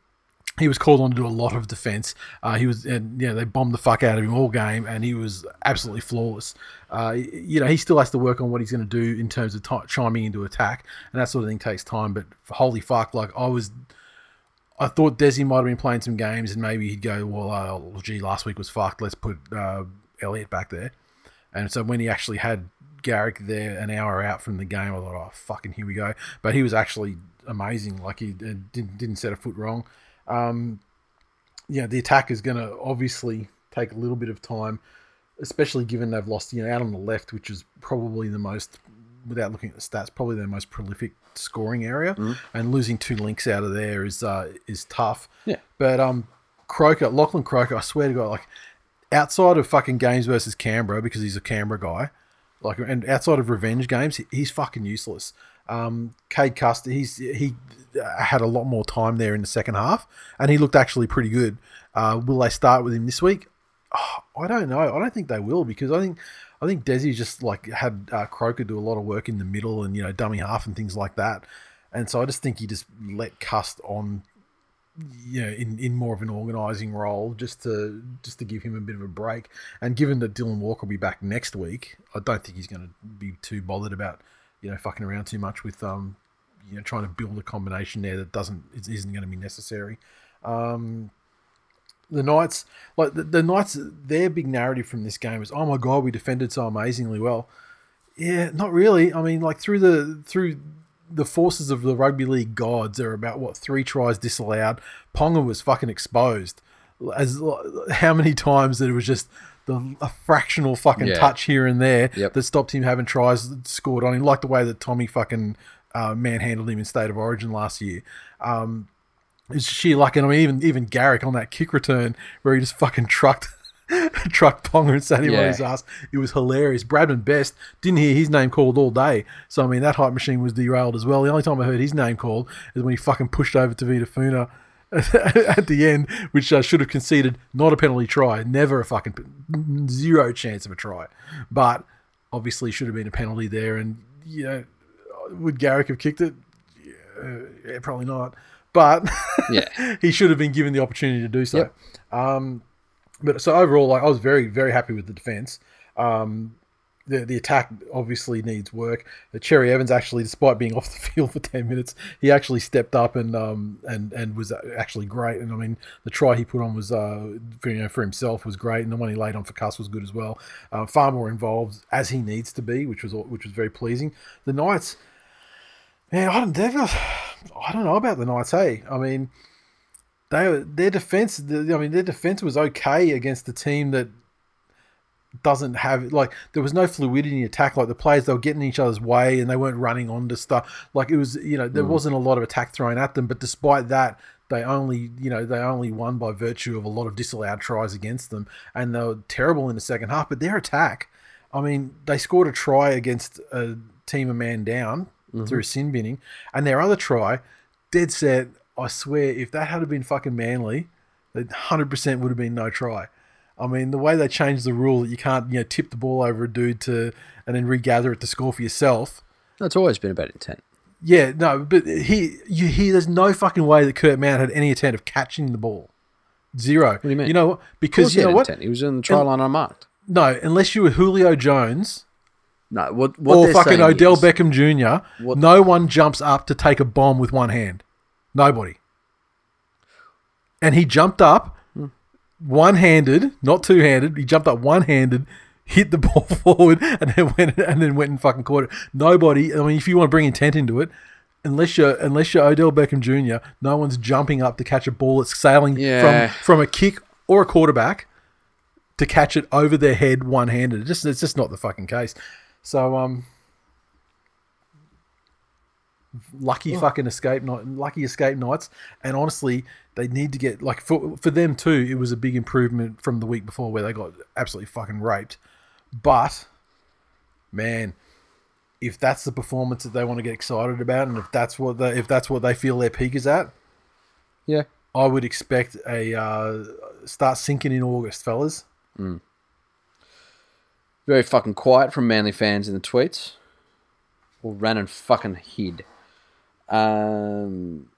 [SPEAKER 1] he was called on to do a lot of defense. Uh, he was, and you know, they bombed the fuck out of him all game, and he was absolutely flawless. Uh, you know, he still has to work on what he's going to do in terms of t- chiming into attack, and that sort of thing takes time. But holy fuck, like I was, I thought Desi might have been playing some games, and maybe he'd go, well, uh, gee, last week was fucked. Let's put uh, Elliot back there. And so when he actually had Garrick there an hour out from the game, I thought, oh fucking here we go. But he was actually amazing. Like he uh, didn't didn't set a foot wrong. Um, yeah, the attack is going to obviously take a little bit of time, especially given they've lost you know out on the left, which is probably the most, without looking at the stats, probably their most prolific scoring area, and losing two links out of there is uh, is tough.
[SPEAKER 2] Yeah.
[SPEAKER 1] But um, Croker, Lachlan Croker, I swear to God, like outside of fucking games versus Canberra because he's a Canberra guy, like and outside of revenge games, he- he's fucking useless. Um, Cade Custer, he's he had a lot more time there in the second half, and he looked actually pretty good. Uh, will they start with him this week? Oh, I don't know. I don't think they will because I think I think Desi just like had uh, Croker do a lot of work in the middle and you know dummy half and things like that, and so I just think he just let Cust on you know, in, in more of an organising role, just to just to give him a bit of a break. And given that Dylan Walker will be back next week, I don't think he's going to be too bothered about you know fucking around too much with um you know trying to build a combination there that doesn't it isn't going to be necessary. Um, the Knights, like the, the Knights, their big narrative from this game is, oh my god, we defended so amazingly well. Yeah, not really. I mean, like through the through the forces of the rugby league gods, there are about what three tries disallowed. Ponga was fucking exposed. As how many times that it was just the a fractional fucking
[SPEAKER 2] Yeah.
[SPEAKER 1] touch here and there
[SPEAKER 2] Yep.
[SPEAKER 1] that stopped him having tries scored on him, like the way that Tommy fucking uh, manhandled him in State of Origin last year. Um, it's sheer luck, and I mean even even Garrick on that kick return where he just fucking trucked trucked Ponga and sat him on
[SPEAKER 2] Yeah.
[SPEAKER 1] his ass. It was hilarious. Bradman Best didn't hear his name called all day, so I mean that hype machine was derailed as well. The only time I heard his name called is when he fucking pushed over to Vita Funa at the end, which uh, should have conceded not a penalty try, never a fucking zero chance of a try, but obviously should have been a penalty there. And you know, would Garrick have kicked it? Yeah, yeah, probably not. But
[SPEAKER 2] Yeah.
[SPEAKER 1] he should have been given the opportunity to do so.
[SPEAKER 2] Yep.
[SPEAKER 1] Um, but so overall, like I was very, very happy with the defense. Um, the the attack obviously needs work. The Cherry Evans actually, despite being off the field for ten minutes, he actually stepped up and um and and was actually great. And I mean, the try he put on was uh for, you know for himself was great, and the one he laid on for Cuss was good as well. Uh, far more involved as he needs to be, which was which was very pleasing. The Knights, man, I don't, I don't know about the Knights. Hey, I mean they their defense. I mean, their defense was okay against the team that doesn't have like there was no fluidity in attack. Like the players, they were getting in each other's way and they weren't running onto stuff. Like it was, you know, there mm. wasn't a lot of attack thrown at them. But despite that, they only, you know, they only won by virtue of a lot of disallowed tries against them, and they were terrible in the second half. But their attack, I mean, they scored a try against a team a man down through mm-hmm. sin binning, and their other try, dead set. I swear, if that had been fucking Manly, it hundred percent would have been no try. I mean, the way they changed the rule that you can't, you know, tip the ball over a dude to and then regather it to score for yourself.
[SPEAKER 2] That's always been about intent.
[SPEAKER 1] Yeah, no, but he, you, he, there's no fucking way that Kurt Mount had any intent of catching the ball. Zero. What
[SPEAKER 2] do you mean?
[SPEAKER 1] You know what? Because you
[SPEAKER 2] he
[SPEAKER 1] know what?
[SPEAKER 2] intent. He was in the try
[SPEAKER 1] And-
[SPEAKER 2] line unmarked.
[SPEAKER 1] No, unless you were Julio Jones
[SPEAKER 2] No, what, what
[SPEAKER 1] or fucking Odell
[SPEAKER 2] is-
[SPEAKER 1] Beckham Jr.,
[SPEAKER 2] What-
[SPEAKER 1] no one jumps up to take a bomb with one hand. Nobody. And he jumped up one handed, not two handed. He jumped up one handed, hit the ball forward, and then went and then went and fucking caught it. Nobody. I mean, if you want to bring intent into it, unless you're unless you're Odell Beckham Jr., no one's jumping up to catch a ball that's sailing
[SPEAKER 2] Yeah.
[SPEAKER 1] from from a kick or a quarterback to catch it over their head one handed. It just it's just not the fucking case. So um. Lucky fucking escape night, lucky escape Knights, and honestly, they need to get like for for them too. It was a big improvement from the week before where they got absolutely fucking raped. But man, if that's the performance that they want to get excited about, and if that's what they if that's what they feel their peak is at,
[SPEAKER 2] Yeah.
[SPEAKER 1] I would expect a uh, start sinking in August, fellas.
[SPEAKER 2] Very fucking quiet from Manly fans in the tweets. Or ran and fucking hid. Um,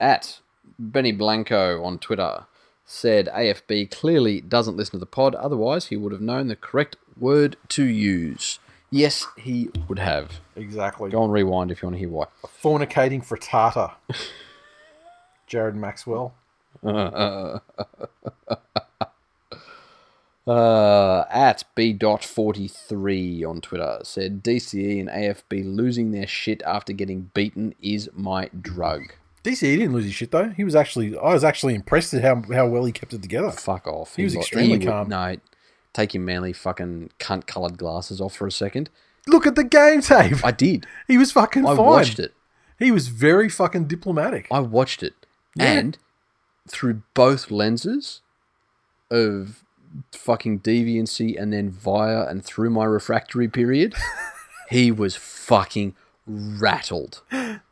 [SPEAKER 2] at Benny Blanco on Twitter said AFB clearly doesn't listen to the pod, otherwise he would have known the correct word to use. Yes, he would have.
[SPEAKER 1] Exactly.
[SPEAKER 2] Go and rewind if you want to hear why.
[SPEAKER 1] Fornicating frittata. Jared Maxwell.
[SPEAKER 2] Uh, at b.43 on Twitter said DCE and AFB losing their shit after getting beaten is my drug.
[SPEAKER 1] DCE didn't lose his shit though. He was actually I was actually impressed at how how well he kept it together.
[SPEAKER 2] Fuck off.
[SPEAKER 1] He was
[SPEAKER 2] lo-
[SPEAKER 1] extremely
[SPEAKER 2] would-
[SPEAKER 1] calm.
[SPEAKER 2] No, take your manly fucking cunt coloured glasses off for a second.
[SPEAKER 1] Look at the game tape.
[SPEAKER 2] I did.
[SPEAKER 1] he was fucking
[SPEAKER 2] I
[SPEAKER 1] fine.
[SPEAKER 2] watched it.
[SPEAKER 1] He was very fucking diplomatic.
[SPEAKER 2] I watched it.
[SPEAKER 1] Yeah.
[SPEAKER 2] And through both lenses of fucking deviancy and then via and through my refractory period, he was fucking rattled.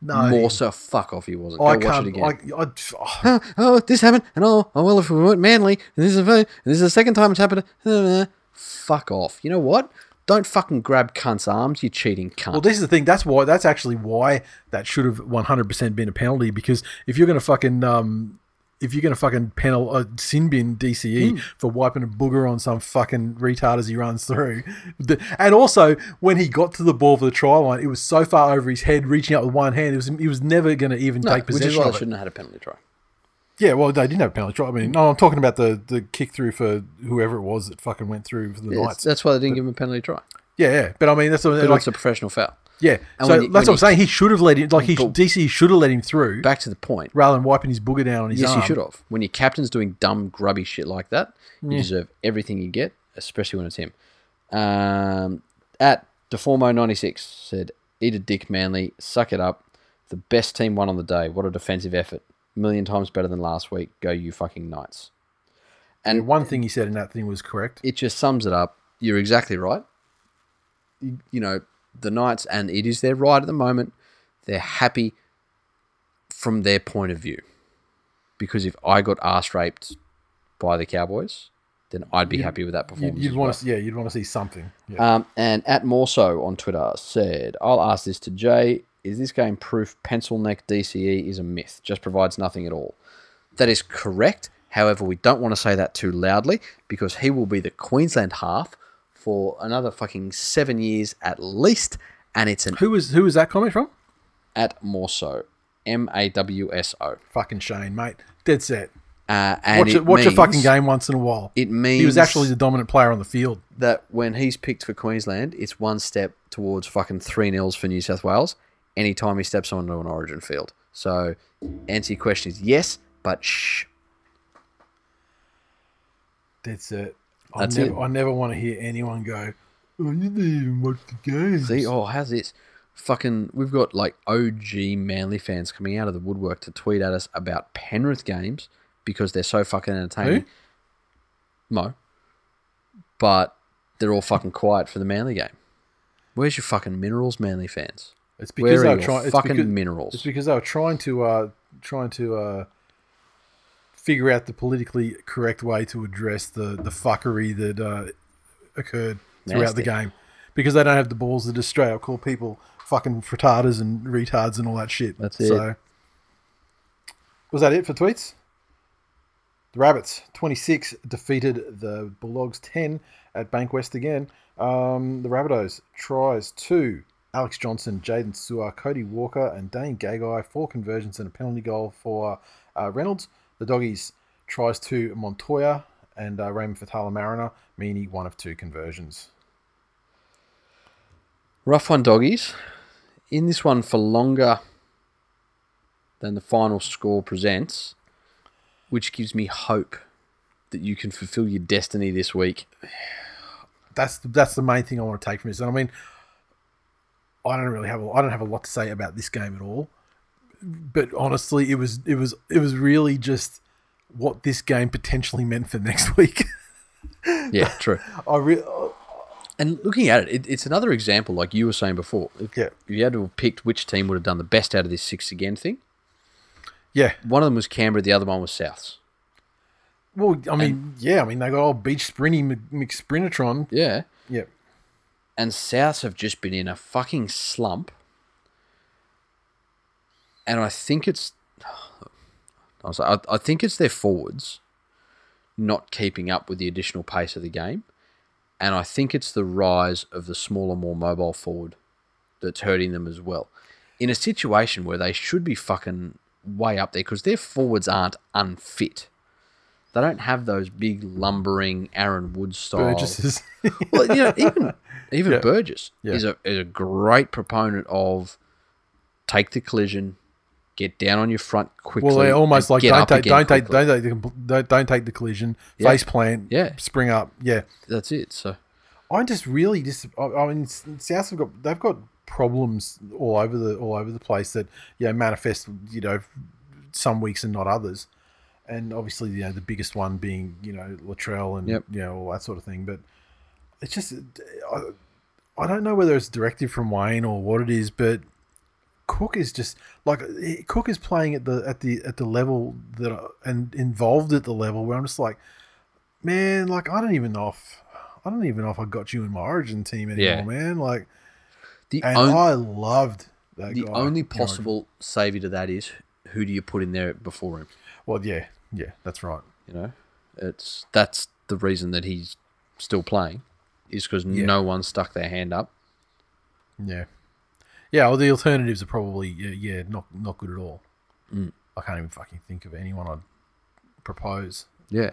[SPEAKER 1] No,
[SPEAKER 2] More so, fuck off, he wasn't. Go
[SPEAKER 1] I
[SPEAKER 2] watch
[SPEAKER 1] can't.
[SPEAKER 2] it again.
[SPEAKER 1] I, I, oh,
[SPEAKER 2] oh, this happened, and oh, oh well, if we weren't manly, and this is a, and this is the second time it's happened. uh, fuck off. You know what? Don't fucking grab cunt's arms, you cheating cunt.
[SPEAKER 1] well, this is the thing. That's why. That's actually why that should have one hundred percent been a penalty. Because if you're gonna fucking um, if you're gonna fucking penal uh, sin bin DCE
[SPEAKER 2] Hmm.
[SPEAKER 1] for wiping a booger on some fucking retard as he runs through, and also when he got to the ball for the try line, it was so far over his head, reaching out with one hand. It was he was never gonna even
[SPEAKER 2] no,
[SPEAKER 1] take
[SPEAKER 2] which is
[SPEAKER 1] possession
[SPEAKER 2] why they shouldn't have had a penalty try.
[SPEAKER 1] Yeah, well, they didn't have a penalty try. I mean, no, I'm talking about the the kick through for whoever it was that fucking went through for the
[SPEAKER 2] It's-
[SPEAKER 1] Knights.
[SPEAKER 2] that's why they didn't give him a penalty try.
[SPEAKER 1] Yeah, yeah, but I mean that's
[SPEAKER 2] But
[SPEAKER 1] like,
[SPEAKER 2] it's a professional foul.
[SPEAKER 1] Yeah.
[SPEAKER 2] and
[SPEAKER 1] so
[SPEAKER 2] you-
[SPEAKER 1] that's what I'm saying. He should have let him like he
[SPEAKER 2] But-
[SPEAKER 1] DC should have let him through
[SPEAKER 2] Back to the point.
[SPEAKER 1] rather than wiping his booger down on his
[SPEAKER 2] Yes,
[SPEAKER 1] arm.
[SPEAKER 2] you should have. When your captain's doing dumb, grubby shit like that, you deserve everything you get, especially when it's him. Um, at Deformo96 said, Eat a dick, Manly. Suck it up. The best team won on the day. What a defensive effort. A million times better than last week. Go, you fucking Knights.
[SPEAKER 1] And one thing he said in that thing was correct.
[SPEAKER 2] It just sums it up. You're exactly right. You, you know, the Knights, and it is their right at the moment, they're happy from their point of view. Because if I got ass raped by the Cowboys, then I'd be happy with that
[SPEAKER 1] You'd,
[SPEAKER 2] performance.
[SPEAKER 1] you'd want
[SPEAKER 2] well.
[SPEAKER 1] to, yeah, you'd want to see something. Yeah.
[SPEAKER 2] Um, and at Morso on Twitter said, I'll ask this to Jay. Is this game proof pencil neck DCE is a myth? Just provides nothing at all. That is correct. However, we don't want to say that too loudly because he will be the Queensland half for another fucking seven years at least. And it's an
[SPEAKER 1] who was who was that comment from?
[SPEAKER 2] at Morso. M A W S O.
[SPEAKER 1] Fucking Shane, mate. Dead set.
[SPEAKER 2] Uh, and
[SPEAKER 1] Watch,
[SPEAKER 2] it
[SPEAKER 1] a, watch a fucking game once in a while.
[SPEAKER 2] It means
[SPEAKER 1] he was actually the dominant player on the field.
[SPEAKER 2] that when he's picked for Queensland, it's one step towards fucking three nils for New South Wales anytime he steps onto an origin field. So, answer your question is yes, but shh.
[SPEAKER 1] Dead set. I
[SPEAKER 2] That's
[SPEAKER 1] never,
[SPEAKER 2] it.
[SPEAKER 1] I never want to hear anyone go. Oh, you didn't even watch the game.
[SPEAKER 2] See, oh, how's this? Fucking, we've got like OG Manly fans coming out of the woodwork to tweet at us about Penrith games because they're so fucking entertaining. Who? Mo. But they're all fucking quiet for the Manly game. Where's your fucking minerals, Manly fans?
[SPEAKER 1] It's
[SPEAKER 2] Where
[SPEAKER 1] because
[SPEAKER 2] are
[SPEAKER 1] they were trying.
[SPEAKER 2] Fucking
[SPEAKER 1] because,
[SPEAKER 2] minerals?
[SPEAKER 1] It's because they were trying to uh, trying to uh, figure out the politically correct way to address the the fuckery that uh, occurred throughout the game. Because they don't have the balls to just straight up call people fucking frittatas and retards and all that shit.
[SPEAKER 2] That's it.
[SPEAKER 1] So, was that it for tweets? The Rabbits 26 defeated the Bulldogs 10 at Bankwest again. Um, the Rabbitohs tries two. Alex Johnson, Jaydn Su'A, Cody Walker, and Dane Gagai. Four conversions and a penalty goal for uh, Reynolds. The Doggies tries to Montoya and uh, Raymond Fatala Mariner, Meaney, one of two conversions.
[SPEAKER 2] Rough one, doggies. In this one for longer than the final score presents, which gives me hope that you can fulfill your destiny this week.
[SPEAKER 1] That's that's the main thing I want to take from this. And I mean, I don't really have a, I don't have a lot to say about this game at all. But honestly, it was it was it was really just what this game potentially meant for next week.
[SPEAKER 2] Yeah, true.
[SPEAKER 1] I really uh,
[SPEAKER 2] And looking at it, it, it's another example, like you were saying before. If,
[SPEAKER 1] Yeah.
[SPEAKER 2] if you had to have picked which team would have done the best out of this six again thing,
[SPEAKER 1] yeah.
[SPEAKER 2] one of them was Canberra, the other one was Souths.
[SPEAKER 1] Well, I mean, yeah. I mean, they got old Beach Sprinty Mc- McSprintatron.
[SPEAKER 2] Yeah.
[SPEAKER 1] Yeah.
[SPEAKER 2] and Souths have just been in a fucking slump. And I think it's, I, was, I, I think it's their forwards not keeping up with the additional pace of the game, and I think it's the rise of the smaller, more mobile forward that's hurting them as well. In a situation where they should be fucking way up there because their forwards aren't unfit. They don't have those big lumbering Aaron Wood style.
[SPEAKER 1] Burgess.
[SPEAKER 2] Well, you know, even even
[SPEAKER 1] Yeah.
[SPEAKER 2] Burgess
[SPEAKER 1] Yeah.
[SPEAKER 2] is a is a great proponent of take the collision, get down on your front quickly.
[SPEAKER 1] well, they're almost like don't take, don't take, don't take, the, don't, don't take the collision.
[SPEAKER 2] Yeah.
[SPEAKER 1] Face plant.
[SPEAKER 2] Yeah.
[SPEAKER 1] Spring up. Yeah.
[SPEAKER 2] That's it. So
[SPEAKER 1] I just really just. I I mean, South have got they've got problems all over the all over the place that you know manifest you know some weeks and not others, and obviously you know the biggest one being you know Latrell and
[SPEAKER 2] Yep.
[SPEAKER 1] you know all that sort of thing. But it's just I, I don't know whether it's directive from Wayne or what it is, but Cook is just like eh, Cook is playing at the at the at the level that I- and involved at the level where I'm just like, man, like I don't even know if I don't even know if I got you in my Origin team anymore,
[SPEAKER 2] Yeah.
[SPEAKER 1] man. Like,
[SPEAKER 2] the
[SPEAKER 1] and
[SPEAKER 2] on-
[SPEAKER 1] I loved that
[SPEAKER 2] the
[SPEAKER 1] guy.
[SPEAKER 2] only possible savior to that is who do you put in there before him?
[SPEAKER 1] Well, yeah, yeah, that's right.
[SPEAKER 2] You know, it's that's the reason that he's still playing is because
[SPEAKER 1] Yeah.
[SPEAKER 2] no one stuck their hand up.
[SPEAKER 1] Yeah, yeah. Well, the alternatives are probably yeah, yeah not not good at all.
[SPEAKER 2] Mm.
[SPEAKER 1] I can't even fucking think of anyone I'd propose.
[SPEAKER 2] Yeah.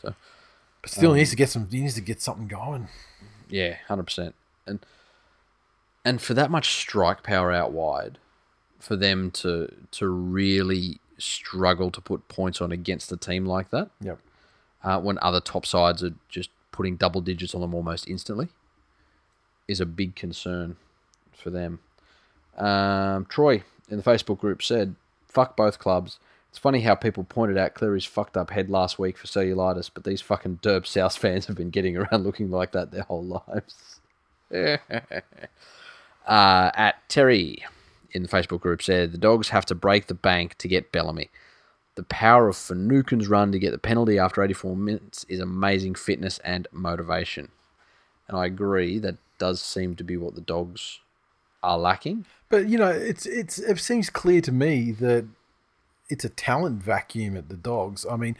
[SPEAKER 2] So
[SPEAKER 1] But still,
[SPEAKER 2] Um,
[SPEAKER 1] he needs to get some. He needs to get something going.
[SPEAKER 2] Yeah, hundred percent. And and for that much strike power out wide, for them to to really struggle to put points on against a team like that,
[SPEAKER 1] Yep.
[SPEAKER 2] uh, when other top sides are just putting double digits on them almost instantly, is a big concern for them. Um, Troy in the Facebook group said, "Fuck both clubs." It's funny how people pointed out Cleary's fucked up head last week for cellulitis, but these fucking derb South fans have been getting around looking like that their whole lives. uh, at Terry in the Facebook group said, The Dogs have to break the bank to get Bellamy. The power of Finucane's run to get the penalty after 84 minutes is amazing fitness and motivation. And I agree, that does seem to be what the Dogs are lacking.
[SPEAKER 1] But you know, it's it's it seems clear to me that it's a talent vacuum at the dogs. I mean,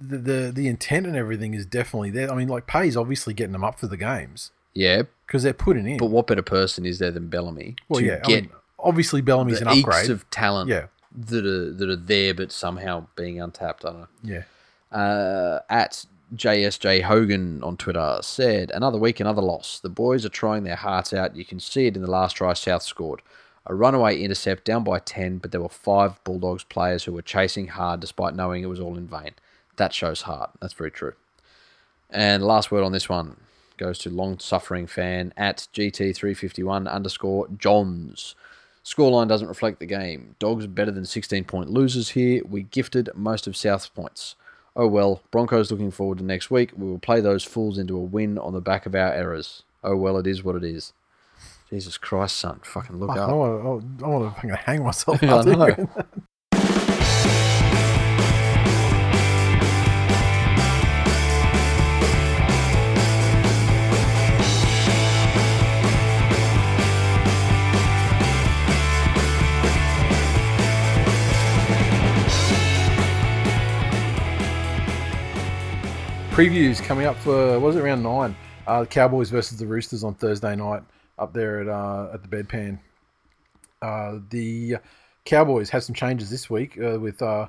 [SPEAKER 1] the the, the intent and everything is definitely there. I mean, like Pay's obviously getting them up for the games
[SPEAKER 2] Yeah,
[SPEAKER 1] because they're putting in.
[SPEAKER 2] but what better person is there than Bellamy
[SPEAKER 1] well,
[SPEAKER 2] to
[SPEAKER 1] yeah, I
[SPEAKER 2] get
[SPEAKER 1] mean, obviously Bellamy's an upgrade.
[SPEAKER 2] of talent
[SPEAKER 1] Yeah.
[SPEAKER 2] that are that are there but somehow being untapped? I don't know.
[SPEAKER 1] yeah,
[SPEAKER 2] uh, at JSJ Hogan on Twitter said, Another week, another loss. The boys are trying their hearts out. You can see it in the last try South scored. A runaway intercept down by 10, but there were five Bulldogs players who were chasing hard despite knowing it was all in vain. That shows heart. That's very true. And last word on this one goes to long suffering fan at GT351 underscore Johns. Scoreline doesn't reflect the game. Dogs better than 16 point losers here. We gifted most of South's points. Oh well, Broncos looking forward to next week. We will play those fools into a win on the back of our errors. Oh well, it is what it is. Jesus Christ, son. Fucking look
[SPEAKER 1] I
[SPEAKER 2] up.
[SPEAKER 1] want to I want to fucking hang myself.
[SPEAKER 2] I know.
[SPEAKER 1] Previews coming up for what was it round nine? Uh, the Cowboys versus the Roosters on Thursday night up there at uh, at the bedpan. Uh, the Cowboys had some changes this week uh, with uh,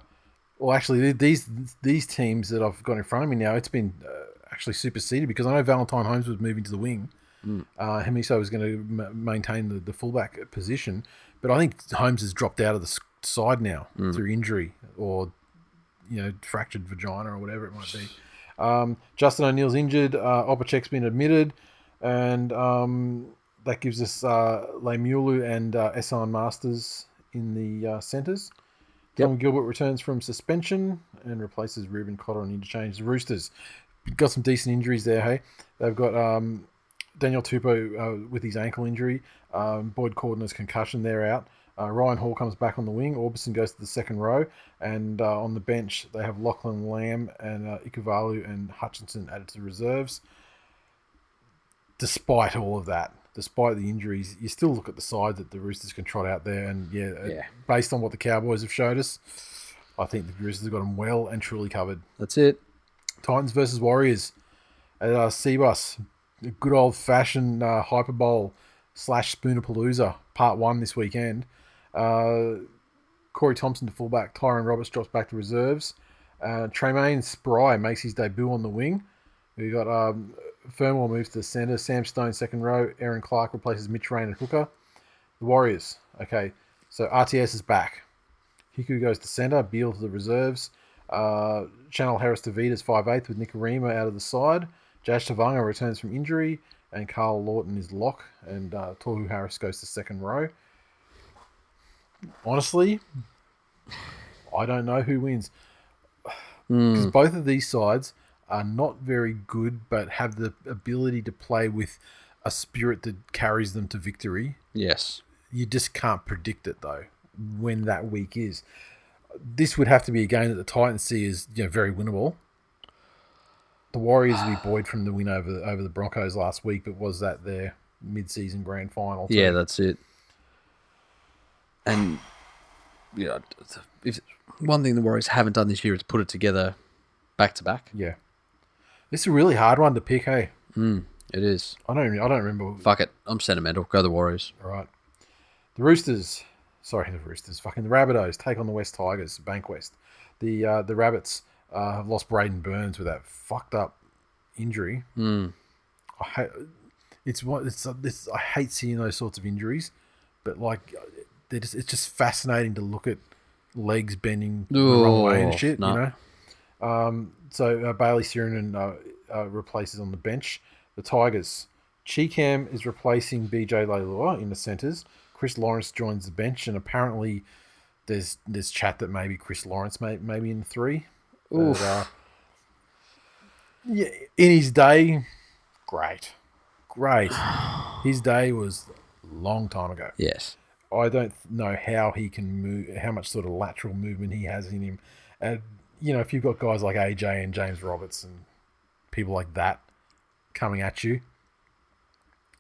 [SPEAKER 1] Well, actually, these these teams that I've got in front of me now, it's been uh, actually superseded because I know Valentine Holmes was moving to the wing. Uh, Hamiso was going to m- maintain the, the fullback position, but I think Holmes has dropped out of the side now through injury or you know fractured vagina or whatever it might be. Um, Justin O'Neill's injured. Uh, Opacic's been admitted, and um, that gives us uh, Lemuelu and uh, Esan Marsters in the uh, centres. Tom Gilbert returns from suspension and replaces Reuben Cotter on interchange. The Roosters got some decent injuries there. Hey, they've got um, Daniel Tupou uh, with his ankle injury. Um, Boyd Cordner's concussion. They're out. Uh, Ryan Hall comes back on the wing. Orbison goes to the second row, and uh, on the bench they have Lachlan Lam and uh, Ikuvalu and Hutchison added to the reserves. Despite all of that, despite the injuries, you still look at the side that the Roosters can trot out there, and yeah, uh,
[SPEAKER 2] Yeah.
[SPEAKER 1] based on what the Cowboys have showed us, I think the Roosters have got them well and truly covered.
[SPEAKER 2] That's it.
[SPEAKER 1] Titans versus Warriors at uh, Cbus. A good old fashioned uh, Hyper Bowl slash Spoonerpalooza part one this weekend. Uh, Corey Thompson to fullback. Tyrone Roberts drops back to reserves. Uh, Treymain Spry makes his debut on the wing. We got um, moves to the centre. Sam Stone second row. Erin Clark replaces Mitch Rein at hooker. The Warriors. Okay, so RTS is back. Hiku goes to centre. Beal to the reserves. Uh, Chanel Harris-Tavita's 5'8 with Nikorima out of the side. Jazz Tevaga returns from injury. And Karl Lawton is lock. And uh, Tohu Harris goes to second row. Honestly, I don't know who wins. Hmm. Because both of these sides are not very good, but have the ability to play with a spirit that carries them to victory
[SPEAKER 2] Yes.
[SPEAKER 1] you just can't predict it though when that week is. This would have to be a game that the Titans see as you know very winnable. The Warriors would be buoyed from the win over over the Broncos last week, but was that their mid-season grand final? too?
[SPEAKER 2] Yeah, that's it. And yeah, if one thing the Warriors haven't done this year is put it together back to back.
[SPEAKER 1] yeah. This is a really hard one to pick. Hey,
[SPEAKER 2] It is.
[SPEAKER 1] I don't even, I don't remember.
[SPEAKER 2] Fuck it. I'm sentimental. Go the Warriors.
[SPEAKER 1] All right, the Roosters. Sorry, the Roosters. Fucking the Rabbitohs take on the West Tigers. Bankwest. The uh, the Rabbits uh, have lost Braidon Burns with that fucked up injury. I hate, it's what it's, it's I hate seeing those sorts of injuries, but like just, it's just fascinating to look at legs bending the wrong way and shit.
[SPEAKER 2] no.
[SPEAKER 1] You know. Um, so uh, Bayley Sironen uh, uh, replaces on the bench. The Tigers. Cheekham is replacing BJ Leilua in the centres. Chris Lawrence joins the bench, and apparently there's there's chat that maybe Chris Lawrence may maybe in the three. But, uh, yeah, in his day, great, great. His day was a long time ago.
[SPEAKER 2] Yes.
[SPEAKER 1] I don't know how he can move, how much sort of lateral movement he has in him. And you know, if you've got guys like AJ and James Roberts and people like that coming at you,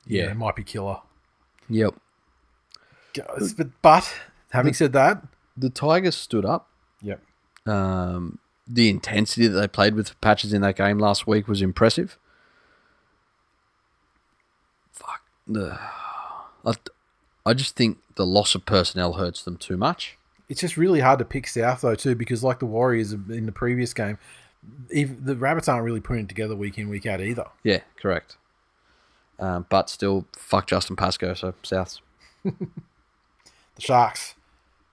[SPEAKER 1] yeah, it might be killer.
[SPEAKER 2] Yep.
[SPEAKER 1] But, but having said that,
[SPEAKER 2] The Tigers stood up.
[SPEAKER 1] yep,
[SPEAKER 2] Um, the intensity that they played with patches in that game last week was impressive. Fuck. The, I, I just think the loss of personnel hurts them too much.
[SPEAKER 1] it's just really hard to pick South though too because like the Warriors in the previous game, if the Rabbits aren't really putting it together week in week out either.
[SPEAKER 2] Yeah, correct. Um, but still, fuck Justin Pascoe, so Souths.
[SPEAKER 1] The Sharks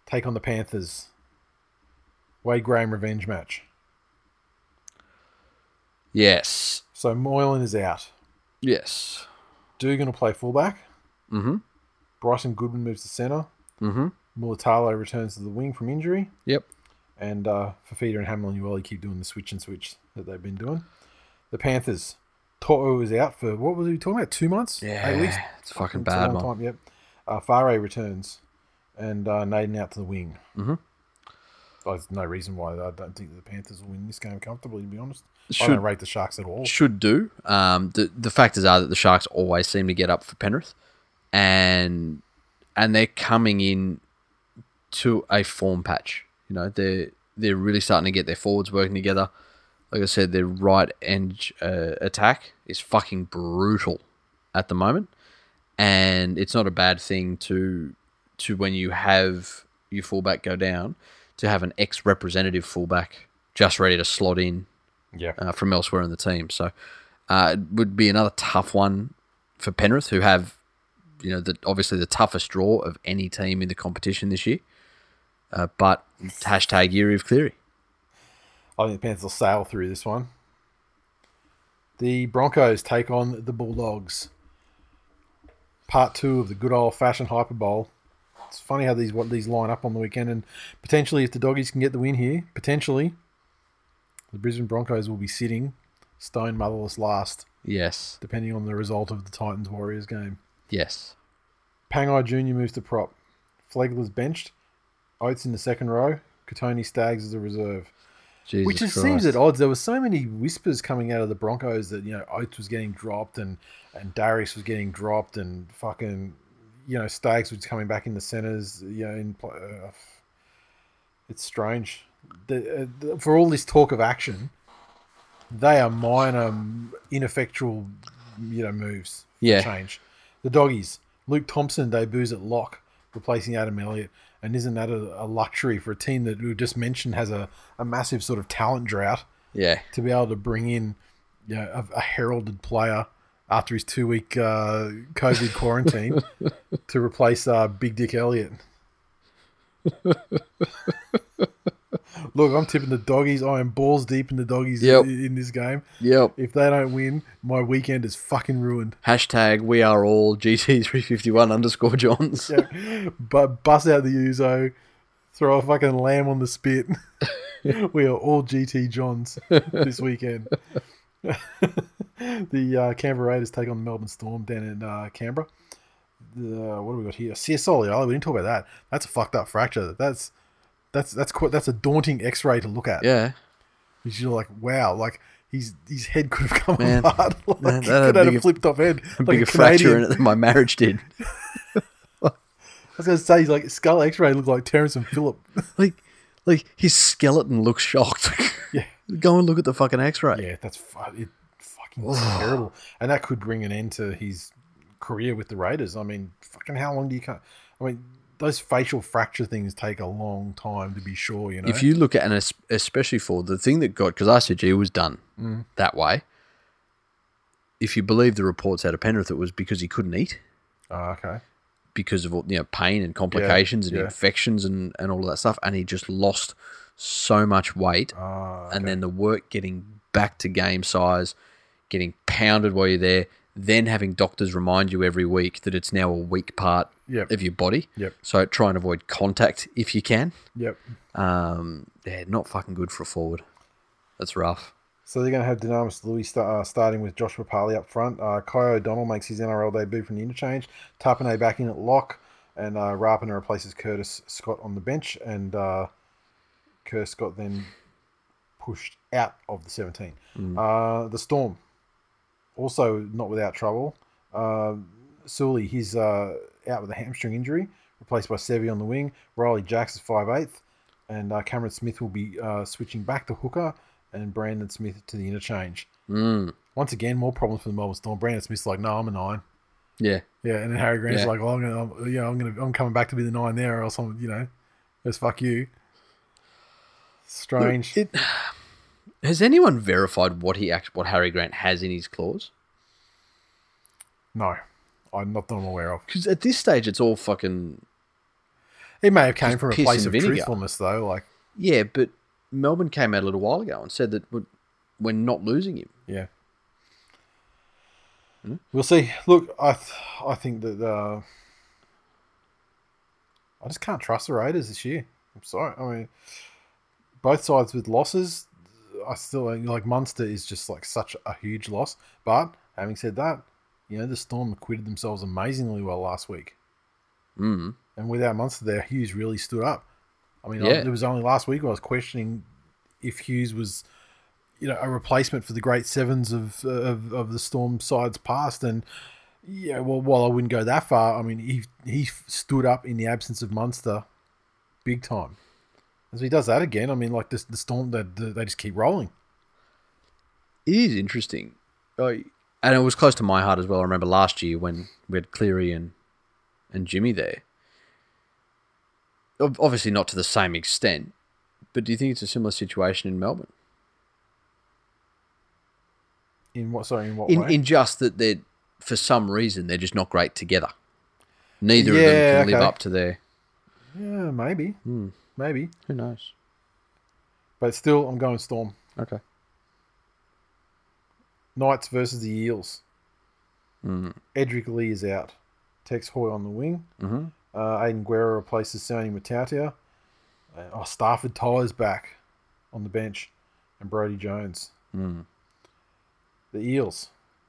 [SPEAKER 1] take on the Panthers. Wade Graham revenge match.
[SPEAKER 2] Yes.
[SPEAKER 1] So Moylan is out.
[SPEAKER 2] Yes.
[SPEAKER 1] Dugan will play fullback.
[SPEAKER 2] Mm-hmm.
[SPEAKER 1] Bryson Goodwin moves to centre.
[SPEAKER 2] Mm-hmm.
[SPEAKER 1] Mulitalo returns to the wing from injury.
[SPEAKER 2] Yep.
[SPEAKER 1] And uh, Fifita and Hamlin-Uele keep doing the switch and switch that they've been doing. The Panthers. Toto is out for, what was he talking about, two months?
[SPEAKER 2] Yeah,
[SPEAKER 1] Eight weeks?
[SPEAKER 2] it's fucking
[SPEAKER 1] a
[SPEAKER 2] bad, man.
[SPEAKER 1] time, yep. Uh, Fare returns. And uh, Naden out to the wing.
[SPEAKER 2] Mm-hmm.
[SPEAKER 1] There's no reason why I don't think the Panthers will win this game comfortably, to be honest. I
[SPEAKER 2] Should-
[SPEAKER 1] don't rate the Sharks at all.
[SPEAKER 2] should do. Um, the the factors are that the Sharks always seem to get up for Penrith, and and they're coming in to a form patch. You know, they're they're really starting to get their forwards working together. Like I said, their right edge uh, attack is fucking brutal at the moment, and it's not a bad thing to to when you have your fullback go down to have an ex representative fullback just ready to slot in
[SPEAKER 1] Yeah.
[SPEAKER 2] uh, from elsewhere in the team. So uh, it would be another tough one for Penrith, who have, you know, the, obviously the toughest draw of any team in the competition this year. Uh, but hashtag year of Cleary.
[SPEAKER 1] I think the Panthers will sail through this one. The Broncos take on the Bulldogs. Part two of the good old fashioned Hyper Bowl. It's funny how these what these line up on the weekend, and potentially if the doggies can get the win here, potentially the Brisbane Broncos will be sitting stone motherless last,
[SPEAKER 2] Yes.
[SPEAKER 1] depending on the result of the Titans Warriors game.
[SPEAKER 2] Yes.
[SPEAKER 1] Pangai Jr. moves to prop. Flegler's benched. Oates in the second row. Kotoni Staggs as a reserve.
[SPEAKER 2] Jesus
[SPEAKER 1] Which just seems at odds. There were so many whispers coming out of the Broncos that you know Oates was getting dropped and and Darius was getting dropped and fucking you know Staggs was coming back in the centers. You know, in uh, it's strange. The, uh, the, for all this talk of action, they are minor, ineffectual, you know, moves.
[SPEAKER 2] Yeah.
[SPEAKER 1] change. The doggies. Luke Thompson debuts at lock, replacing Adam Elliott. And isn't that a, a luxury for a team that we just mentioned has a, a massive sort of talent drought
[SPEAKER 2] Yeah.
[SPEAKER 1] to be able to bring in you know, a, a heralded player after his two week uh, COVID quarantine to replace uh, Big Dick Elliott? Look, I'm tipping the doggies. I am balls deep in the doggies
[SPEAKER 2] Yep.
[SPEAKER 1] in, this game.
[SPEAKER 2] Yep.
[SPEAKER 1] If they don't win, my weekend is fucking ruined.
[SPEAKER 2] Hashtag we are all GT351 underscore Johns.
[SPEAKER 1] But bust out the Uzo, throw a fucking lamb on the spit. we are all GT Johns this weekend. the uh, Canberra Raiders take on the Melbourne Storm down in uh, Canberra. The, what do we got here? CS Soliola. We didn't talk about that. That's a fucked up fracture. That's that's that's quite, that's a daunting X-ray to look at.
[SPEAKER 2] Yeah.
[SPEAKER 1] Because you're like, wow, like his his head could have come
[SPEAKER 2] Man,
[SPEAKER 1] apart. like,
[SPEAKER 2] man,
[SPEAKER 1] he could have had a flipped off head.
[SPEAKER 2] A
[SPEAKER 1] like
[SPEAKER 2] bigger
[SPEAKER 1] a
[SPEAKER 2] fracture in it than my marriage did.
[SPEAKER 1] I was going to say, he's like skull X-ray looked like Terrence and Phillip.
[SPEAKER 2] like, like his skeleton looks shocked.
[SPEAKER 1] Yeah.
[SPEAKER 2] Go and look at the fucking X-ray.
[SPEAKER 1] Yeah, that's it, fucking terrible, and that could bring an end to his career with the Raiders. I mean, fucking how long do you? I mean, those facial fracture things take a long time to be sure. You know,
[SPEAKER 2] If you look at, and especially for the thing that got, because ICG was done
[SPEAKER 1] Mm.
[SPEAKER 2] that way. If you believe the reports out of Penrith, it was because he couldn't eat
[SPEAKER 1] oh, okay,
[SPEAKER 2] because of all you know pain and complications and
[SPEAKER 1] yeah.
[SPEAKER 2] infections and, and all of that stuff, and he just lost so much weight,
[SPEAKER 1] uh,
[SPEAKER 2] and then the work getting back to game size, getting pounded while you're there, then having doctors remind you every week that it's now a weak part
[SPEAKER 1] Yep.
[SPEAKER 2] of your body.
[SPEAKER 1] Yep.
[SPEAKER 2] So try and avoid contact if you can.
[SPEAKER 1] yep.
[SPEAKER 2] Um, yeah, not fucking good for a forward. That's rough.
[SPEAKER 1] So they're going to have Dunamis Lui sta uh, starting with Joshua Parley up front. Uh, Kai O'Donnell makes his NRL debut from the interchange. Tapine back in at lock, and uh, Rapana replaces Curtis Scott on the bench, and uh, Curtis Scott then pushed out of the 17. Uh, the Storm, also not without trouble. Uh, Sully, he's uh, out with a hamstring injury, replaced by Sevi on the wing. Ryley Jacks is 5'8", and uh, Cameron Smith will be uh, switching back to hooker, and Brandon Smith to the interchange.
[SPEAKER 2] Mm.
[SPEAKER 1] Once again, more problems for the Melbourne Storm. Brandon Smith's like, no, I'm a nine.
[SPEAKER 2] Yeah.
[SPEAKER 1] Yeah, and then Harry Grant's
[SPEAKER 2] Yeah.
[SPEAKER 1] like, well, I'm gonna, I'm, you know, I'm gonna, I'm coming back to be the nine there, or else I'm, you know, just fuck you. Strange.
[SPEAKER 2] It, has anyone verified what he act, what Harry Grant has in his clause?
[SPEAKER 1] no, I'm not that I'm aware of.
[SPEAKER 2] Because at this stage, it's all fucking
[SPEAKER 1] It may have came from a place of
[SPEAKER 2] vinegar.
[SPEAKER 1] truthfulness, though. Like,
[SPEAKER 2] yeah. But Melbourne came out a little while ago and said that we're, we're not losing him.
[SPEAKER 1] yeah.
[SPEAKER 2] Hmm?
[SPEAKER 1] We'll see. Look, I, th- I think that uh, I just can't trust the Raiders this year. I'm sorry. I mean, both sides with losses. I still like Munster is just like such a huge loss. But having said that, you know the Storm acquitted themselves amazingly well last week,
[SPEAKER 2] Mm.
[SPEAKER 1] and without Munster there, Hughes really stood up. I mean, I- it was only last week I was questioning if Hughes was, you know, a replacement for the great sevens of of, of the Storm sides past, and yeah, well, while I wouldn't go that far, I mean, he he stood up in the absence of Munster, big time. As he does that again, I mean, like this, the Storm, they, they just keep rolling.
[SPEAKER 2] It is interesting. I, and it was close to my heart as well. I remember last year when we had Cleary and, and Jimmy there. Obviously, not to the same extent, But do you think it's a similar situation in Melbourne?
[SPEAKER 1] In what? Sorry, in what
[SPEAKER 2] In
[SPEAKER 1] way?
[SPEAKER 2] in just that they're for some reason they're just not great together. Neither of them can live up to their.
[SPEAKER 1] yeah, maybe,
[SPEAKER 2] Hmm.
[SPEAKER 1] Maybe.
[SPEAKER 2] Who knows?
[SPEAKER 1] But still, I'm going Storm.
[SPEAKER 2] Okay.
[SPEAKER 1] Knights versus the Eels.
[SPEAKER 2] Mm.
[SPEAKER 1] Edrick Lee is out. Tex Hoy on the wing.
[SPEAKER 2] hmm
[SPEAKER 1] Uh, Aidan Guerra replaces Sione Mata'utia. Uh, oh, Stafford Tyler's back on the bench. And Brody Jones.
[SPEAKER 2] Mm.
[SPEAKER 1] The Eels.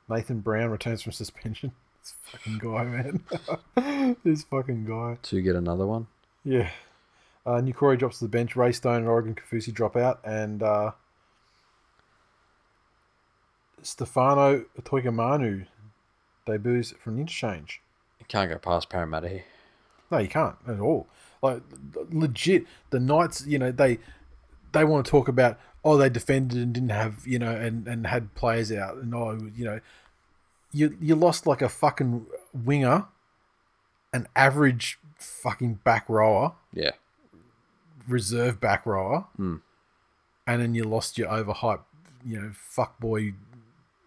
[SPEAKER 1] Nathan Brown returns from suspension. This fucking guy, man. this fucking guy.
[SPEAKER 2] To get another one.
[SPEAKER 1] Yeah. Uh, New Corey drops to the bench. Ray Stone and Oregon Kaufusi drop out. And uh, Stefano Utoikamanu debuts from the interchange.
[SPEAKER 2] You can't go past Parramatta here.
[SPEAKER 1] No, you can't at all. Like legit, the Knights, you know, they they want to talk about oh they defended and didn't have you know and and had players out and oh you know you you lost like a fucking winger, an average fucking back rower,
[SPEAKER 2] Yeah.
[SPEAKER 1] Reserve back rower,
[SPEAKER 2] Hmm.
[SPEAKER 1] and then you lost your overhyped you know fuck boy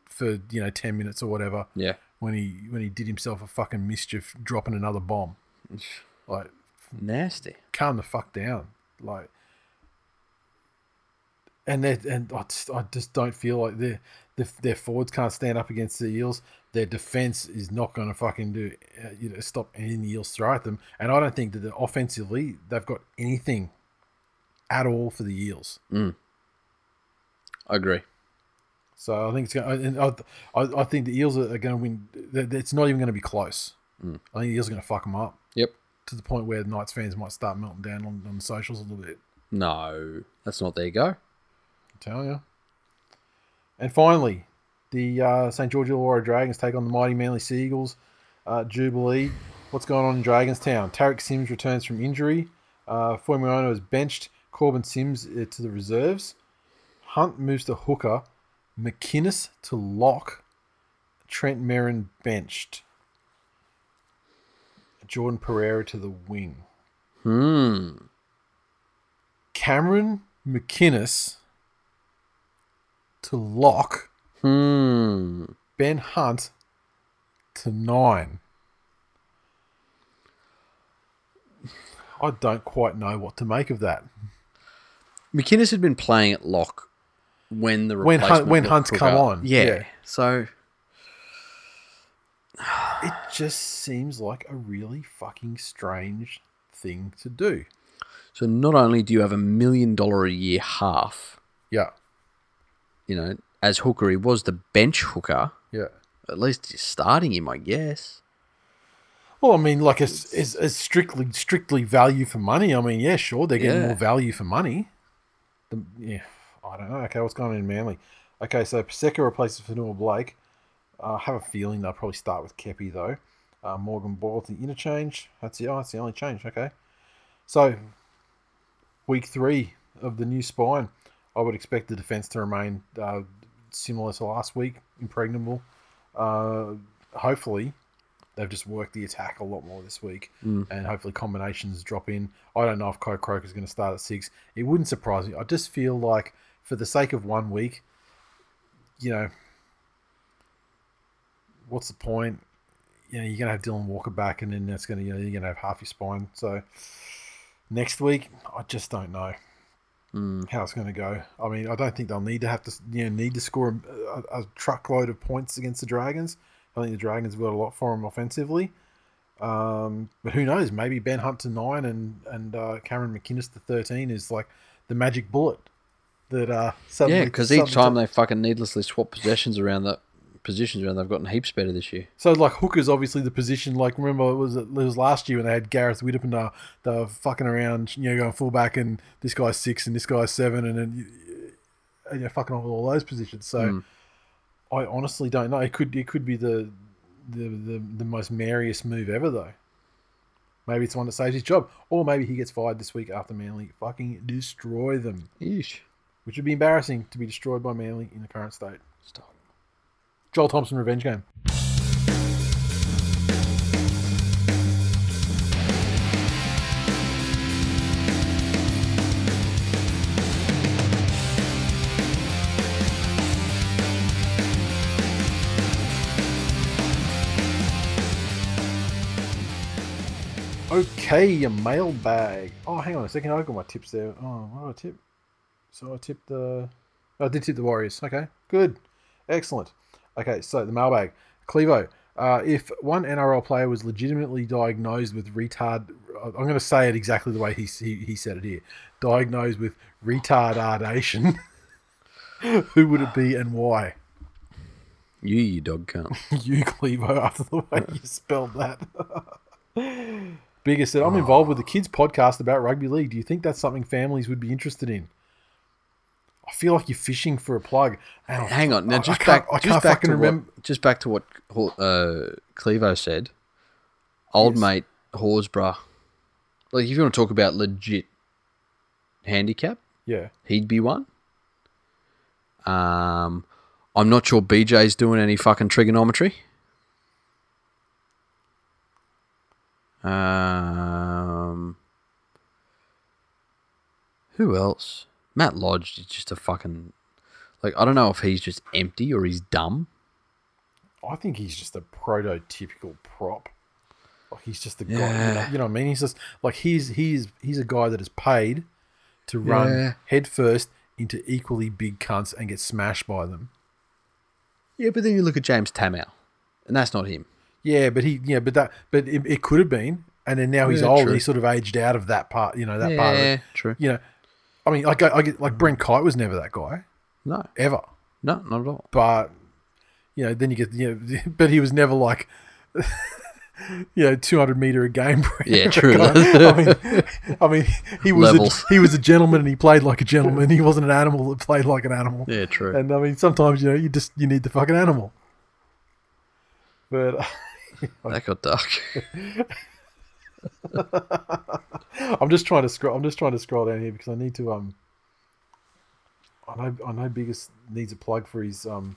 [SPEAKER 1] for you know ten minutes or whatever
[SPEAKER 2] Yeah.
[SPEAKER 1] when he when he did himself a fucking mischief dropping another bomb, like.
[SPEAKER 2] Nasty.
[SPEAKER 1] calm the fuck down. Like, and they and I just, I just don't feel like their their their forwards can't stand up against the Eels. Their defense is not going to fucking do uh, you know stop any the Eels throw at them. And I don't think that offensively they've got anything at all for the Eels.
[SPEAKER 2] I agree.
[SPEAKER 1] So I think it's going. I, I, I think the Eels are going to win. It's not even going to be close. I think the Eels are going to fuck them up
[SPEAKER 2] Yep.
[SPEAKER 1] to the point where the Knights fans might start melting down on, on socials a little bit.
[SPEAKER 2] No, that's not there you go.
[SPEAKER 1] I'm telling you. And finally, the uh, St. George Illawarra Dragons take on the mighty Manly Seagulls. Uh, Jubilee. What's going on in Dragonstown? Tariq Sims returns from injury. Uh, is benched. Corbin Sims uh, to the reserves. Hunt moves to hooker. McInnes to lock. Trent Merrin benched. Jordan Pereira to the wing.
[SPEAKER 2] Hmm.
[SPEAKER 1] Cameron McInnes to lock.
[SPEAKER 2] Hmm.
[SPEAKER 1] Ben Hunt to nine. I don't quite know what to make of that.
[SPEAKER 2] McInnes had been playing at lock when the
[SPEAKER 1] When Hunt- when Hunt's come on,
[SPEAKER 2] Yeah.
[SPEAKER 1] yeah.
[SPEAKER 2] So
[SPEAKER 1] It just seems like a really fucking strange thing to do.
[SPEAKER 2] so not only do you have a million dollar a year half,
[SPEAKER 1] Yeah,
[SPEAKER 2] you know, as hooker he was the bench hooker.
[SPEAKER 1] yeah.
[SPEAKER 2] At least you're starting him, I guess.
[SPEAKER 1] Well, I mean, like it's, it's, it's strictly strictly value for money. I mean, yeah, sure, they're getting
[SPEAKER 2] Yeah.
[SPEAKER 1] more value for money. The, yeah, I don't know. Okay, what's going on in Manly? Okay, so Paseka replaces Fonua-Blake. I have a feeling they'll probably start with Kepi though. Uh, Morgan Boyle to the interchange. That's the oh, that's the only change. Okay, so week three of the new spine. I would expect the defense to remain uh, similar to last week, impregnable. Uh, hopefully, they've just worked the attack a lot more this week, hmm. and hopefully combinations drop in. I don't know if Kyle Croker is going to start at six. It wouldn't surprise me. I just feel like for the sake of one week, you know, what's the point? You know, you're going to have Dylan Walker back, and then that's going to you know you're going to have half your spine. So next week, I just don't know hmm. how it's going to go. I mean, I don't think they'll need to have to you know need to score a, a, a truckload of points against the Dragons. I think the Dragons have got a lot for him offensively. Um, but who knows? Maybe Ben Hunt to nine and and uh, Cameron McInnes to thirteen is like the magic bullet that uh suddenly,
[SPEAKER 2] Yeah, because each time they fucking needlessly swap possessions around the positions around, they've gotten heaps better this year.
[SPEAKER 1] So like hooker's obviously the position. Like remember it was it was last year when they had Gareth Widdop and uh, they were fucking around, you know, going fullback and this guy's six and this guy's seven and then and you're fucking off with all those positions. So I honestly don't know. It could it could be the the, the the most merriest move ever though. Maybe it's one that saves his job, or maybe he gets fired this week after Manly fucking destroy them,
[SPEAKER 2] Yeesh.
[SPEAKER 1] which would be embarrassing to be destroyed by Manly in the current state.
[SPEAKER 2] Stop.
[SPEAKER 1] Joel Thompson revenge game. Okay, a mailbag. Oh, hang on a second. I've got my tips there. Oh, what did I tip? So I tipped the. I did tip the Warriors. Okay, good, excellent. Okay, so the mailbag. Clevo, uh, if one NRL player was legitimately diagnosed with retard, I'm going to say it exactly the way he, he, he said it here. Diagnosed with retardation, who would it be and why?
[SPEAKER 2] You, you dog cunt.
[SPEAKER 1] you, Clevo, after the way you spelled that. Bigger said, I'm involved with the kids' podcast about rugby league. Do you think that's something families would be interested in? I feel like you're fishing for a plug. And
[SPEAKER 2] Hang on, now
[SPEAKER 1] I-
[SPEAKER 2] just
[SPEAKER 1] I
[SPEAKER 2] back,
[SPEAKER 1] I
[SPEAKER 2] just
[SPEAKER 1] can't
[SPEAKER 2] back to
[SPEAKER 1] remember.
[SPEAKER 2] what, just back to what uh, Clevo said. Old
[SPEAKER 1] Yes.
[SPEAKER 2] mate Horsburgh. Like, if you want to talk about legit handicap,
[SPEAKER 1] Yeah.
[SPEAKER 2] he'd be one. Um, I'm not sure BJ's doing any fucking trigonometry. Um, who else? Matt Lodge is just a fucking like I don't know if he's just empty or he's dumb.
[SPEAKER 1] I think he's just a prototypical prop. Like he's just the guy. You know,
[SPEAKER 2] Yeah.
[SPEAKER 1] you know what I mean? He's just like he's he's he's a guy that is paid to run
[SPEAKER 2] Yeah.
[SPEAKER 1] head first into equally big cunts and get smashed by them.
[SPEAKER 2] Yeah, but then you look at James Tamou, and that's not him.
[SPEAKER 1] Yeah, but he yeah, but that but it, it could have been, and then now he's
[SPEAKER 2] Yeah,
[SPEAKER 1] old.
[SPEAKER 2] true.
[SPEAKER 1] and He's sort of aged out of that part. You know that part of it.
[SPEAKER 2] true.
[SPEAKER 1] You know, I mean, like I, I get like Brent Kite was never that guy
[SPEAKER 2] No,
[SPEAKER 1] ever.
[SPEAKER 2] no, not at all.
[SPEAKER 1] but you know, then you get you know, but he was never like you know, two hundred meter a game.
[SPEAKER 2] Yeah, true.
[SPEAKER 1] I mean, I mean, he was
[SPEAKER 2] Levels.
[SPEAKER 1] a, he was a gentleman and he played like a gentleman. He wasn't an animal that played like an animal.
[SPEAKER 2] Yeah, true.
[SPEAKER 1] And I mean, sometimes you know, you just you need the fucking animal. But
[SPEAKER 2] that got dark.
[SPEAKER 1] I'm just trying to scroll. I'm just trying to scroll down here because I need to. Um, I know. I know. Biggest needs a plug for his um,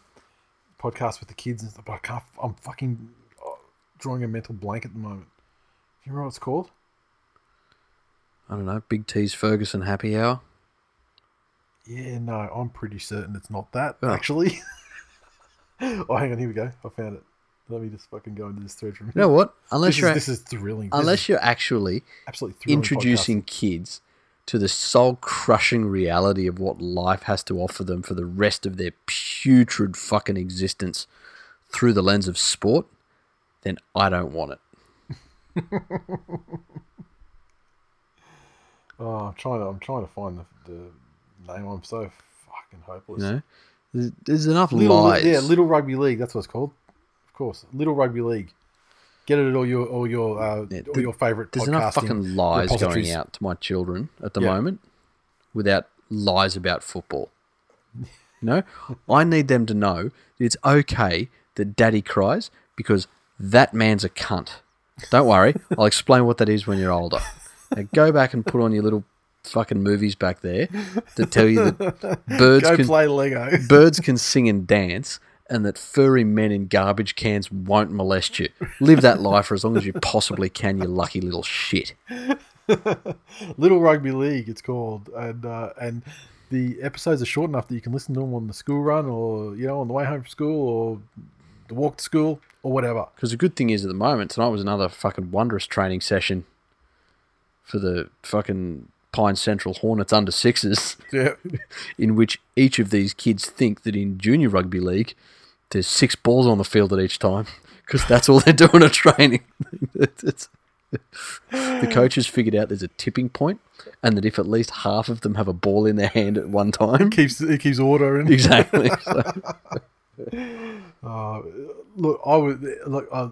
[SPEAKER 1] podcast with the kids and stuff. But I can't. I'm fucking uh, drawing a mental blank at the moment. Do you remember what it's called?
[SPEAKER 2] I don't know. Big T's Ferguson happy hour.
[SPEAKER 1] Yeah. No, I'm pretty certain it's not that
[SPEAKER 2] Oh.
[SPEAKER 1] actually. oh, hang on. Here we go. I found it. Let me just fucking go into this thread from
[SPEAKER 2] You know what? Unless
[SPEAKER 1] This
[SPEAKER 2] you're
[SPEAKER 1] is, this is thrilling.
[SPEAKER 2] Unless
[SPEAKER 1] is
[SPEAKER 2] you're actually
[SPEAKER 1] absolutely
[SPEAKER 2] introducing kids to the soul crushing reality of what life has to offer them for the rest of their putrid fucking existence through the lens of sport, then I don't want it.
[SPEAKER 1] Oh, I'm trying to. I'm trying to find the, the name. I'm so fucking hopeless.
[SPEAKER 2] You know, there's, there's enough
[SPEAKER 1] Little,
[SPEAKER 2] lies.
[SPEAKER 1] yeah, Little Rugby League. That's what it's called. Course, Little Rugby League. Get it at all your all your uh,
[SPEAKER 2] Yeah,
[SPEAKER 1] all
[SPEAKER 2] th-
[SPEAKER 1] your favorite.
[SPEAKER 2] There's enough fucking lies going out to my children at the
[SPEAKER 1] Yeah.
[SPEAKER 2] moment without lies about football. No, I need them to know it's okay that daddy cries because that man's a cunt. Don't worry, I'll explain what that is when you're older. Now go back and put on your little fucking movies back there that tell you that birds
[SPEAKER 1] Go
[SPEAKER 2] can
[SPEAKER 1] play Lego.
[SPEAKER 2] birds can sing and dance and that furry men in garbage cans won't molest you. Live that life for as long as you possibly can, you lucky little shit.
[SPEAKER 1] Little Rugby League. It's called, and uh, and the episodes are short enough that you can listen to them on the school run, or you know, on the way home from school, or the walk to school, or whatever.
[SPEAKER 2] Because the good thing is at the moment, tonight was another fucking wondrous training session for the fucking Pine Central Hornets under sixes,
[SPEAKER 1] Yeah,
[SPEAKER 2] in which each of these kids think that in junior rugby league, there's six balls on the field at each time because that's all they're doing at training. It's- the coaches figured out there's a tipping point, and that if at least half of them have a ball in their hand at one time,
[SPEAKER 1] keeps it keeps order and
[SPEAKER 2] exactly. So,
[SPEAKER 1] Uh, look, I would look. Uh,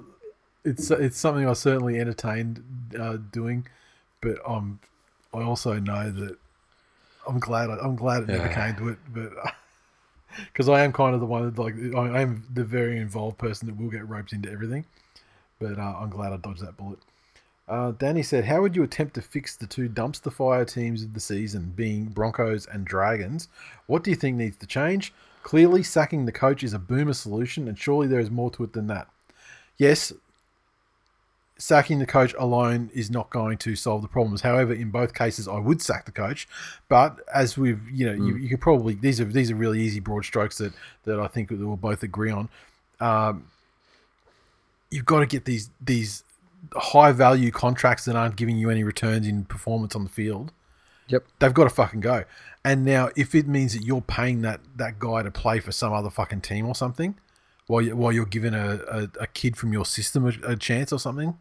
[SPEAKER 1] it's it's something I certainly entertained uh, doing, but um, I also know that I'm glad I, I'm glad it never
[SPEAKER 2] Yeah.
[SPEAKER 1] came to it. But because I am kind of the one that, like I am the very involved person that will get roped into everything. But uh, I'm glad I dodged that bullet. Uh, Danny said, "How would you attempt to fix the two dumpster fire teams of the season, being Broncos and Dragons? What do you think needs to change? Clearly, sacking the coach is a boomer solution, and surely there is more to it than that. Yes, sacking the coach alone is not going to solve the problems. However, in both cases, I would sack the coach. But as we've, you know, you, you could probably these are these are really easy broad strokes that that I think that we'll both agree on. Um, you've got to get these these high value contracts that aren't giving you any returns in performance on the field,
[SPEAKER 2] Yep.
[SPEAKER 1] they've got to fucking go. And now, if it means that you're paying that that guy to play for some other fucking team or something, while you, while you're giving a, a, a kid from your system a, a chance or something,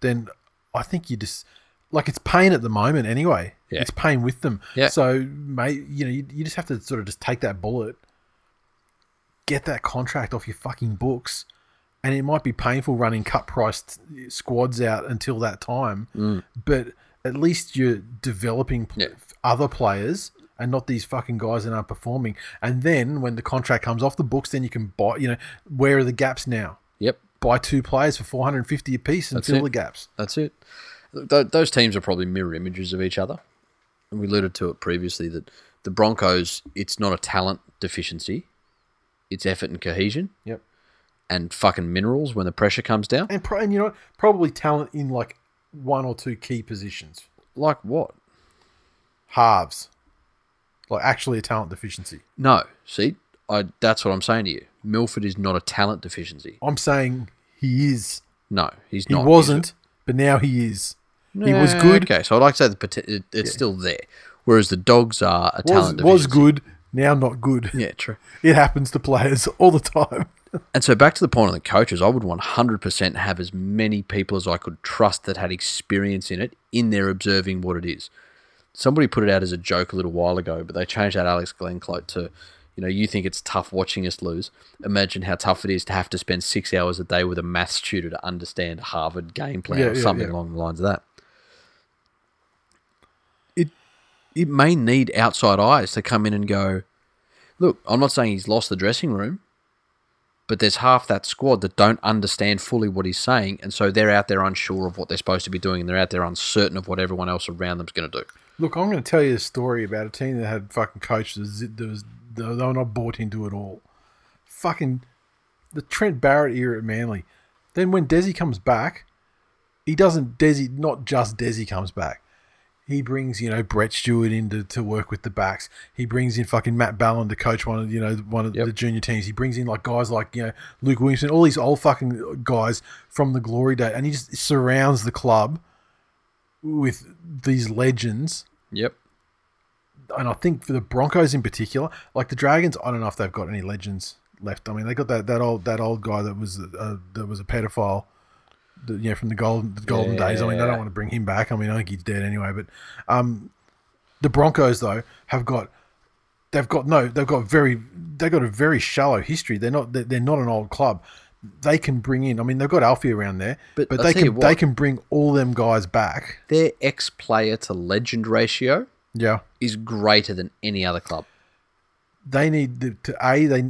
[SPEAKER 1] then I think you just like it's pain at the moment anyway.
[SPEAKER 2] Yeah.
[SPEAKER 1] It's pain with them.
[SPEAKER 2] Yeah.
[SPEAKER 1] So, mate, you know, you, you just have to sort of just take that bullet, get that contract off your fucking books, and it might be painful running cut priced squads out until that time,
[SPEAKER 2] Mm.
[SPEAKER 1] but at least you're developing
[SPEAKER 2] Yeah.
[SPEAKER 1] other players and not these fucking guys that aren't performing. And then when the contract comes off the books, then you can buy. You know, where are the gaps now?
[SPEAKER 2] Yep.
[SPEAKER 1] Buy two players for four hundred and fifty apiece and
[SPEAKER 2] That's
[SPEAKER 1] fill
[SPEAKER 2] it.
[SPEAKER 1] the gaps.
[SPEAKER 2] That's it. Th- those teams are probably mirror images of each other. And we alluded to it previously that the Broncos, it's not a talent deficiency, it's effort and cohesion
[SPEAKER 1] Yep.
[SPEAKER 2] and fucking minerals when the pressure comes down.
[SPEAKER 1] And, pro- and you know, probably talent in like one or two key positions,
[SPEAKER 2] Like what?
[SPEAKER 1] halves, like actually a talent deficiency.
[SPEAKER 2] No. See, I, that's what I'm saying to you. Milford is not a talent deficiency.
[SPEAKER 1] I'm saying he is.
[SPEAKER 2] No, he's not
[SPEAKER 1] He
[SPEAKER 2] not.
[SPEAKER 1] wasn't, but now he is. He was good.
[SPEAKER 2] Okay, so I'd like to say the poten- it, it's still there. Whereas the dogs are a
[SPEAKER 1] Was
[SPEAKER 2] talent
[SPEAKER 1] was
[SPEAKER 2] deficiency.
[SPEAKER 1] good. Now not good.
[SPEAKER 2] Yeah, true.
[SPEAKER 1] It happens to players all the time.
[SPEAKER 2] And so back to the point on the coaches, I would 100% have as many people as I could trust that had experience in it in there observing what it is. Somebody put it out as a joke a little while ago, but they changed that Alex Glencoe to, you know, you think it's tough watching us lose. Imagine how tough it is to have to spend six hours a day with a maths tutor to understand Harvard game plan
[SPEAKER 1] Yeah,
[SPEAKER 2] or
[SPEAKER 1] yeah,
[SPEAKER 2] something
[SPEAKER 1] yeah.
[SPEAKER 2] along the lines of that. It it may need outside eyes to come in and go, look, I'm not saying he's lost the dressing room, but there's half that squad that don't understand fully what he's saying, and so they're out there unsure of what they're supposed to be doing, and they're out there uncertain of what everyone else around them's going to do.
[SPEAKER 1] Look, I'm going to tell you a story about a team that had fucking coaches that was they were not bought into it at all. Fucking the Trent Barrett era at Manly. Then when Desi comes back, he doesn't Desi not just Desi comes back. He brings you know Brett Stewart in to, to work with the backs. He brings in fucking Matt Ballin to coach one of you know one of
[SPEAKER 2] Yep.
[SPEAKER 1] the junior teams. He brings in like guys like you know Luke Williamson, all these old fucking guys from the glory day, and he just surrounds the club with these legends
[SPEAKER 2] Yep.
[SPEAKER 1] and I think for the Broncos in particular, like the Dragons, I don't know if they've got any legends left. I mean, they got that, that old that old guy that was a, that was a pedophile, the, you know, from the golden the golden days. I mean, they don't want to bring him back. I mean, I think he's dead anyway. But um, the Broncos though have got they've got no they've got very they've got a very shallow history. They're not they're not an old club. They can bring in. I mean, they've got Alfie around there,
[SPEAKER 2] But
[SPEAKER 1] but, they can they can bring all them guys back.
[SPEAKER 2] Their ex player to legend ratio
[SPEAKER 1] Yeah.
[SPEAKER 2] is greater than any other club.
[SPEAKER 1] they need to, to a they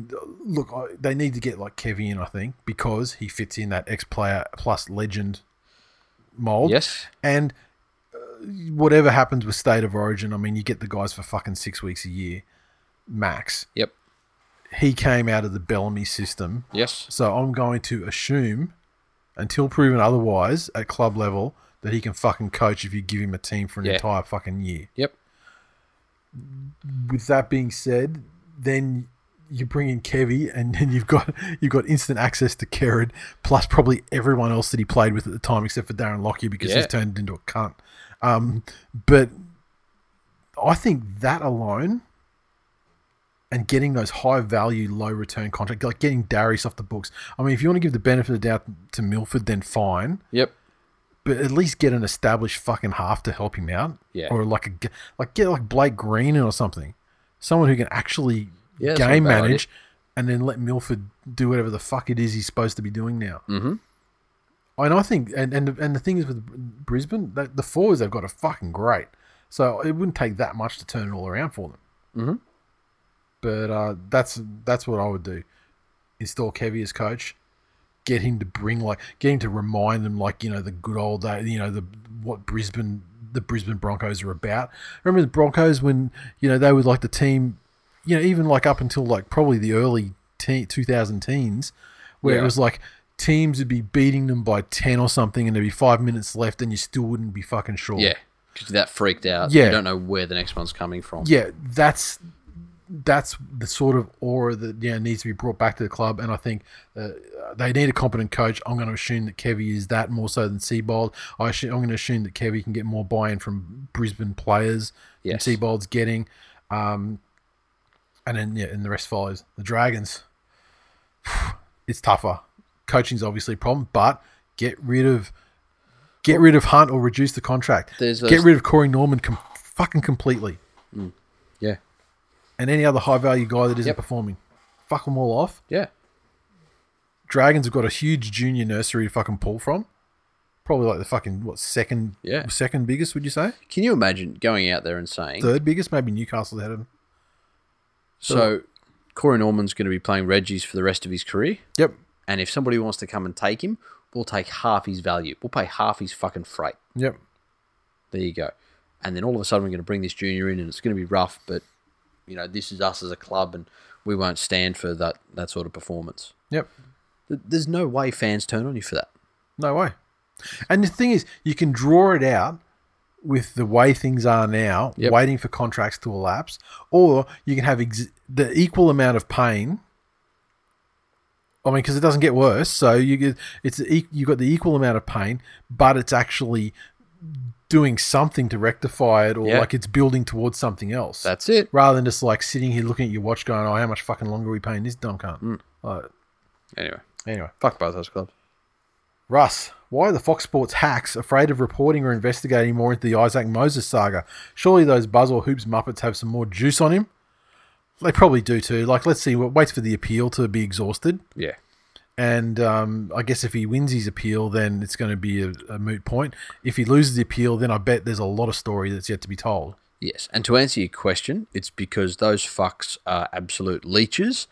[SPEAKER 1] look they need to get like Kevin in I think because he fits in that ex player plus legend mold.
[SPEAKER 2] Yes.
[SPEAKER 1] and uh, whatever happens with state of origin, I mean, you get the guys for fucking six weeks a year, max.
[SPEAKER 2] Yep.
[SPEAKER 1] He came out of the Bellamy system,
[SPEAKER 2] Yes.
[SPEAKER 1] so I'm going to assume, until proven otherwise, at club level, that he can fucking coach if you give him a team for an
[SPEAKER 2] Yeah.
[SPEAKER 1] entire fucking year
[SPEAKER 2] Yep.
[SPEAKER 1] with that being said, then you bring in Kevy, and then you've got you've got instant access to Kerrod, plus probably everyone else that he played with at the time, except for Darren Lockyer because
[SPEAKER 2] Yeah.
[SPEAKER 1] he's turned into a cunt. Um, but I think that alone, and getting those high value, low return contracts, like getting Darius off the books. I mean, if you want to give the benefit of the doubt to Milford, then fine
[SPEAKER 2] Yep.
[SPEAKER 1] but at least get an established fucking half to help him out.
[SPEAKER 2] Yeah.
[SPEAKER 1] Or like a like get like Blake Green or something, someone who can actually
[SPEAKER 2] Yeah, that's not a
[SPEAKER 1] game manage, and then let Milford do whatever the fuck it is he's supposed to be doing now.
[SPEAKER 2] Mm-hmm.
[SPEAKER 1] And I think, and and and the thing is with Brisbane, the, the forwards they've got are fucking great. So it wouldn't take that much to turn it all around for them.
[SPEAKER 2] Mhm.
[SPEAKER 1] But uh, that's that's what I would do. Install Kevy as coach, get him to bring like get him to remind them like you know the good old day, you know the what Brisbane the Brisbane Broncos are about. Remember the Broncos when you know they were like the team, you know even like up until like probably the early te- 2000 teens, where
[SPEAKER 2] Yeah.
[SPEAKER 1] it was like teams would be beating them by 10 or something and there'd be five minutes left and you still wouldn't be fucking sure.
[SPEAKER 2] Yeah. Because that freaked out.
[SPEAKER 1] Yeah.
[SPEAKER 2] You don't know where the next one's coming from.
[SPEAKER 1] Yeah, that's that's the sort of aura that yeah needs to be brought back to the club, and I think uh, they need a competent coach. I'm going to assume that Kevy is that more so than Seibold. I I'm going to assume that Kevy can get more buy-in from Brisbane players
[SPEAKER 2] Yes.
[SPEAKER 1] than Seibold's getting, um, and then yeah, and the rest follows. The Dragons, it's tougher. Coaching's obviously a problem, but get rid of get rid of Hunt or reduce the contract.
[SPEAKER 2] There's
[SPEAKER 1] get rid of Corey Norman com- fucking completely
[SPEAKER 2] Yeah.
[SPEAKER 1] And any other high value guy that isn't
[SPEAKER 2] Yep.
[SPEAKER 1] performing. Fuck them all off.
[SPEAKER 2] Yeah.
[SPEAKER 1] Dragons have got a huge junior nursery to fucking pull from. Probably like the fucking what second
[SPEAKER 2] Yeah.
[SPEAKER 1] second biggest would you say?
[SPEAKER 2] Can you imagine going out there and saying,
[SPEAKER 1] Third biggest, maybe Newcastle ahead of them.
[SPEAKER 2] so Corey Norman's going to be playing Reggie's for the rest of his career?
[SPEAKER 1] Yep.
[SPEAKER 2] And if somebody wants to come and take him, we'll take half his value. We'll pay half his fucking freight.
[SPEAKER 1] Yep.
[SPEAKER 2] There you go. And then all of a sudden we're going to bring this junior in and it's going to be rough, but you know, this is us as a club and we won't stand for that that sort of performance.
[SPEAKER 1] Yep.
[SPEAKER 2] There's no way fans turn on you for that.
[SPEAKER 1] No way. And the thing is, you can draw it out with the way things are now,
[SPEAKER 2] Yep.
[SPEAKER 1] waiting for contracts to elapse, or you can have ex- the equal amount of pain. I mean, because it doesn't get worse, so you get it's you got the equal amount of pain, but it's actually doing something to rectify it, or
[SPEAKER 2] Yeah.
[SPEAKER 1] like it's building towards something else.
[SPEAKER 2] That's it.
[SPEAKER 1] rather than just like sitting here looking at your watch, going, "Oh, how much fucking longer are we paying this dumb cunt?"
[SPEAKER 2] Mm.
[SPEAKER 1] Like,
[SPEAKER 2] Anyway,
[SPEAKER 1] anyway.
[SPEAKER 2] fuck both those clubs.
[SPEAKER 1] Russ, why are the Fox Sports hacks afraid of reporting or investigating more into the Isaac Moses saga? Surely those Buzz or Hoops Muppets have some more juice on him. They probably do too. Like, let's see. What waits for the appeal to be exhausted,
[SPEAKER 2] Yeah.
[SPEAKER 1] And um, I guess if he wins his appeal, then it's going to be a, a moot point. If he loses the appeal, then I bet there's a lot of story that's yet to be told.
[SPEAKER 2] Yes, and to answer your question, it's because those fucks are absolute leeches,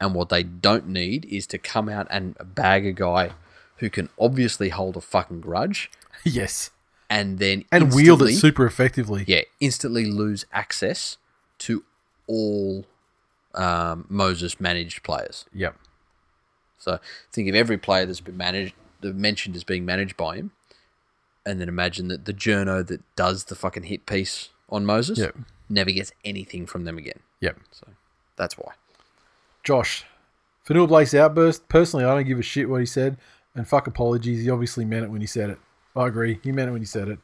[SPEAKER 2] and what they don't need is to come out and bag a guy who can obviously hold a fucking grudge,
[SPEAKER 1] yes,
[SPEAKER 2] and then
[SPEAKER 1] and wield it super effectively.
[SPEAKER 2] yeah, instantly lose access to all um, Moses managed players.
[SPEAKER 1] Yep.
[SPEAKER 2] So think of every player that's been managed, that mentioned as being managed by him, and then imagine that the journo that does the fucking hit piece on Moses
[SPEAKER 1] Yep.
[SPEAKER 2] never gets anything from them again.
[SPEAKER 1] Yep.
[SPEAKER 2] So that's why.
[SPEAKER 1] Josh, Fonua-Blake's outburst. Personally, I don't give a shit what he said, and fuck apologies. He obviously meant it when he said it. I agree. He meant it when he said it.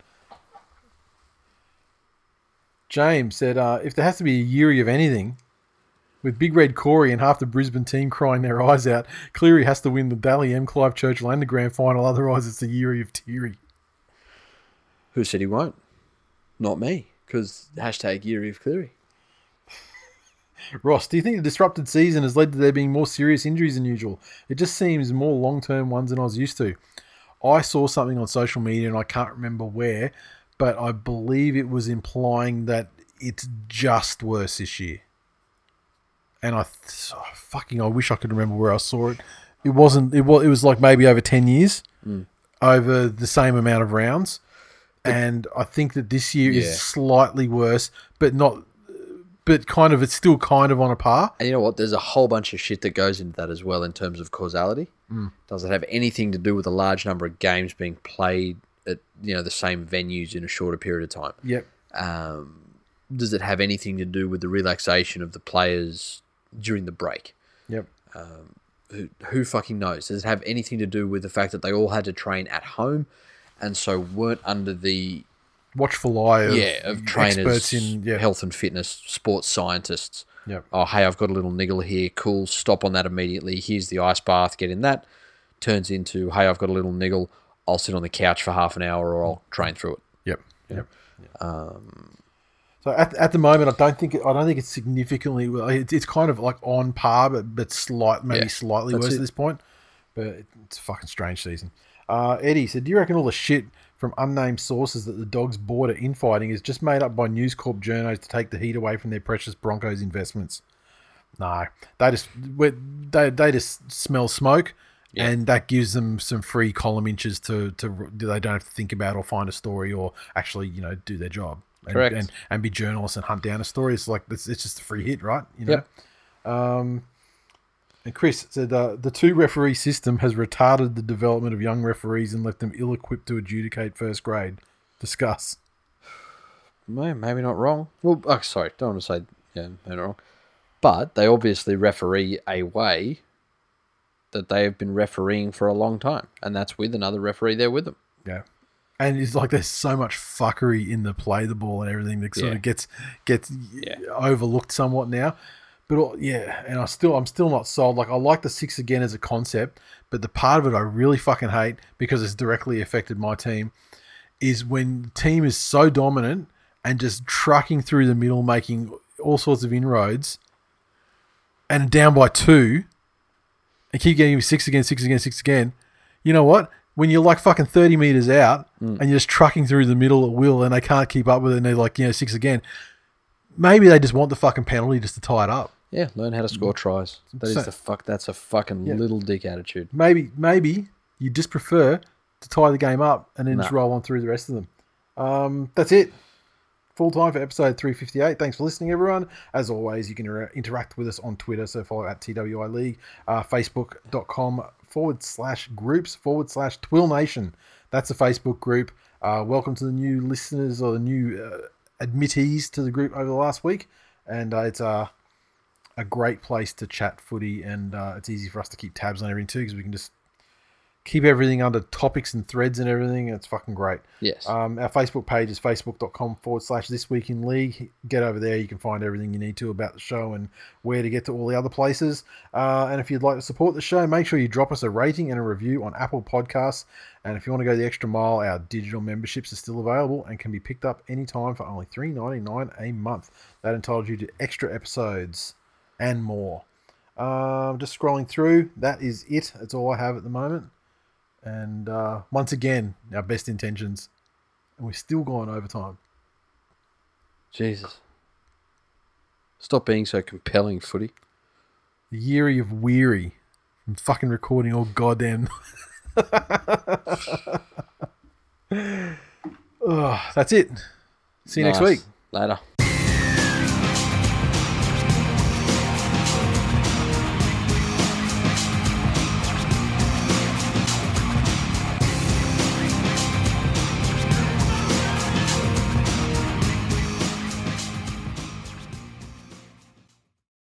[SPEAKER 1] James said, uh, if there has to be a Yeary of anything, with Big Red Corey and half the Brisbane team crying their eyes out, Cleary has to win the Dally M. Clive Churchill and the grand final. Otherwise, it's the Yeary of Teary.
[SPEAKER 2] Who said he won't? Not me, because hashtag Yeary of Cleary.
[SPEAKER 1] Ross, do you think the disrupted season has led to there being more serious injuries than usual? It just seems more long term ones than I was used to. I saw something on social media and I can't remember where, but I believe it was implying that it's just worse this year. And I th- oh, fucking I wish I could remember where I saw it. It wasn't. It was. It was like maybe over ten years, over the same amount of rounds. and I think that this year
[SPEAKER 2] Yeah.
[SPEAKER 1] is slightly worse, but not. But kind of, it's still kind of on a par.
[SPEAKER 2] And you know what? There's a whole bunch of shit that goes into that as well in terms of causality. Does it have anything to do with a large number of games being played at you know the same venues in a shorter period of time?
[SPEAKER 1] Yep.
[SPEAKER 2] Um, does it have anything to do with the relaxation of the players during the break?
[SPEAKER 1] Yep.
[SPEAKER 2] Um, who, who fucking knows? Does it have anything to do with the fact that they all had to train at home, and so weren't under the
[SPEAKER 1] Watchful eye of,
[SPEAKER 2] yeah of trainers,
[SPEAKER 1] experts in yeah.
[SPEAKER 2] health and fitness, sports scientists?
[SPEAKER 1] Yep.
[SPEAKER 2] oh hey i've got a little niggle here cool stop on that immediately here's the ice bath get in that turns into hey i've got a little niggle i'll sit on the couch for half an hour or i'll train through it
[SPEAKER 1] Yep. Yep. Um, so at, at the moment, I don't think I don't think it's significantly. well, It's, it's kind of like on par, but but slight maybe
[SPEAKER 2] Yeah,
[SPEAKER 1] slightly worse
[SPEAKER 2] it.
[SPEAKER 1] at this point. But it's a fucking strange season. Uh, Eddie said, "Do you reckon all the shit from unnamed sources that the Dogs bought at infighting is just made up by News Corp journos to take the heat away from their precious Broncos investments?" No, they just they they just smell smoke. And that gives them some free column inches to, to they don't have to think about or find a story or actually you know do their job and,
[SPEAKER 2] Correct.
[SPEAKER 1] and, and be journalists and hunt down a story. It's like it's, it's just a free hit, right? You know.
[SPEAKER 2] Yep.
[SPEAKER 1] Um, and Chris said uh, the two referee system has retarded the development of young referees and left them ill equipped to adjudicate first grade. Discuss.
[SPEAKER 2] May- maybe not wrong well oh, sorry don't want to say yeah maybe not wrong But they obviously referee a way that they have been refereeing for a long time, and that's with another referee there with them.
[SPEAKER 1] Yeah. And it's like there's so much fuckery in the play the ball and everything that sort
[SPEAKER 2] Yeah.
[SPEAKER 1] of gets gets
[SPEAKER 2] Yeah.
[SPEAKER 1] overlooked somewhat now. But yeah, and I still I'm still not sold. Like I like the six again as a concept, but the part of it I really fucking hate because it's directly affected my team is when the team is so dominant and just trucking through the middle, making all sorts of inroads, and down by two, and keep getting six again, six again, six again. You know what? When you're like fucking 30 meters out and you're just trucking through the middle at will and they can't keep up with it and they're like, you know, six again, maybe they just want the fucking penalty just to tie it up.
[SPEAKER 2] Yeah, learn how to score tries. That is
[SPEAKER 1] So-
[SPEAKER 2] the fuck. That's a fucking
[SPEAKER 1] Yeah.
[SPEAKER 2] little dick attitude.
[SPEAKER 1] Maybe, maybe you just prefer to tie the game up and then just roll on through the rest of them. Um, that's it. Full time for episode 358. Thanks for listening, everyone. As always, you can inter- interact with us on Twitter, so follow at TWI League, uh, Facebook.com forward slash groups forward slash Twill Nation. That's a Facebook group. Uh, welcome to the new listeners or the new uh, admittees to the group over the last week. And uh, it's uh, a great place to chat footy, and uh, it's easy for us to keep tabs on everything too because we can just keep everything under topics and threads and everything. It's fucking great.
[SPEAKER 2] Yes.
[SPEAKER 1] Um, our Facebook page is facebook.com forward slash this week in league. Get over there. You can find everything you need to about the show and where to get to all the other places. Uh, and if you'd like to support the show, make sure you drop us a rating and a review on Apple Podcasts. And if you want to go the extra mile, our digital memberships are still available and can be picked up anytime for only $3.99 a month. That entitles you to extra episodes and more. Um, just scrolling through, that is it. That's all I have at the moment. And uh, once again, our best intentions and we're still going overtime.
[SPEAKER 2] Jesus. Stop being so compelling, footy.
[SPEAKER 1] The yeary of weary from fucking recording all goddamn. Ugh, that's it. See you next week.
[SPEAKER 2] Later.